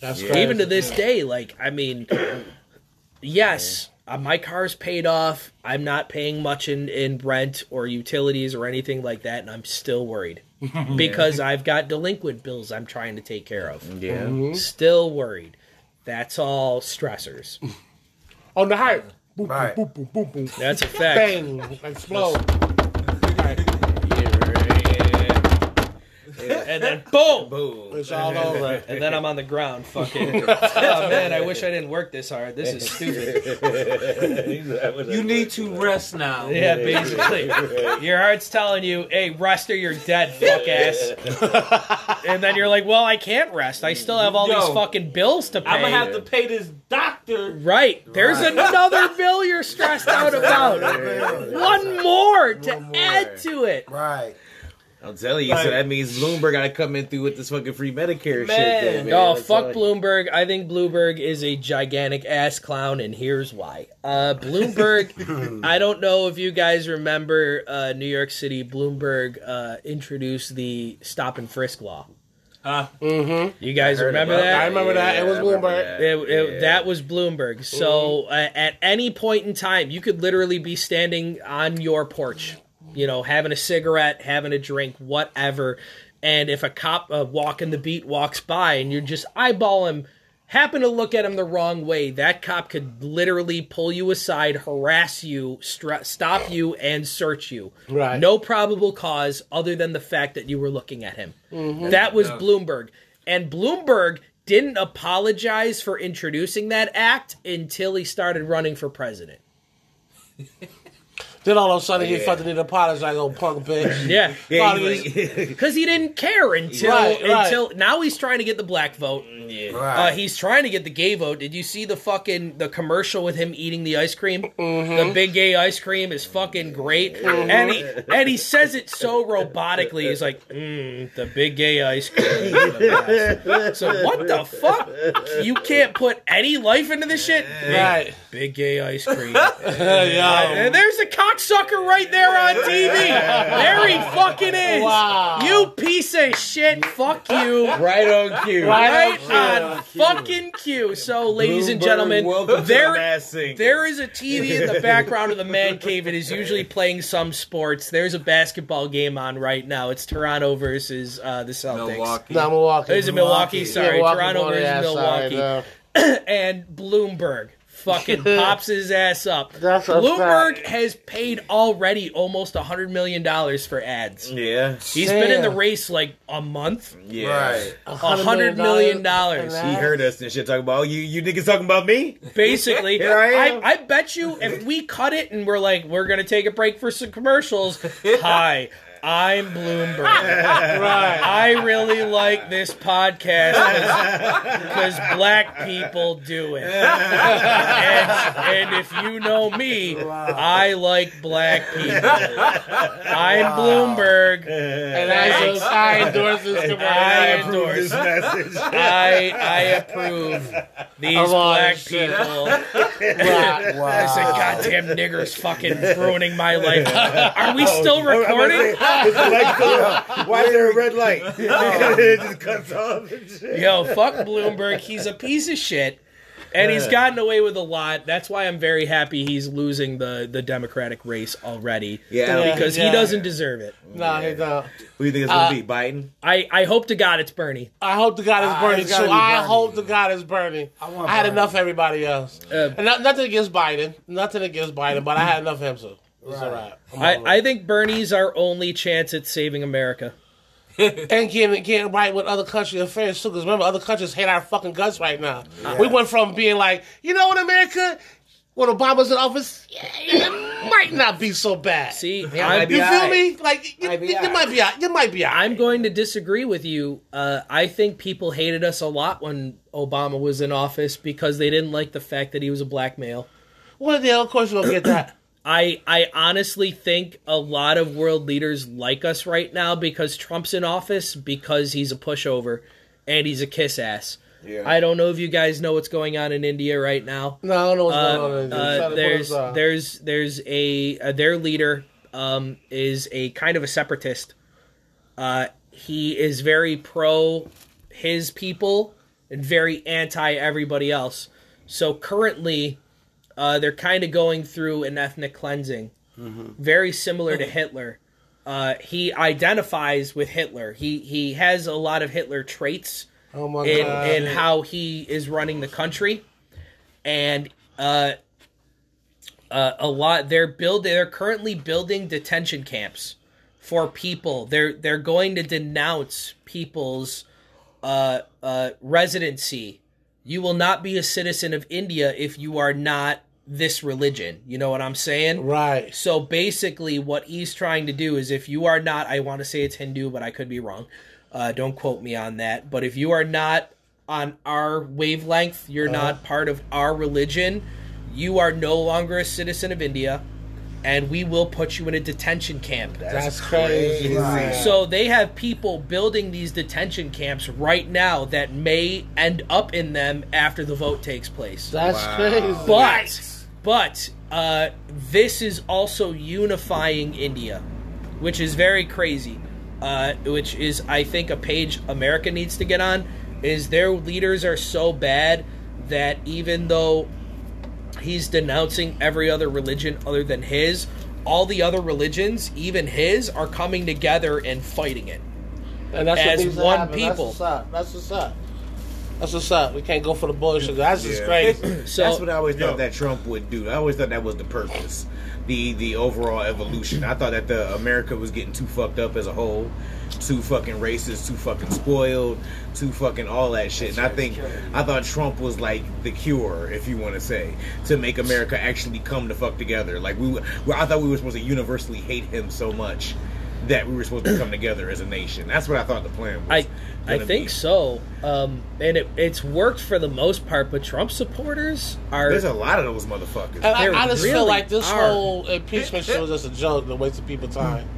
That's Yeah. even to this day like i mean yes uh, my car's paid off i'm not paying much in, in rent or utilities or anything like that and i'm still worried because i've got delinquent bills i'm trying to take care of Yeah. still worried that's all stressors On the heart. Boom, Right. boom, boom, boom, boom, boom. that's a fact Bang. Explode. And and then boom, Boom. It's all over. and then I'm on the ground. Fucking. oh man, I wish I didn't work this hard. This is stupid. You need to rest now. Yeah, basically, your heart's telling you, "Hey, rest or you're dead, fuck ass." and then you're like, "Well, I can't rest. I still have all Yo, these fucking bills to pay." I'm gonna have to pay this doctor. Right. There's another bill you're stressed out about. One more to One more. add to it. Right. I'm telling you, so that means Bloomberg got to come in through with this fucking free Medicare Man. shit. Then, man. Oh, That's fuck all- Bloomberg. I think Bloomberg is a gigantic ass clown, and here's why. Uh, Bloomberg, I don't know if you guys remember uh, New York City, Bloomberg uh, introduced the stop and frisk law. Uh, Mhm. You guys remember that? I remember that. It was Bloomberg. that. It, it- Yeah. That was Bloomberg. So uh, at any point in time, you could literally be standing on your porch, you know, having a cigarette, having a drink, whatever. And if a cop uh, walking the beat walks by and you just eyeball him, happen to look at him the wrong way, that cop could literally pull you aside, harass you, stra- stop you, and search you. Right. No probable cause other than the fact that you were looking at him. That was Bloomberg. And Bloomberg didn't apologize for introducing that act until he started running for president. Then all of a sudden he Yeah. fucking need to apologize, old punk bitch. Yeah. Yeah, like, Because he didn't care until Right, right. until now he's trying to get the black vote. yeah. Uh, he's trying to get the gay vote. Did you see the fucking the commercial with him eating the ice cream? Mm-hmm. The big gay ice cream is fucking great, and he and he says it so robotically. He's like, mm, "The big gay ice cream." is the best." so what the fuck? You can't put any life into this shit. Big, Right. big gay ice cream. Yeah. And there's a cocksucker right there on TV. There he fucking is. Wow. You piece of shit. Fuck you. right on cue. Right Right on fucking cue. So, ladies and Bloomberg, gentlemen, welcome to the there, Masked Singer. there is a TV in the background of the man cave. It is usually playing some sports. There's a basketball game on right now. It's Toronto versus uh, the Celtics. Milwaukee. No, Milwaukee. Is it Milwaukee? Milwaukee. Sorry, Yeah, Milwaukee Toronto won, versus yeah, sorry, Milwaukee. no. and Bloomberg fucking pops his ass up. That's a Bloomberg fact. has paid already almost a hundred million dollars for ads. Yeah. He's been in the race like a month. Yeah. Right. A hundred million dollars. He heard us and shit talking about, oh, you, you niggas talking about me? Basically, Here I am. I, bet you if we cut it and we're like, we're gonna take a break for some commercials. Hi, I'm Bloomberg. Right. I really like this podcast because black people do it. And, and if you know me, I like black people. I'm Bloomberg. And I, so, I endorse this commercial. I approve endorse. this message. I I approve these Of all black this shit. people. Right. I said, goddamn niggers fucking ruining my life. Are we still I'm recording? Say, is the light still- Why is there a red light? it just cuts off. and shit. Yo, fuck Bloomberg. He's a piece of shit. And he's gotten away with a lot. That's why I'm very happy he's losing the, the Democratic race already. Yeah, Yeah. Because he doesn't deserve it. No, he don't. Who do you think it's gonna be? Biden? I, I hope to God it's Bernie. I hope to God it's Ah, Bernie it's gotta too. be I Bernie. hope to God it's Bernie. I, want had Bernie. enough of everybody else. Uh, and not, nothing against Biden. Nothing against Biden, but I had enough of him too. It's all right. I'm I, I think Bernie's our only chance at saving America. and getting getting right with other country affairs too. Because remember, other countries hate our fucking guts right now. We went from being like, you know what, America, when Obama's in office, yeah, it might not be so bad. See, might you feel alright. me? Like you, Might be you, you alright. might be out. You might be out. I'm going to disagree with you. Uh, I think people hated us a lot when Obama was in office because they didn't like the fact that he was a black male. Well, yeah, of course we'll get that. I I honestly think a lot of world leaders like us right now because Trump's in office because he's a pushover and he's a kiss ass. Yeah. I don't know if you guys know what's going on in India right now. No, I don't know what's Uh, going on. in India. uh, Try to put there's there's there's a uh, their leader um, is a kind of a separatist. Uh, he is very pro his people and very anti everybody else. So currently, uh, they're kind of going through an ethnic cleansing, very similar to Hitler. Uh, he identifies with Hitler. He he has a lot of Hitler traits oh my in, god. in how he is running the country, and uh, uh, a lot they're build they're currently building detention camps for people. They're they're going to denounce people's uh, uh, residency. You will not be a citizen of India if you are not this religion. You know what I'm saying? Right. So basically, what he's trying to do is if you are not, I want to say it's Hindu, but I could be wrong. Uh, don't quote me on that. But if you are not on our wavelength, you're not part of our religion, you are no longer a citizen of India, and we will put you in a detention camp. That's crazy. So they have people building these detention camps right now that may end up in them after the vote takes place. That's crazy. But but uh, this is also unifying India, which is very crazy. Uh, which is I think a page America needs to get on. Is their leaders are so bad that even though he's denouncing every other religion other than his, all the other religions, even his, are coming together and fighting it. and that's as what needs to one people. That's what's up. That's what's up. That's what's up. We can't go for the bullshit. That's just Yeah. crazy. So That's what I always Yo. thought that Trump would do. I always thought that was the purpose, the the overall evolution. I thought that the America was getting too fucked up as a whole, too fucking racist, too fucking spoiled, too fucking all that shit. And I think I thought Trump was like the cure, if you want to say, to make America actually come to fuck together. Like we, well, I thought we were supposed to universally hate him so much that we were supposed to come together as a nation. That's what I thought the plan was. I I think be. so. Um, and it, it's worked for the most part, but Trump supporters are There's a lot of those motherfuckers. And I, I just feel like this are. whole impeachment shit was just a joke, a waste of people's time.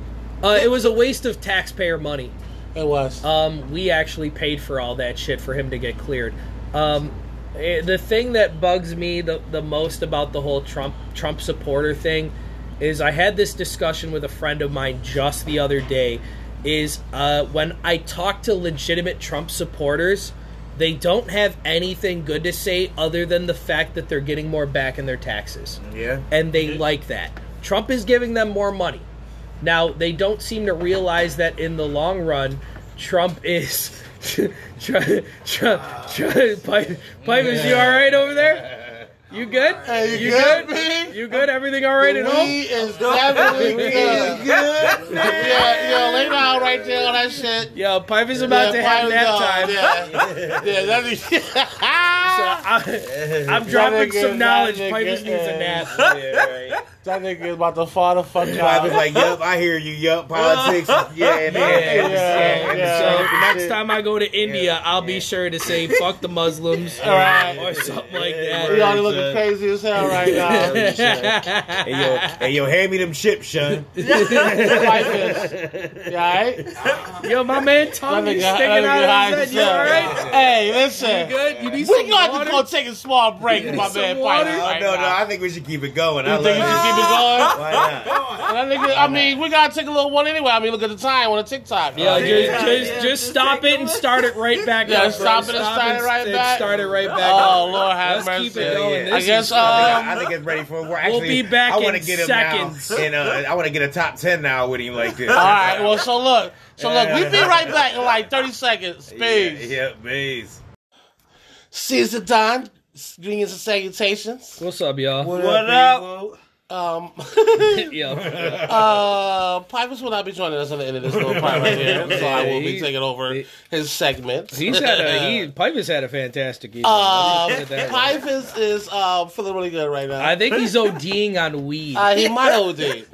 Uh, it was a waste of taxpayer money. It was. Um, we actually paid for all that shit for him to get cleared. Um, eh, the thing that bugs me the, the most about the whole Trump Trump supporter thing is I had this discussion with a friend of mine just the other day. Is uh, when I talk to legitimate Trump supporters, they don't have anything good to say other than the fact that they're getting more back in their taxes yeah. and they like that. Trump is giving them more money. Now, they don't seem to realize that in the long run, Trump is. Trump, Trump, Trump, Pipe, Pipe, is you all right over there? You good? Hey, you you good, good? You good? Everything all right at home? We is definitely good. Yeah, yeah, lay down right there on that shit. Yo, Pipe is about to have nap time. Yeah, yeah, that's I, I'm dropping nigga- some knowledge. that Pipe nigga- just needs a nap. Yeah, right. that nigga is about to fall the fuck I out. was like, "Yup, I hear you. Yup, politics. Yeah, man. Yeah, yeah, yeah. So next time I go to India, I'll be sure to say "fuck the Muslims" Right. or something like that. We that. already looking crazy as hell right now. Hey yo, hey yo, hand me them chips, son. Like this. Alright? Yo, my man tongue is sticking out of his head. You alright? Hey, listen. You good? You need some got water? to go take a small break with my man water? Piper Oh, right no, no, now. I think we should keep it going. I You love think we should keep it going? Why not? And I, think, I mean, we gotta take a little one anyway. I mean, look at the time on the TikTok. Yeah, right? just, just, just stop it and start it right back Yeah, up. bro. stop it and start it right and back. Start it right back Oh up. Lord, have Let's mercy. keep it going. Yeah, I guess. Um, I think it's ready for. It. We're actually, be back I want to in get him seconds. now, and uh, I want to get a top ten now with him like this. all right. Well, so look. So look, we be right back in like thirty seconds. yeah, Peace. yeah, base. Caesar Don. Greetings and salutations. What's up, y'all? What, up, Um, Yo. uh, Pipers will not be joining us at the end of this little part right here, so I will be taking over he- his segment. He's had a he. Piper's had a fantastic evening. Uh, Let's just put it that way. Pipers is uh, feeling really good right now. I think he's ODing on weed. Uh, he might OD.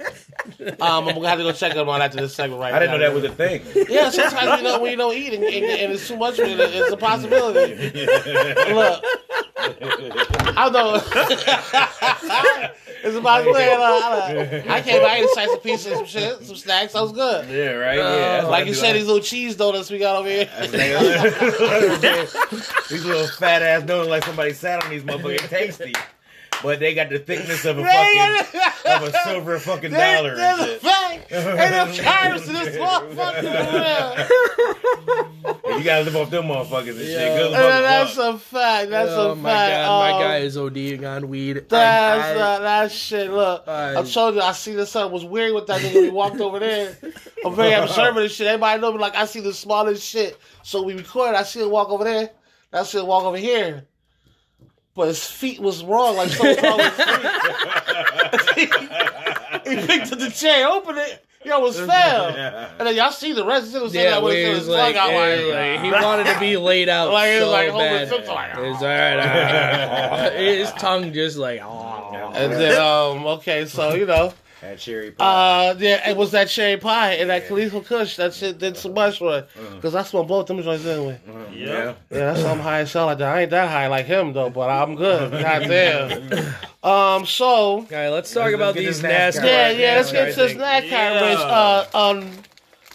Um, I'm gonna have to go check him on after this segment right I didn't now. know that was a thing. Yeah, sometimes you know when you don't eat and, and, and it's too much for you, it's a possibility. Look, I don't know it's about a possibility. Look, I came back and slice a piece of some shit, some snacks. I was good. Yeah, right. Yeah, that's uh, Like you said, these little cheese donuts we got over here. these little fat ass donuts like somebody sat on these motherfucking tasty. But they got the thickness of a fucking of a silver fucking dollar. and There's a shit. fact. Ain't no carrots in this motherfucker over. You gotta live off them motherfuckers and shit. Good And luck. that's a fact. That's a fact. oh a my fact. god, my Um, guy is ODing on weed. That's I- I- uh, that shit. Look, I- I told you I see the something was weird with that nigga when he walked over there. I'm very observant of shit. Everybody know me like I see the smallest shit. So we record. I see him walk over there. I see him walk over here. But his feet was wrong. Like something wrong with his feet. he picked up the chair, opened it. yo, was fair. And then y'all see the rest of the Yeah, that way was like, plug out yeah, like, like, he wanted to be laid out Like, it was so like bad. Simpson, like, It's all right. His tongue just like, oh. And then, um, okay, so you know, That cherry pie. uh, yeah, it was that cherry pie and that Khalifa Kush. That shit did so much for it. Because I smoked both of them joints anyway. yeah. Yeah, that's why I'm high as hell like that. I ain't that high like him though, but I'm good. Goddamn. Um, so All right, let's talk Let's about these this NASCAR NASCAR. yeah, yeah, now, let's get I to this think. NASCAR Yeah. race. Uh, um,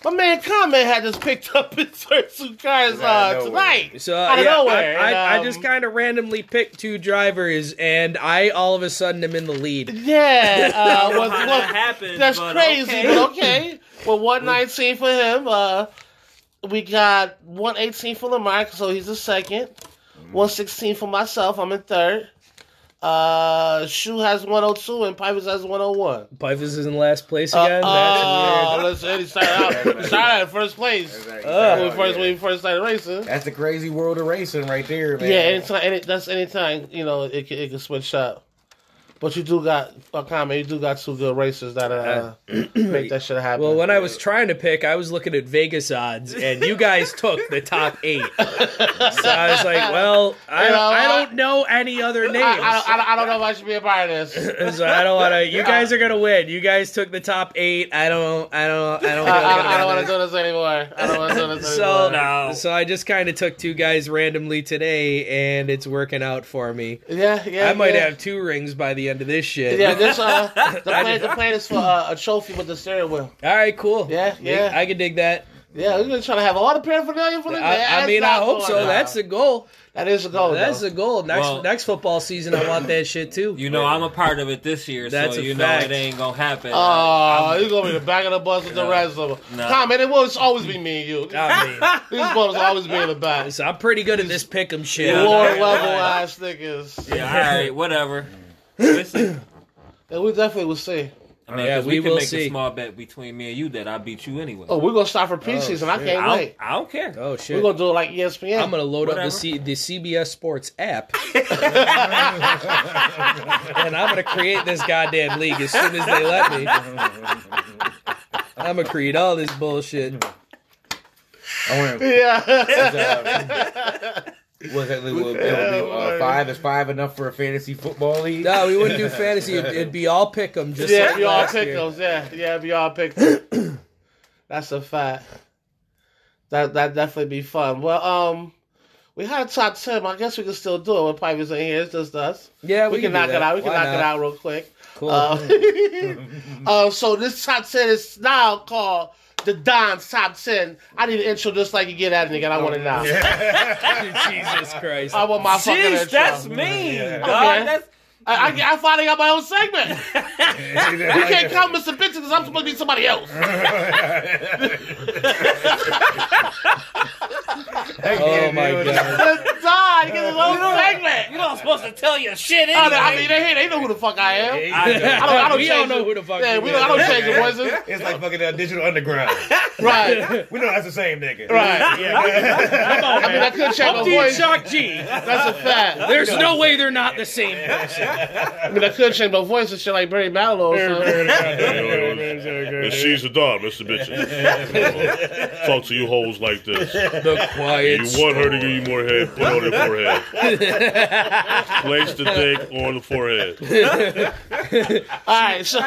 my man Comment had just picked up his first two cars uh, tonight. So Out of yeah, nowhere, I, I, and, I um, just kind of randomly picked two drivers, and I all of a sudden am in the lead. Yeah, uh, was, how was- happened, that's but crazy, okay. but okay. Well, one nineteen for him. Uh, we got one eighteen for Lamar, so he's the second. One sixteen for myself. I'm in third. Uh, Shu has one hundred two and Pipers has one hundred one. Pipers is in last place Uh, again. uh, That's let's he started out. He started out in first place. That's when we right. first Yeah. when we first started racing. That's the crazy world of racing right there, man. Yeah, anytime, any, that's anytime you know it can, it can switch up. But you do got a comment. You do got two good racers that uh, make that shit happen. Well, when I was trying to pick, I was looking at Vegas odds, and you guys took the top eight. So I was like, well, I, You know, I I- don't know any other names. I, I, I, don't- know if I should be a part of this. so I don't want to. You guys are gonna win. You guys took the top eight. I don't. I don't. I don't. I, really I, I don't wanna want to do this anymore. I don't want to do this So, anymore. No. so I just kind of took two guys randomly today, and it's working out for me. yeah, yeah. I might yeah. have two rings by the end of this shit. Yeah, this uh, the plan, the plan is for uh, a trophy with the steering wheel. All right, cool. Yeah, yeah. I can dig that. Yeah, we're gonna try to have all the paraphernalia for the I, I mean, I hope so. That's the goal. that is the goal. That's though. the goal. Next Well- next football season, I want that shit too. You know, I'm a part of it this year, That's so a you fact. know it ain't gonna happen. Oh, you're gonna be the back of the bus with the No. rest of them. No. Tom, man, it will always be me and you. I mean, These brothers always be in the back. so I'm pretty good at this pick'em shit. Yeah. Lord level ass niggas. yeah, all right, whatever. Listen, And we definitely will see. I mean, Yeah, 'cause we we, can will make see. a small bet between me and you that I beat you anyway. Oh, we're gonna start for oh, preseason. I shit. can't I, don't, wait. I don't care. Oh shit! We're gonna do it like ESPN. I'm gonna load up the Whatever. C- the CBS Sports app, and I'm gonna create this goddamn league as soon as they let me. I'm gonna create all this bullshit. I want yeah. Was it, it would, it would be uh, five? Is five enough for a fantasy football league? No, we wouldn't do fantasy. It'd, it'd be all pick'em. Just yeah, like be all last pick year. those. Yeah, yeah, be all pick. That's a fact. That that definitely be fun. Well, um, we had a top ten. I guess we can still do it with Pipers in here. It's just us. Yeah, we, can, do knock that. it out. We can Why knock it out real quick. Cool. Uh, uh, so this top ten is now called the Don's top ten. I need an intro just like you get at it, nigga. and I want it now. Jesus Christ. I want my fucking Jeez, intro. that's mean, Okay. That's I, I, I finally got my own segment. You can't count Mr. Bitch because I'm supposed to be somebody else. Oh my god. Let die. Get his own segment. you not supposed to tell your shit I, anyway. I mean, they, they know who the fuck I am. I know. I don't, I don't we change all know who the fuck Yeah, we is. don't, I don't change the voices. It's like fucking uh, digital underground. Right, we know that's the same nigga. right. Yeah. I mean, I could change my voice. Shock G. That's a fact. There's no way they're not the same. person. I mean, I could change my voice and shit like Barry Manilow or. And she's the dog, Mr. Bitches. Talk to you hoes like this. The quiet. You want her to give you more head, put on your forehead. Place the dick on the forehead. All right, so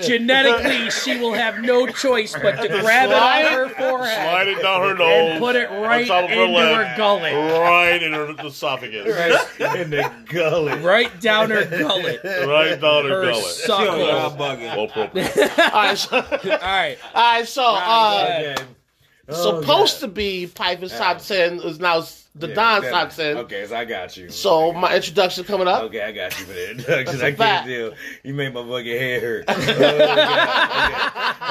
Genetically, she will have no choice but to grab it on her forehead Slide it down her nose. and put it right top of her into leg. her gullet. Right in her esophagus. Right in the gullet. Right down her gullet. Right down her Her gullet. Y'all suckle. bugging. Well appropriate. all right, so, all All right. right, so uh, Supposed oh, to be top ten is now the Yeah, Don's that- top ten. Okay, so I got you. So my introduction coming up. Okay, I got you for the introduction. That's a I can't deal. You made my fucking head hurt.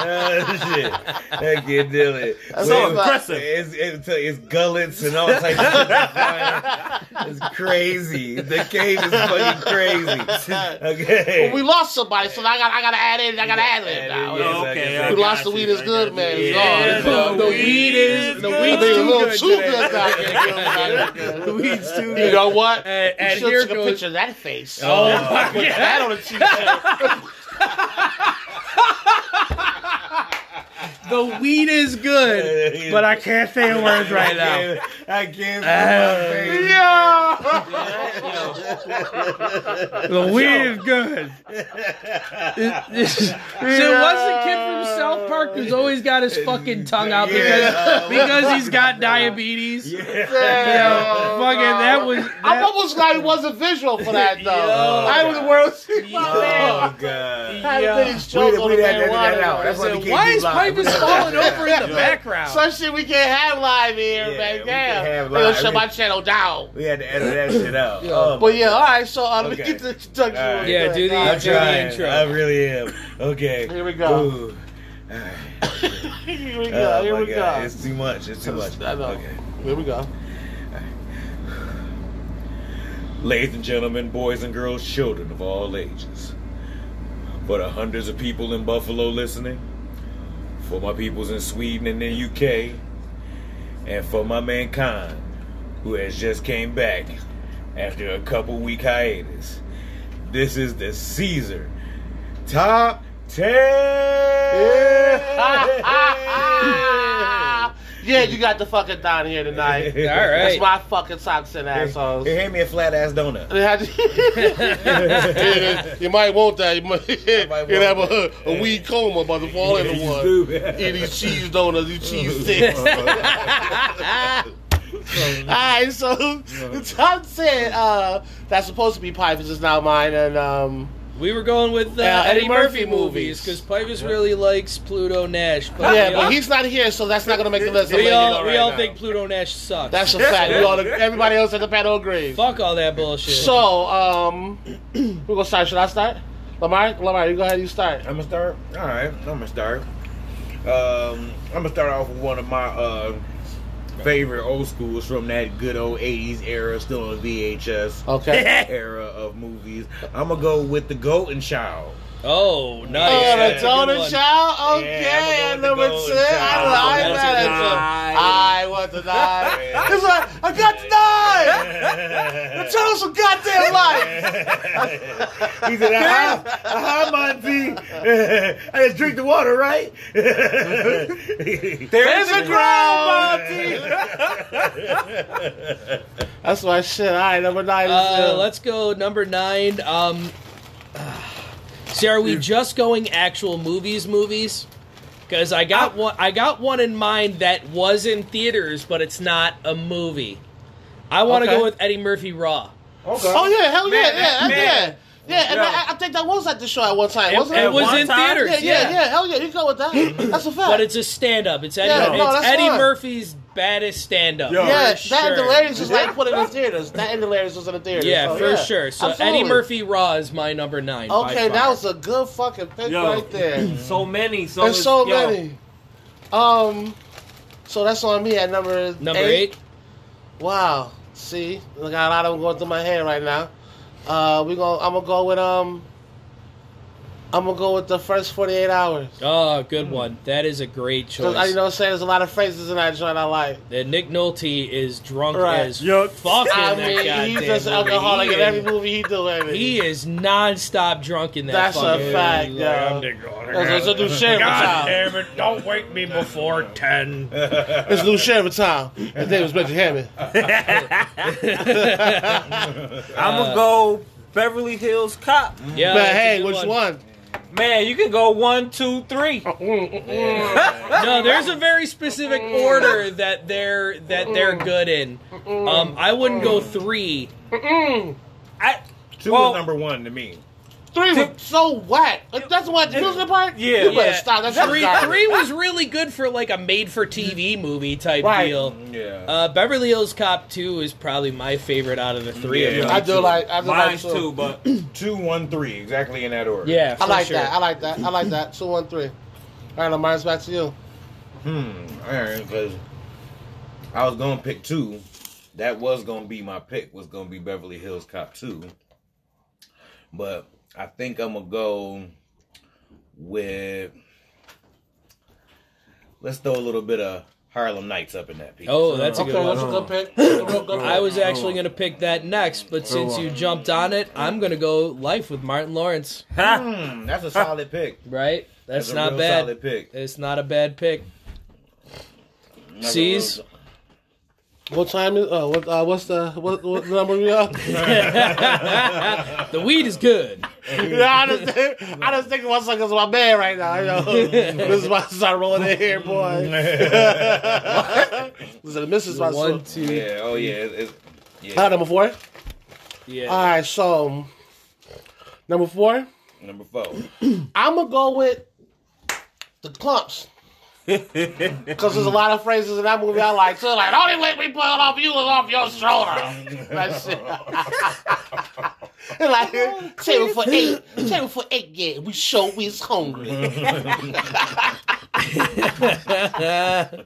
Oh, God. Okay. Oh, shit. I can't deal it. That's Well, so aggressive. It's, it's, it's gullets and all types of shit. It's crazy. The cave is fucking crazy. Okay. Well, we lost somebody, so I got I gotta add in. I gotta add in now. Yeah, Oh, okay, yeah, We got lost the you, weed is good, man. It's Yeah, gone. The, the weed is the weed is think a too little good too today. good out there. The weed's too You good. know what? And, You and should here took a goes. picture of that face. Oh, oh my Put god. that on a t-shirt. The weed is good, but I can't say the words right now. I can't feel my face. The weed is good. so what's the kid from South Park who's always got his fucking tongue out because Yeah. because he's got diabetes? Yeah, fucking that was. I'm almost glad it wasn't visual for that though. I was the world. Oh god. Had Yeah. a big stroke We'd- on we'd the have to edit that marijuana. out. That's why we said, why is live. Pipus falling over in the background? Some shit we can't have live here, Yeah, man. we Damn. can't have They gonna live. shut my channel down. We had to edit that shit out. Oh, But yeah, all right. So um, let me Okay. get the introduction. All right. Yeah, do the- I'm right, do the trying. intro. I really am. Okay. Here we go. Ooh. All right. Here we go. Oh Here we God. go. It's too much. It's too much. I know. Okay. Here we go. Ladies and gentlemen, boys and girls, children of all ages. For the hundreds of people in Buffalo listening, for my peoples in Sweden and the UK, and for my mankind who has just came back after a couple week hiatus. This is the Caesar Top 10! Yeah, you got the fucking down here tonight. All That's right. my fucking socks and assholes. Hey, hand me a flat ass donut. you might want that. You might, might you have want a, a weed coma about to fall into one. do. Eat these cheese donuts, these cheese sticks. Alright, so the top ten uh, that's supposed to be Pipers is not mine, and um, We were going with uh, Yeah, Eddie, Eddie Murphy, Murphy movies movies. because Pipus really likes Pluto Nash. But yeah, we but all, he's not here, so that's not gonna make the list. I'm we letting you all, know we right all now. think Pluto Nash sucks. that's a fact. We all, everybody else at the panel agrees. Fuck all that bullshit. So, um, we're gonna start. Should I start? Lamar, Lamar, you go ahead. And you start. I'm gonna start. All right, I'm gonna start. Um, I'm gonna start off with one of my uh, favorite old schools from that good old '80s era, still on VHS Okay. era of movies. I'm gonna go with the Golden Child. Oh, nice. Oh, Yeah, the Donut one. Child. Yeah, Okay, gonna number with two. the I, Golden I, Child. I, I want to die. It's like I got to die. the us some goddamn life. He said, "Aha, aha, Monty. I just drink the water, right?" There's There's a ground, Monty. That's my shit. All right, number nine is Uh, uh, let's go number nine. Um, see, are we just going actual movies? Movies? Because I got one. I got one in mind that was in theaters, but it's not a movie. I want to Okay. go with Eddie Murphy Raw. Okay. Oh yeah, hell yeah, Man, yeah, man. yeah. Yeah, and Yo. I, I think that was at the show at one time, It, wasn't it it? was one in time? theaters. yeah, yeah, yeah, hell yeah, you go with that. That's a fact. But it's a stand-up. It's Eddie. Yeah, no, it's that's Eddie fine. Murphy's baddest stand-up. Yo. yeah, for that and. Delirious was like put in the theaters. That and Delirious was in the theaters. Yeah, so, for sure. So Absolutely. Eddie Murphy Raw is my number nine. Okay, far. that was a good fucking pick Yo. right there. so many. So There's so yo, many. Um, so that's on me at number number eight. Wow. See, I got a lot of them going through my head right now. Uh, we gonna I'm gonna go with um. I'm gonna go with the first 48 hours. Oh, good one. That is a great uh, choice. I, you know, what I'm saying there's a lot of phrases in that joint I like. And Nick Nolte is drunk Right. as Yo. fuck in I that mean, goddamn he's just movie. alcoholic He in every movie he do. Baby. He is non-stop drunk in that That's a fucking fact, movie. yo. Like, That's, that's a new sheriff God time. damn it, don't wake me before 10. It's a new sheriff time. His name is Reggie Hammond. I'm gonna go Beverly Hills Cop. Yeah, Man, that's a hey, good which one? Man, you can go one, two, three. Uh, mm, mm, mm. No, there's a very specific order that they're that they're good in. Um, I wouldn't go three. I, Two Well- was number one to me. Three was so whack. That's what the music part. Yeah. you better Yeah, stop. That's three, garbage. three was really good for like a made-for-TV movie type Right. deal. Yeah. Uh, Beverly Hills Cop 2 is probably my favorite out of the three of Yeah. them. I do like. I do mine's like two, but Two, one, three, exactly in that order. Yeah, I like sure. that. I like that. I like that. Two, one, three. All right, now mine's back to you. Hmm. All right, because I was gonna pick two. That was gonna be my pick. Was gonna be Beverly Hills Cop two. But I think I'm gonna go with. Let's throw a little bit of Harlem Nights up in that piece. Oh, that's a Okay, good that's a one. good pick. That's a real good I was actually going to pick that next, but since you jumped on it, I'm going to go Life with Martin Lawrence. Hmm, that's a solid pick. Right? That's, a not real bad. Solid pick. It's not a bad pick. That's a C's? real- What time is? Uh, what? Uh, what's the what, what number we on? The weed is good. yeah, I just think, I just think one second is my man right now. You know, this is why I start rolling in here, boy. this is the missus. My One, two, Yeah. Oh yeah. It, it, yeah. Ah, number four. yeah. All right, so number four, Number four. I'm gonna go with the Klumps. Because there's a lot of phrases in that movie I like too. Like, the only way we pull it off you is off your shoulder. That shit. Like, table for eight. Table for eight, yeah. We show we's hungry.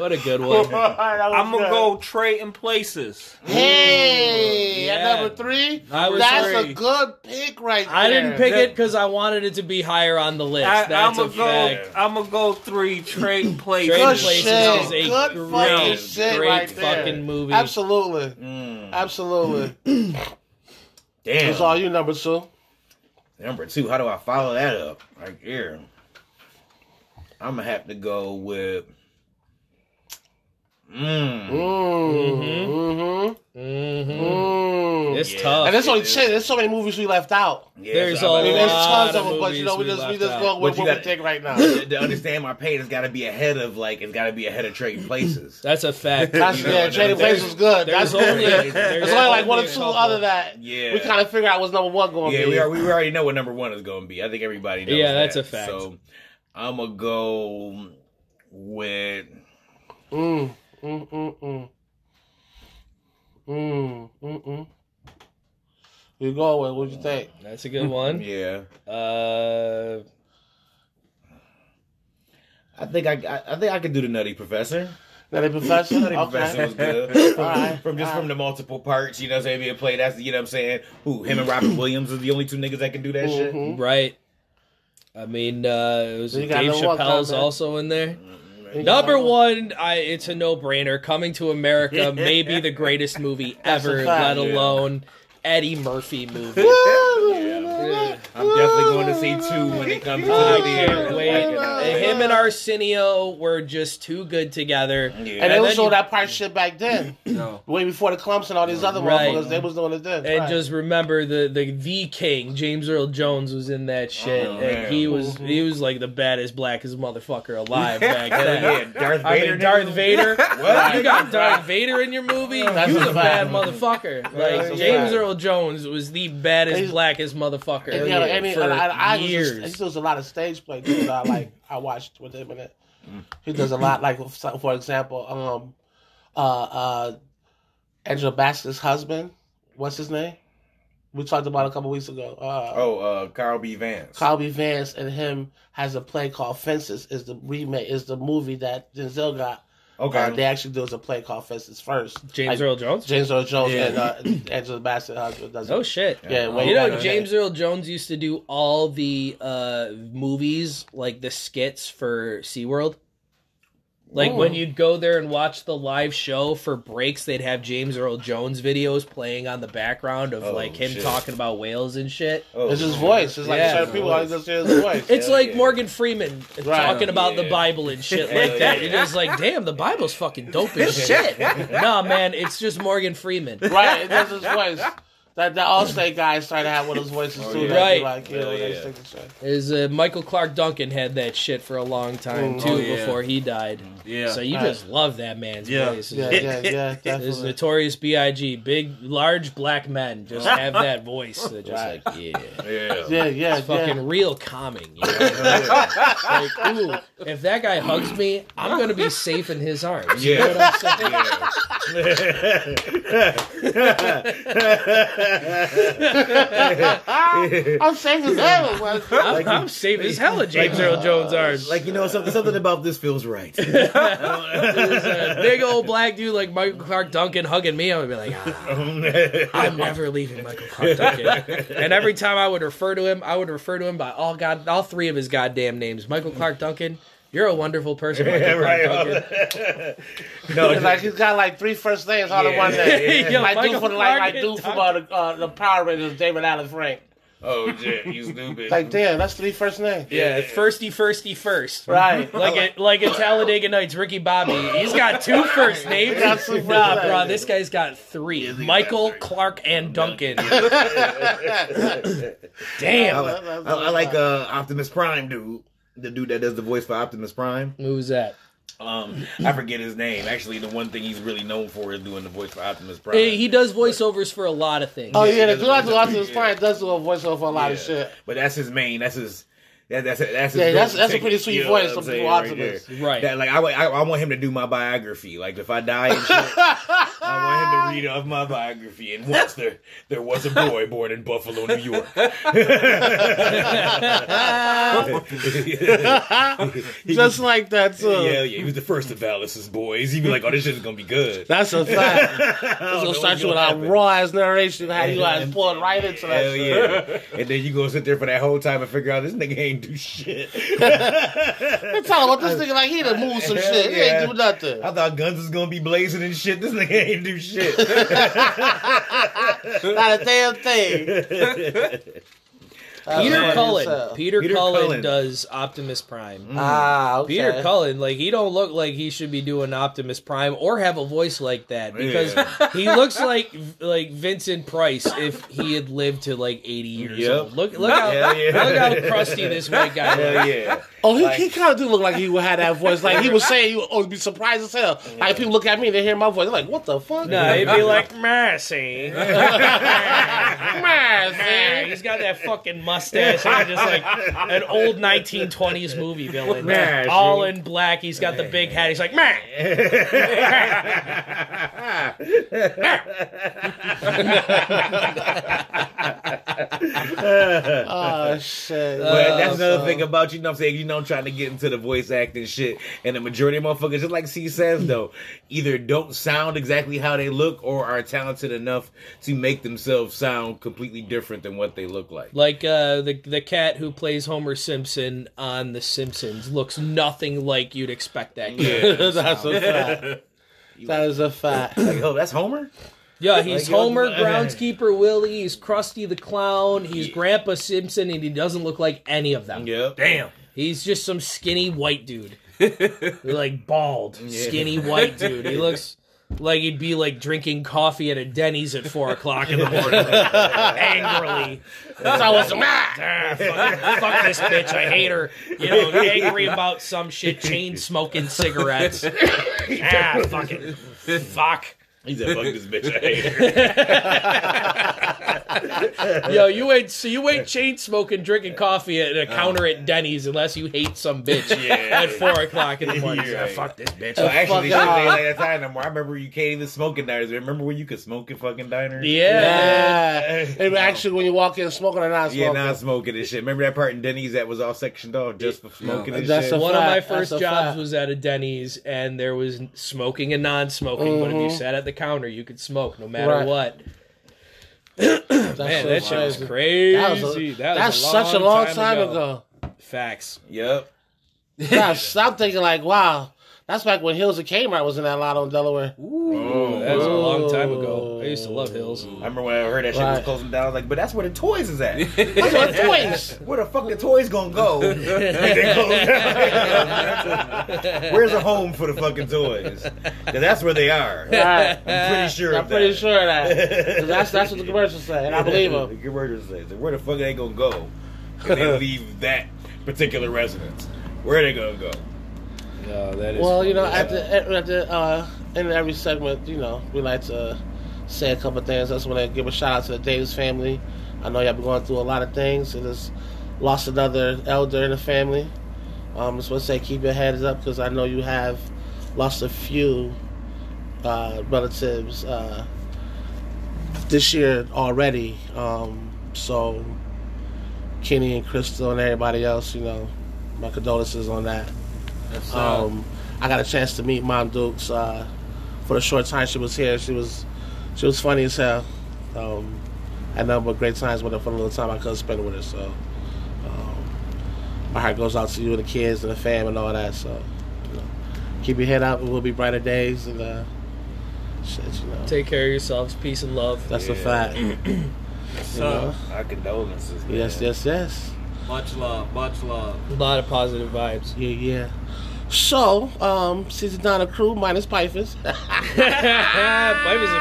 what a good one. I'm gonna go trading places. Hey, Yeah. at number three, I was that's three. a good pick right there. I didn't pick it because I wanted it to be higher on the list. I, That's I'm a gonna go. fact. I'm gonna go three trading places. Trading Good Places shit. is a Good great, fucking shit great right there. movie. Absolutely, Mm, absolutely. damn. It's all you, number two. Number two. How do I follow that up? Right here. I'm gonna have to go with. Mm. Mm, mm-hmm. hmm Mm. It's Yeah. tough. And there's only shit. There's so many movies we left out. Yeah, There's so a I mean, there's lot tons of of them, but you know, we movies just we we just left go out. with you what we gotta- take right now. to, to understand my pain, it's got to be ahead of like it's got to be ahead of trading places. That's a fact. That's You know, yeah, Trading Places was good. There's That's only only there's there's only like one or two other that Yeah. we kind of figured out was number one going to be. Yeah, be. we are. We already know what number one is going to be. I think everybody knows. Yeah, that's that. a fact. So I'm gonna go with. Mm, mm, mm, mm. Mm, mm, mm. You go with what you think? That's a good one. Yeah, Uh, I think I. I, I think I could do the Nutty Professor. Nutty Professor? Nutty Professor was good. From, Alright, from just alright. from the multiple parts, you know, what I'm saying being played. That's you know, what I'm saying who him and Robert Williams are the only two niggas that can do that shit. Mhm. right. I mean, uh, it was Dave number one, Chappelle's also in there. You got Number one, I it's a no brainer. Coming to America may be the greatest movie ever, let alone Eddie Murphy movie. Yeah. I'm definitely going to see two when it comes to oh, I the theater. wait. And him and Arsenio were just too good together. Yeah. And they And was then doing that part shit back then. No. Way before the Klumps and all these other Right. motherfuckers, they was doing it then. And Right. just remember the the the King James Earl Jones was in that oh, shit, Oh, and man. he was mm-hmm. he was like the baddest blackest motherfucker alive back then. yeah, Darth I Vader. mean, Darth? Vader. What? You got Darth Vader in your movie. That's he was a a bad motherfucker. Like James. Earl Jones was the baddest, blackest motherfucker And, yeah, I mean, for and I, I was years. Just, he does a lot of stage play too. That I like. I watched with him in it. He does a lot. Like for for example, um, uh, uh, Angela Bassett's husband. What's his name? We talked about a couple weeks ago. Uh, Oh, uh, Carl B. Vance. Kyle B. Vance and him has a play called Fences. Is the remake? Is the movie that Denzel got? Okay. Uh, they actually do a play called Fences first. James Like, Earl Jones. James Earl Jones Yeah. and uh, Angela Bassett husband does it. Oh shit! Yeah, way you know, back in the James. Earl Jones used to do all the uh, movies, like the skits for SeaWorld. Like Oh. when you'd go there and watch the live show for breaks, they'd have James Earl Jones videos playing on the background of Oh, like him shit. talking about whales and shit. Oh, It's his voice. It's like Yeah. certain people only just hear his voice. It's Hell like yeah. Morgan Freeman talking about the Bible and shit Hell like that. yeah. You're just like, damn, the Bible's fucking dope as shit. nah, man, it's just Morgan Freeman. right, it does his voice. That the Allstate guy started to have one of those voices Oh, too. yeah. Right. Like, you know, Hell they yeah. stick shit. Is uh, Michael Clarke Duncan had that shit for a long time Mm. too Oh, yeah. before he died. Yeah. So you Right. just love that man's Yeah. voice. Yeah, yeah, yeah, It's definitely. notorious B.I.G. Big, large black men just have that voice. They're just Right. like, yeah. Yeah. Yeah, yeah, It's fucking yeah. real calming. You know? like, ooh, if that guy hugs me, I'm gonna be safe in his arms. You know what I'm saying? I'm saying his name. but- I'm, I'm safe as hell in James Earl Jones' arms. Like you know something. Something about this feels right. There's a big old black dude like Michael Clarke Duncan hugging me, I would be like, ah, I'm never leaving Michael Clarke Duncan. And every time I would refer to him, I would refer to him by all god, all three of his goddamn names: Michael Clark Duncan, You're a wonderful person, Michael Yeah, Clark right. Duncan. no, It's like he's got like three first names all in one name. Yo, like dude Michael from like, like Clark dude from uh, the, uh, the Power Rangers, David Allen Frank. Oh shit, you stupid. Like damn, that's three first names. Yeah, firsty, firsty, first. Right. Like it, like in Talladega Nights, Ricky Bobby. He's got two first names. got two first Nah, bro, this guy's got three: Michael, Clarke, and Duncan. I, Damn. like, I, I like uh, Optimus Prime, dude. The dude that does the voice for Optimus Prime. Who's that? Um, I forget his name. Actually, the one thing he's really known for is doing the voice for Optimus Prime. He, he does voiceovers for a lot of things. Oh Yeah, yeah, the he dude does- after Optimus. Prime does do a voiceover for a lot of shit. But that's his main. That's his. That, that's that's Yeah, that's- go-to that's a pretty sweet you know voice what I'm from saying, Optimus. there. Right. That, like I, I, I want him to do my biography. Like if I die and shit, I want him to read off my biography. And once there there was a boy born in Buffalo, New York. Just like that too. Yeah, yeah, he was the first of Valis's boys. He'd be like, "Oh, this shit's gonna be good." That's a fact. I It's gonna start you with gonna a raw ass narration, how you guys pulling right into that Hell shit. yeah! and then you go sit there for that whole time and figure out this nigga ain't do shit. They tell him what this nigga like he done moved some shit. He yeah. ain't do nothing. I thought guns was gonna be blazing and shit. This nigga ain't do shit. Not a damn thing. Peter That's funny Cullen. as. Peter, Peter Cullen, Cullen. does Optimus Prime. Ah, okay. Peter Cullen, like he don't look like he should be doing Optimus Prime or have a voice like that because Yeah. he looks like like Vincent Price if he had lived to like eighty years Yep. old. Look look how Hell yeah. look how crusty this white guy Hell is. yeah! Oh, he, Like- he kind of do look like he would have that voice. Like he was saying, he would always be surprised as hell. Like people look at me, and they hear my voice, they're like, "What the fuck?" No, he'd be like Mercy. Man, He's got that fucking mustache, and just like an old 1920s movie villain, Mercy. all in black. He's got the big hat. He's like, man. Oh shit! But that's another so- thing about you know what I'm saying. You know, I'm trying to get into the voice acting shit, and the majority of motherfuckers, just like C says though, either don't sound exactly how they look or are talented enough to make themselves sound completely different than what they look like. Like uh, the the cat who plays Homer Simpson on The Simpsons looks nothing like you'd expect that kid. that's a fact. That is a fact. Like, oh, that's Homer. Yeah, he's Like, Homer, uh, groundskeeper Willie, he's Krusty the Clown, he's Grandpa Simpson, and he doesn't look like any of them. Yep. Damn. He's just some skinny white dude. like bald, skinny white dude. He looks like he'd be like drinking coffee at a Denny's at four o'clock in the morning. angrily. That's how I was ah, fuck, fuck this bitch. I hate her. You know, angry about some shit, chain smoking cigarettes. ah, fucking fuck. He said, "Fuck this bitch." I hate her. Yo, you ain't so you ain't chain smoking, drinking coffee at a counter at Denny's unless you hate some bitch at four o'clock in the morning. You're right. Fuck this bitch. So actually, fuck shit off. ain't like that time no more. I remember you can't even smoke in diners. Remember when you could smoke in fucking diners? Yeah. Yeah. And actually, when you walk in smoking or not smoking, Yeah, smoking, not smoking and shit. Remember that part in Denny's that was all sectioned off just for smoking and That's shit? a One of my first That's jobs fact. was at a Denny's, and there was smoking and non-smoking. But if you Mhm. sat at the counter, you could smoke no matter Right. what. That's Man, that shit was crazy. crazy. That was a- That was that's such a long time ago. Facts. Yep. Gosh, I'm thinking like, wow, that's back when Hills of Kmart was in that lot on Delaware. Oh, That was a long time ago. I used to love Hills. I remember when I heard that shit was closing down. I was like, but that's where the toys is at. That's what toys. where the fuck the toys gonna go? if they close down? Where's a home for the fucking toys? 'Cause that's where they are. Right. I'm pretty sure. I'm of pretty that. sure of that. 'Cause That's that's what the commercials say, and I believe them. The them. commercial says, where the fuck they gonna go? If they leave that particular residence, where they gonna go? No, that is. Well, you know, at the at the uh, end of every segment, you know, we like to say a couple things. I just want to give a shout out to the Davis family. I know y'all been going through a lot of things. and just lost another elder in the family. Um, just want to say keep your heads up because I know you have lost a few uh, relatives uh, this year already. Um, so Kenny and Crystal and everybody else, you know, my condolences on that. Um, I got a chance to meet Mom Dukes uh, for the short time she was here. She was she was funny as hell. Um, I had nothing but great times with her for the little time I could spend with her. So um, my heart goes out to you and the kids and the fam and all that. So, you know, keep your head up. It will be brighter days and uh, shit. You know, Take care of yourselves. Peace and love. that's a Yeah. fact. you know? Our condolences. Man. Yes, yes, yes. Much love, much love. A lot of positive vibes. Yeah, yeah. So, um, Cease the Don crew minus Pifers. Pipers in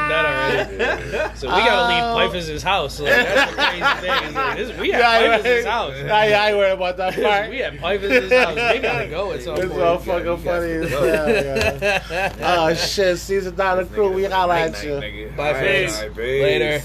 bed already. So we gotta leave Pipers' house. Like, that's the crazy thing. Is like, this, we have Yeah, Pipers' right. house. I, I ain't worried about that part. we have Pipers' house. They gotta go at some It's point. all fucking funny as hell. yeah. Oh shit, Cease the Don crew, we holla at you. Bye, All right, fans. all right, peace. Later.